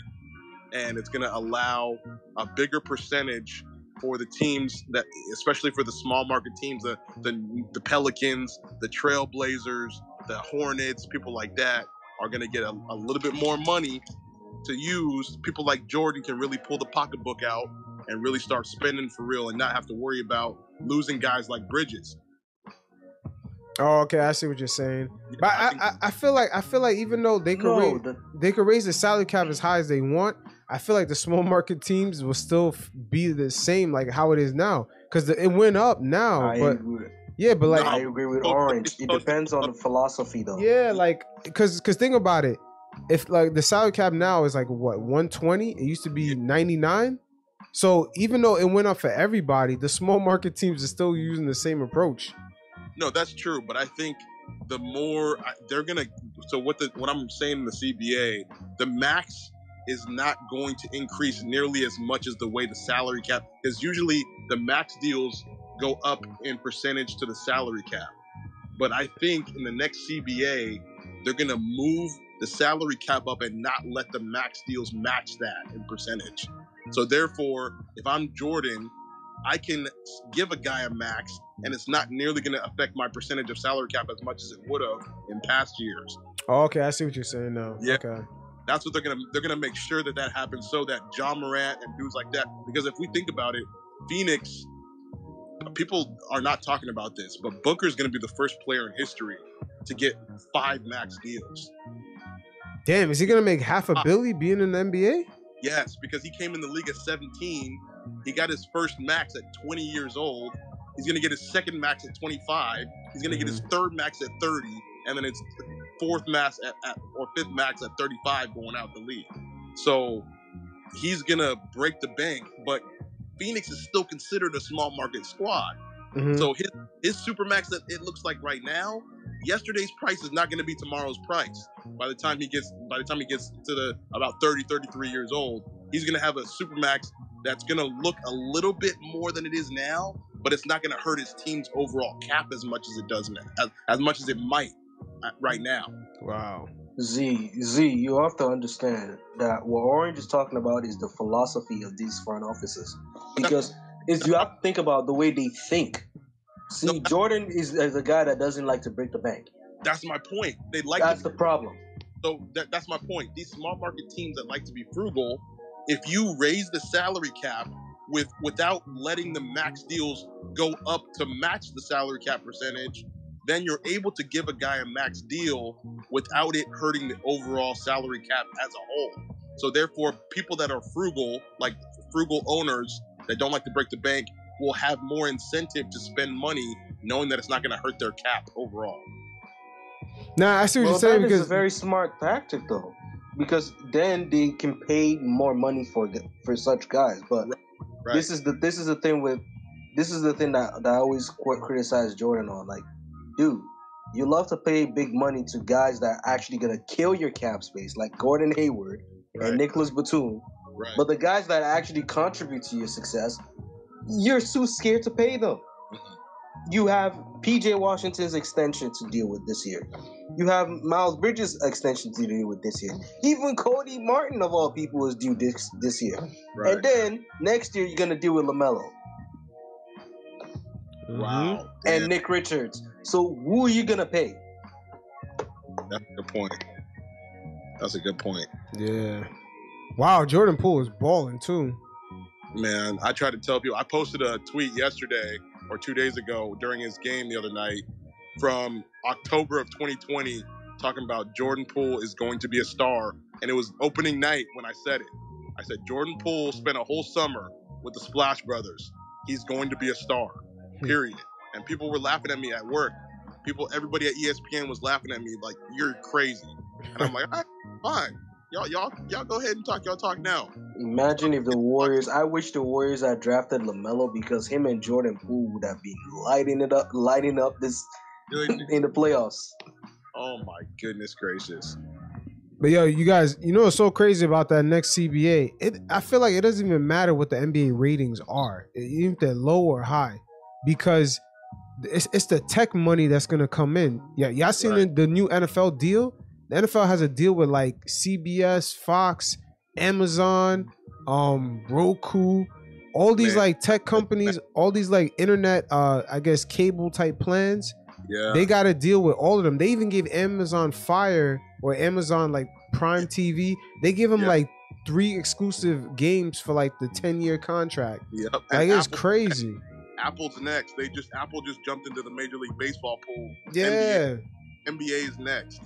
and it's going to allow a bigger percentage for the teams that, especially for the small market teams, the the, the Pelicans, the Trailblazers, the Hornets, people like that are going to get a, a little bit more money to use. People like Jordan can really pull the pocketbook out and really start spending for real, and not have to worry about losing guys like Bridges. oh okay I see what you're saying but I, I I feel like I feel like even though they could No, raise, the- they could raise the salary cap as high as they want I feel like the small market teams will still be the same like how it is now because it went up now I but agree. Yeah but like I agree with Orange. It depends on the philosophy, though. Yeah, like cause cause think about it. If like the salary cap now is like what 120, it used to be 99. So even though it went up for everybody, the small market teams are still using the same approach. No, that's true, but I think the more I- they're gonna. So what the what I'm saying in the CBA, the max is not going to increase nearly as much as the way the salary cap. is. usually the max deals go up mm. in percentage to the salary cap, but I think in the next CBA they're gonna move the salary cap up and not let the max deals match that in percentage. So therefore, if I'm Jordan, I can give a guy a max, and it's not nearly going to affect my percentage of salary cap as much as it would have in past years. Oh, okay, I see what you're saying now. Yeah. Okay. That's what they're gonna they're gonna make sure that that happens so that Ja Morant and dudes like that. Because if we think about it, Phoenix, people are not talking about this, but Booker is gonna be the first player in history to get five max deals. Damn, is he gonna make half a uh, billy being in the NBA? Yes, because he came in the league at 17. He got his first max at 20 years old. He's going to get his second max at 25. He's going to get his mm-hmm. third max at 30, and then his fourth max at, at or fifth max at 35 going out the league. So he's going to break the bank, but Phoenix is still considered a small market squad. Mhm. So his his supermax that it looks like right now, yesterday's price is not going to be tomorrow's price. By the time he gets by the time he gets to the about 30 33 years old, he's going to have a supermax that's going to look a little bit more than it is now, but it's not going to hurt his team's overall cap as much as it does now, as, as much as it might uh, right now. Wow. Z Z, you have to understand that what Orange is talking about is the philosophy of these front offices. Because is you have to think about the way they think. See, Jordan is, is a guy that doesn't like to break the bank. That's my point. They like That's the problem. So that, that's my point. These small market teams that like to be frugal, if you raise the salary cap with without letting the max deals go up to match the salary cap percentage, then you're able to give a guy a max deal without it hurting the overall salary cap as a whole. So therefore, people that are frugal, like frugal owners that don't like to break the bank, will have more incentive to spend money knowing that it's not going to hurt their cap overall. Nah, I see what well, you're saying that is because a very smart tactic, though, because then they can pay more money for the, for such guys. But this is the this is the thing with this is the thing that, that I always criticize Jordan on. Like, dude, you love to pay big money to guys that are actually gonna kill your cap space, like Gordon Hayward and Nicolas Batum. Right. But the guys that actually contribute to your success, you're too scared to pay them. Mm-hmm. You have PJ Washington's extension to deal with this year. You have Miles Bridges' extension to deal with this year. Even Cody Martin, of all people, is due this this year. Right. And then next year, you're gonna deal with LaMelo mm-hmm. Wow. and Nick Richards. So who are you gonna pay? That's a good point. That's a good point. yeah. Wow, Jordan Poole is balling too. Man, I tried to tell people. I posted a tweet yesterday or two days ago during his game the other night from October of 2020, talking about Jordan Poole is going to be a star, and it was opening night when I said it. I said Jordan Poole spent a whole summer with the Splash Brothers. He's going to be a star. Hmm. Period. And people were laughing at me at work. People, everybody at ESPN was laughing at me like you're crazy. And I'm like, all right, fine. Y'all, y'all, y'all go ahead and talk. Y'all talk now. Imagine if the Warriors. I wish the Warriors had drafted LaMelo because him and Jordan Poole would have been lighting it up, lighting up this in the playoffs. Oh my goodness gracious. But yo, you guys, you know what's so crazy about that next CBA? It I feel like it doesn't even matter what the NBA ratings are, eh, even if they're low or high, because it's it's the tech money that's gonna come in. Yeah, y'all seen the, the new NFL deal? The NFL has a deal with like CBS, Fox, Amazon, um, Roku, all these Man. like tech companies, all these like internet, uh, I guess cable type plans. Yeah. They got to deal with all of them. They even gave Amazon Fire or Amazon like Prime TV. They give them Yeah. like three exclusive games for like the 10 year contract. Yep. Like And it's Apple- crazy. Apple's next. They just Apple just jumped into the Major League Baseball pool. Yeah. NBA, NBA is next.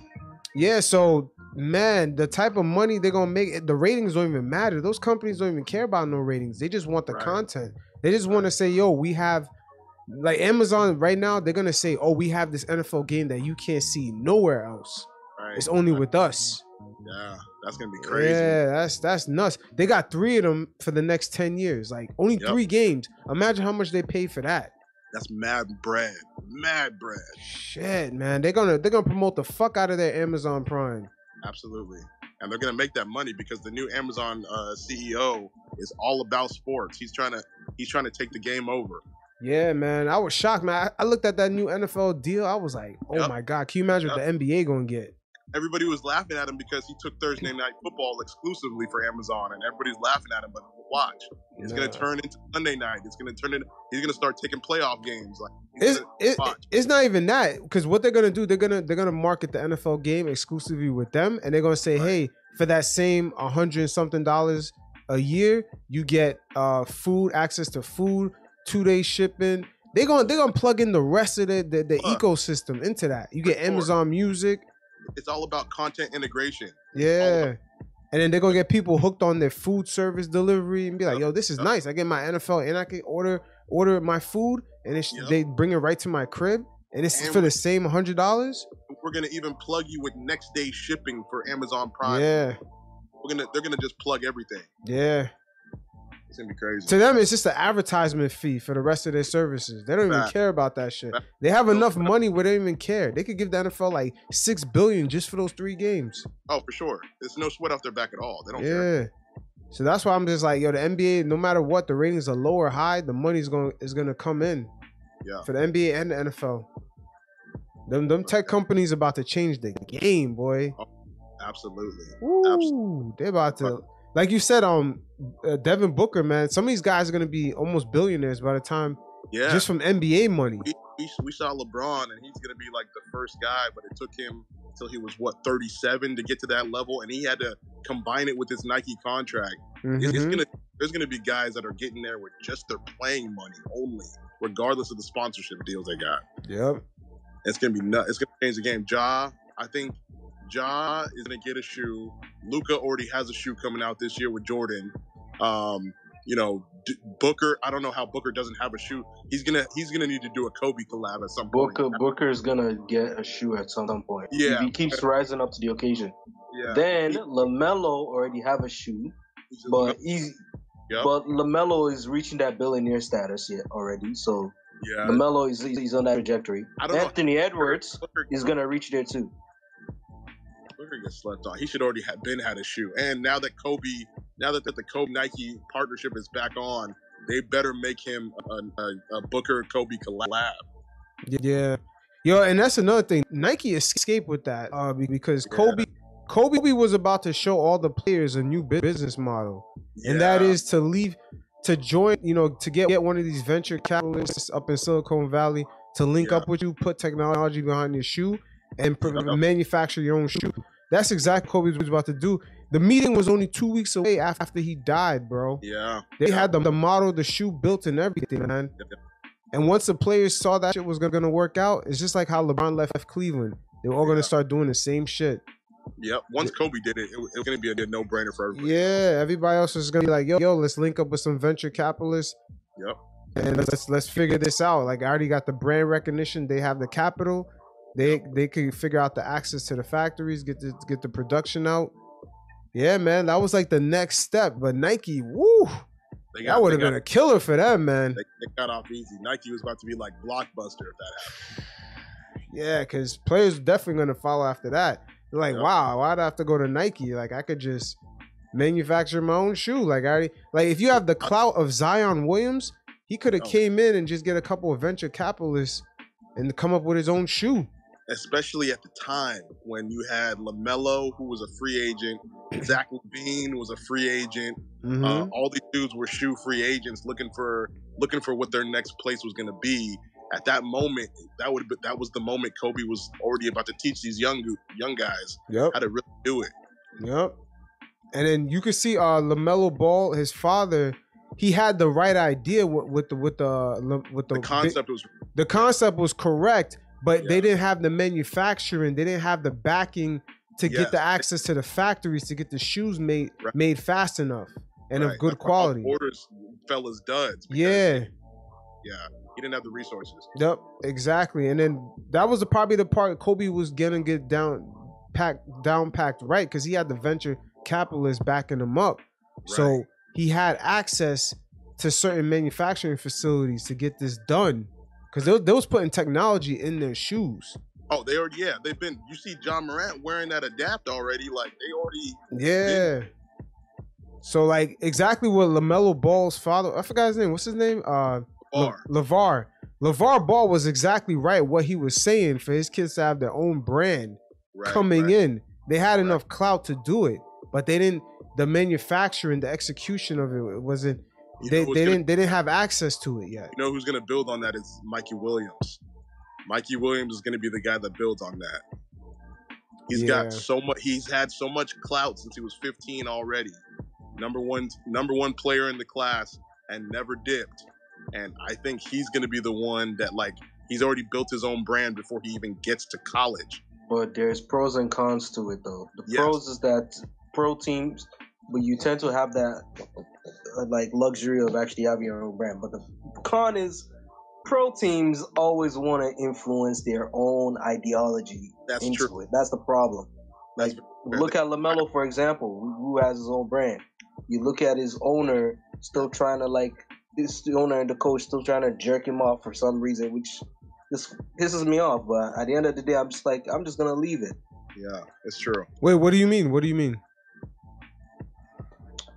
Yeah, so man, the type of money they're gonna make, the ratings don't even matter. Those companies don't even care about no ratings. They just want the content. They just want to say, "Yo, we have." Like Amazon right now, they're gonna say, "Oh, we have this NFL game that you can't see nowhere else. Right. It's only with us." Yeah, that's gonna be crazy. Yeah, that's that's nuts. They got three of them for the next ten years. Like only Yep. three games. Imagine how much they pay for that. That's mad bread. Mad bread. Shit, man. They're gonna they're gonna promote the fuck out of their Amazon Prime. Absolutely. And they're gonna make that money because the new Amazon uh, CEO is all about sports. He's trying to he's trying to take the game over. Yeah, man. I was shocked, man. I, I looked at that new NFL deal. I was like, oh Yep. my god, can you imagine what the NBA gonna get? Everybody was laughing at him because he took Thursday night football exclusively for Amazon, and everybody's laughing at him. But watch, it's gonna turn into Sunday night. It's gonna turn into he's gonna start taking playoff games. Like It's it, it's not even that because what they're gonna do, they're gonna they're gonna market the NFL game exclusively with them, and they're gonna say, hey, for that same a hundred something dollars a year, you get uh food, access to food, two day shipping. They're gonna they're gonna plug in the rest of the the, the ecosystem into that. You get. Amazon Music, It's all about content integration. yeah. And then they're gonna get people hooked on their food service delivery and be like, "Yo, this is nice. I get my NFL and I can order order my food, and it's, they bring it right to my crib, and it's And for the same hundred dollars." We're gonna even plug you with next day shipping for Amazon Prime. Yeah, We're gonna they're gonna just plug everything. yeah. It's gonna be crazy. To them, it's just an advertisement fee for the rest of their services. They don't even care about that shit. They have enough money where they don't even care. They could give the NFL like six billion just for those three games. Oh, for sure. There's no sweat off their back at all. They don't care. Yeah. So that's why I'm just like, yo, the NBA, no matter what, the ratings are low or high, the money's going is gonna come in. Yeah. For the NBA and the NFL. Them them tech companies about to change the game, boy. Oh, absolutely. Ooh, they're about to like you said, um uh, Devin Booker, man, some of these guys are gonna be almost billionaires by the time Yeah. just from NBA money. We, we, we saw LeBron, and he's gonna be like the first guy, but it took him until he was what 37 to get to that level, and he had to combine it with his Nike contract. It's, it's Mhm. gonna there's gonna be guys that are getting there with just their playing money only, regardless of the sponsorship deals they got. Yep. It's gonna be nuts. It's gonna change the game. Ja, I think Ja is gonna get a shoe. Luka already has a shoe coming out this year with Jordan. Um, you know, D- Booker. I don't know how Booker doesn't have a shoe. He's gonna he's gonna need to do a Kobe collab at some point. Booker is gonna get a shoe at some point. Yeah. he keeps rising up to the occasion. Yeah. Then LaMelo already have a shoe, but he's Yep. but LaMelo is reaching that billionaire status yet already. So Yeah. LaMelo is he's on that trajectory. Know. Anthony Edwards is gonna reach there too. Booker gets slept on. He should already have been had a shoe. And now that Kobe, now that, that the Kobe Nike partnership is back on, they better make him a, a, a Booker Kobe collab. Yeah. Yo, and that's another thing. Nike escaped with that uh, be- because Kobe Kobe was about to show all the players a new business model. And that is to leave to join, you know, to get, get one of these venture capitalists up in Silicon Valley to link up with you, put technology behind your shoe and manufacture your own shoe. That's exactly what Kobe was about to do. The meeting was only two weeks away after he died, bro. Yeah. They had the, the model, the shoe built and everything, man. And once the players saw that shit was gonna work out, it's just like how LeBron left Cleveland. They were all gonna start doing the same shit. Yep. Once Kobe did it, it was, was to be a no brainer for everybody. Yeah, everybody else is gonna be like, yo, yo, let's link up with some venture capitalists Yep. and let's, let's figure this out. Like I already got the brand recognition, they have the capital, they they can figure out the access to the factories, get the get the production out. Yeah, man, that was like the next step. But Nike, woo, They that would have been a killer for them, man. They, they got off easy. Nike was about to be like blockbuster if that happened. Yeah, because players definitely gonna follow after that. They're like, wow, why'd I have to go to Nike? Like I could just manufacture my own shoe. Like I already like if you have the clout of Zion Williams, he could have came in and just get a couple of venture capitalists and come up with his own shoe. Especially at the time when you had LaMelo, who was a free agent, Zach LaVine was a free agent. Uh, Mhm. all these dudes were shoe free agents looking for looking for what their next place was going to be. At that moment, that would that was the moment Kobe was already about to teach these young young guys Yep. how to really do it. Yep. And then you could see uh LaMelo Ball, his father, he had the right idea with, with the with the with the, The concept was the concept was correct, but they didn't have the manufacturing, they didn't have the backing to Yes. get the access to the factories to get the shoes made made fast enough and right, of good that's quality. Orders fell as duds. Yeah. Yeah, he didn't have the resources. Yep, exactly. And then that was the, probably the part Kobe was gonna get down packed down packed right because he had the venture capitalists backing him up. So he had access to certain manufacturing facilities to get this done. Because they, they was putting technology in their shoes. Oh, they already yeah, they've been. You see Ja Morant wearing that adapt already. Like they already Yeah. So like exactly what LaMelo Ball's father, I forgot his name. What's his name? Uh, LaVar. LaVar. LaVar Ball was exactly right what he was saying for his kids to have their own brand Right, coming in. They had enough clout to do it, but they didn't. The manufacturing, the execution of it, it wasn't. You They, know who's they gonna- didn't they didn't have access to it yet. You know who's going to build on that is Mikey Williams. Mikey Williams is going to be the guy that builds on that. He's Yeah. got so much. He's had so much clout since he was 15 already. Number one, number one player in the class, and never dipped. And I think he's going to be the one that like he's already built his own brand before he even gets to college. But there's pros and cons to it, though. The Yes. pros is that pro teams, but you tend to have that Uh, like luxury of actually having your own brand. But the con is pro teams always want to influence their own ideology That's into true. it. That's the problem. Like look at LaMelo for example, who who has his own brand. You look at his owner still trying to like this owner and the coach still trying to jerk him off for some reason, which just pisses me off. But at the end of the day, I'm just like I'm just gonna leave it. Yeah, it's true. Wait, what do you mean? What do you mean?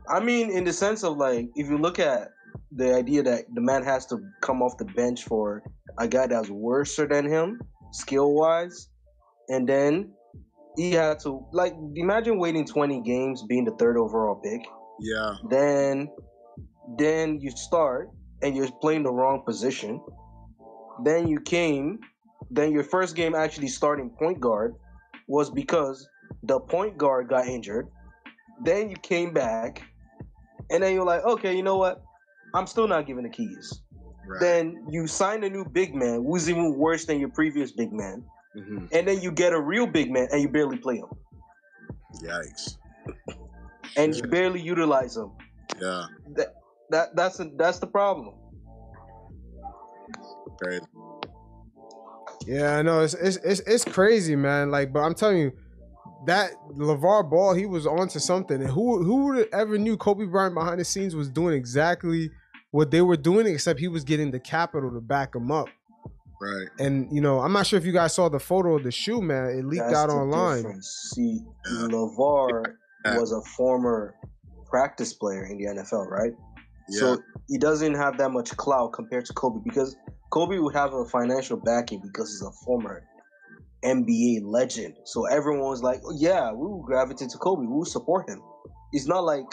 I mean, in the sense of like, if you look at the idea that the man has to come off the bench for a guy that's worse than him, skill wise, and then he had to like imagine waiting 20 games, being the third overall pick. Yeah. Then, then you start and you're playing the wrong position. Then you came. Then your first game actually starting point guard was because the point guard got injured. Then you came back, and then you're like, okay, you know what? I'm still not giving the keys. Then you sign a new big man who's even worse than your previous big man, Mm-hmm. and then you get a real big man and you barely play him, Yikes. and you barely utilize him. Yeah. That that that's a, that's the problem. Crazy. Yeah, I know it's it's it's, it's crazy, man. Like, but I'm telling you, that LaVar Ball, he was onto something. And who who would ever knew Kobe Bryant behind the scenes was doing exactly what they were doing, except he was getting the capital to back him up. Right. And you know, I'm not sure if you guys saw the photo of the shoe, man. It leaked That's out online. difference. See, LaVar was a former practice player in the NFL, right? Yeah. So he doesn't have that much clout compared to Kobe because Kobe would have a financial backing because he's a former NBA legend. So everyone was like, oh, "Yeah, we will gravitate to Kobe. We will support him." It's not like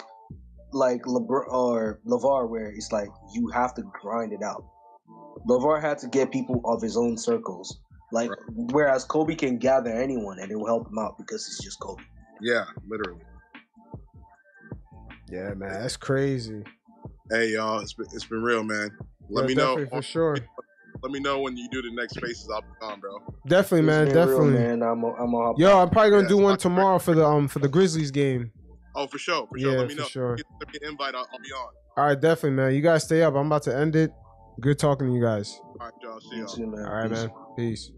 like LeBron or LaVar where it's like you have to grind it out. LaVar had to get people of his own circles. Like whereas Kobe can gather anyone and it will help him out because it's just Kobe. Yeah, literally. Yeah, man, that's crazy. Hey y'all, it's been, it's been real, man. Let Yeah, me know. for sure. Let me know when you do the next spaces. I'll be on, bro. Definitely, man. It's real, Definitely. man. I'm, I'm gonna Yo, I'm probably gonna do one tomorrow for the um for the Grizzlies game. Oh, for sure, for sure. Yeah, Let me for know. sure. Send me an invite. I'll, I'll be on. All right, definitely, man. You guys stay up. I'm about to end it. Good talking to you guys. All right, y'all. See y'all. man. All right, Peace. man. Peace.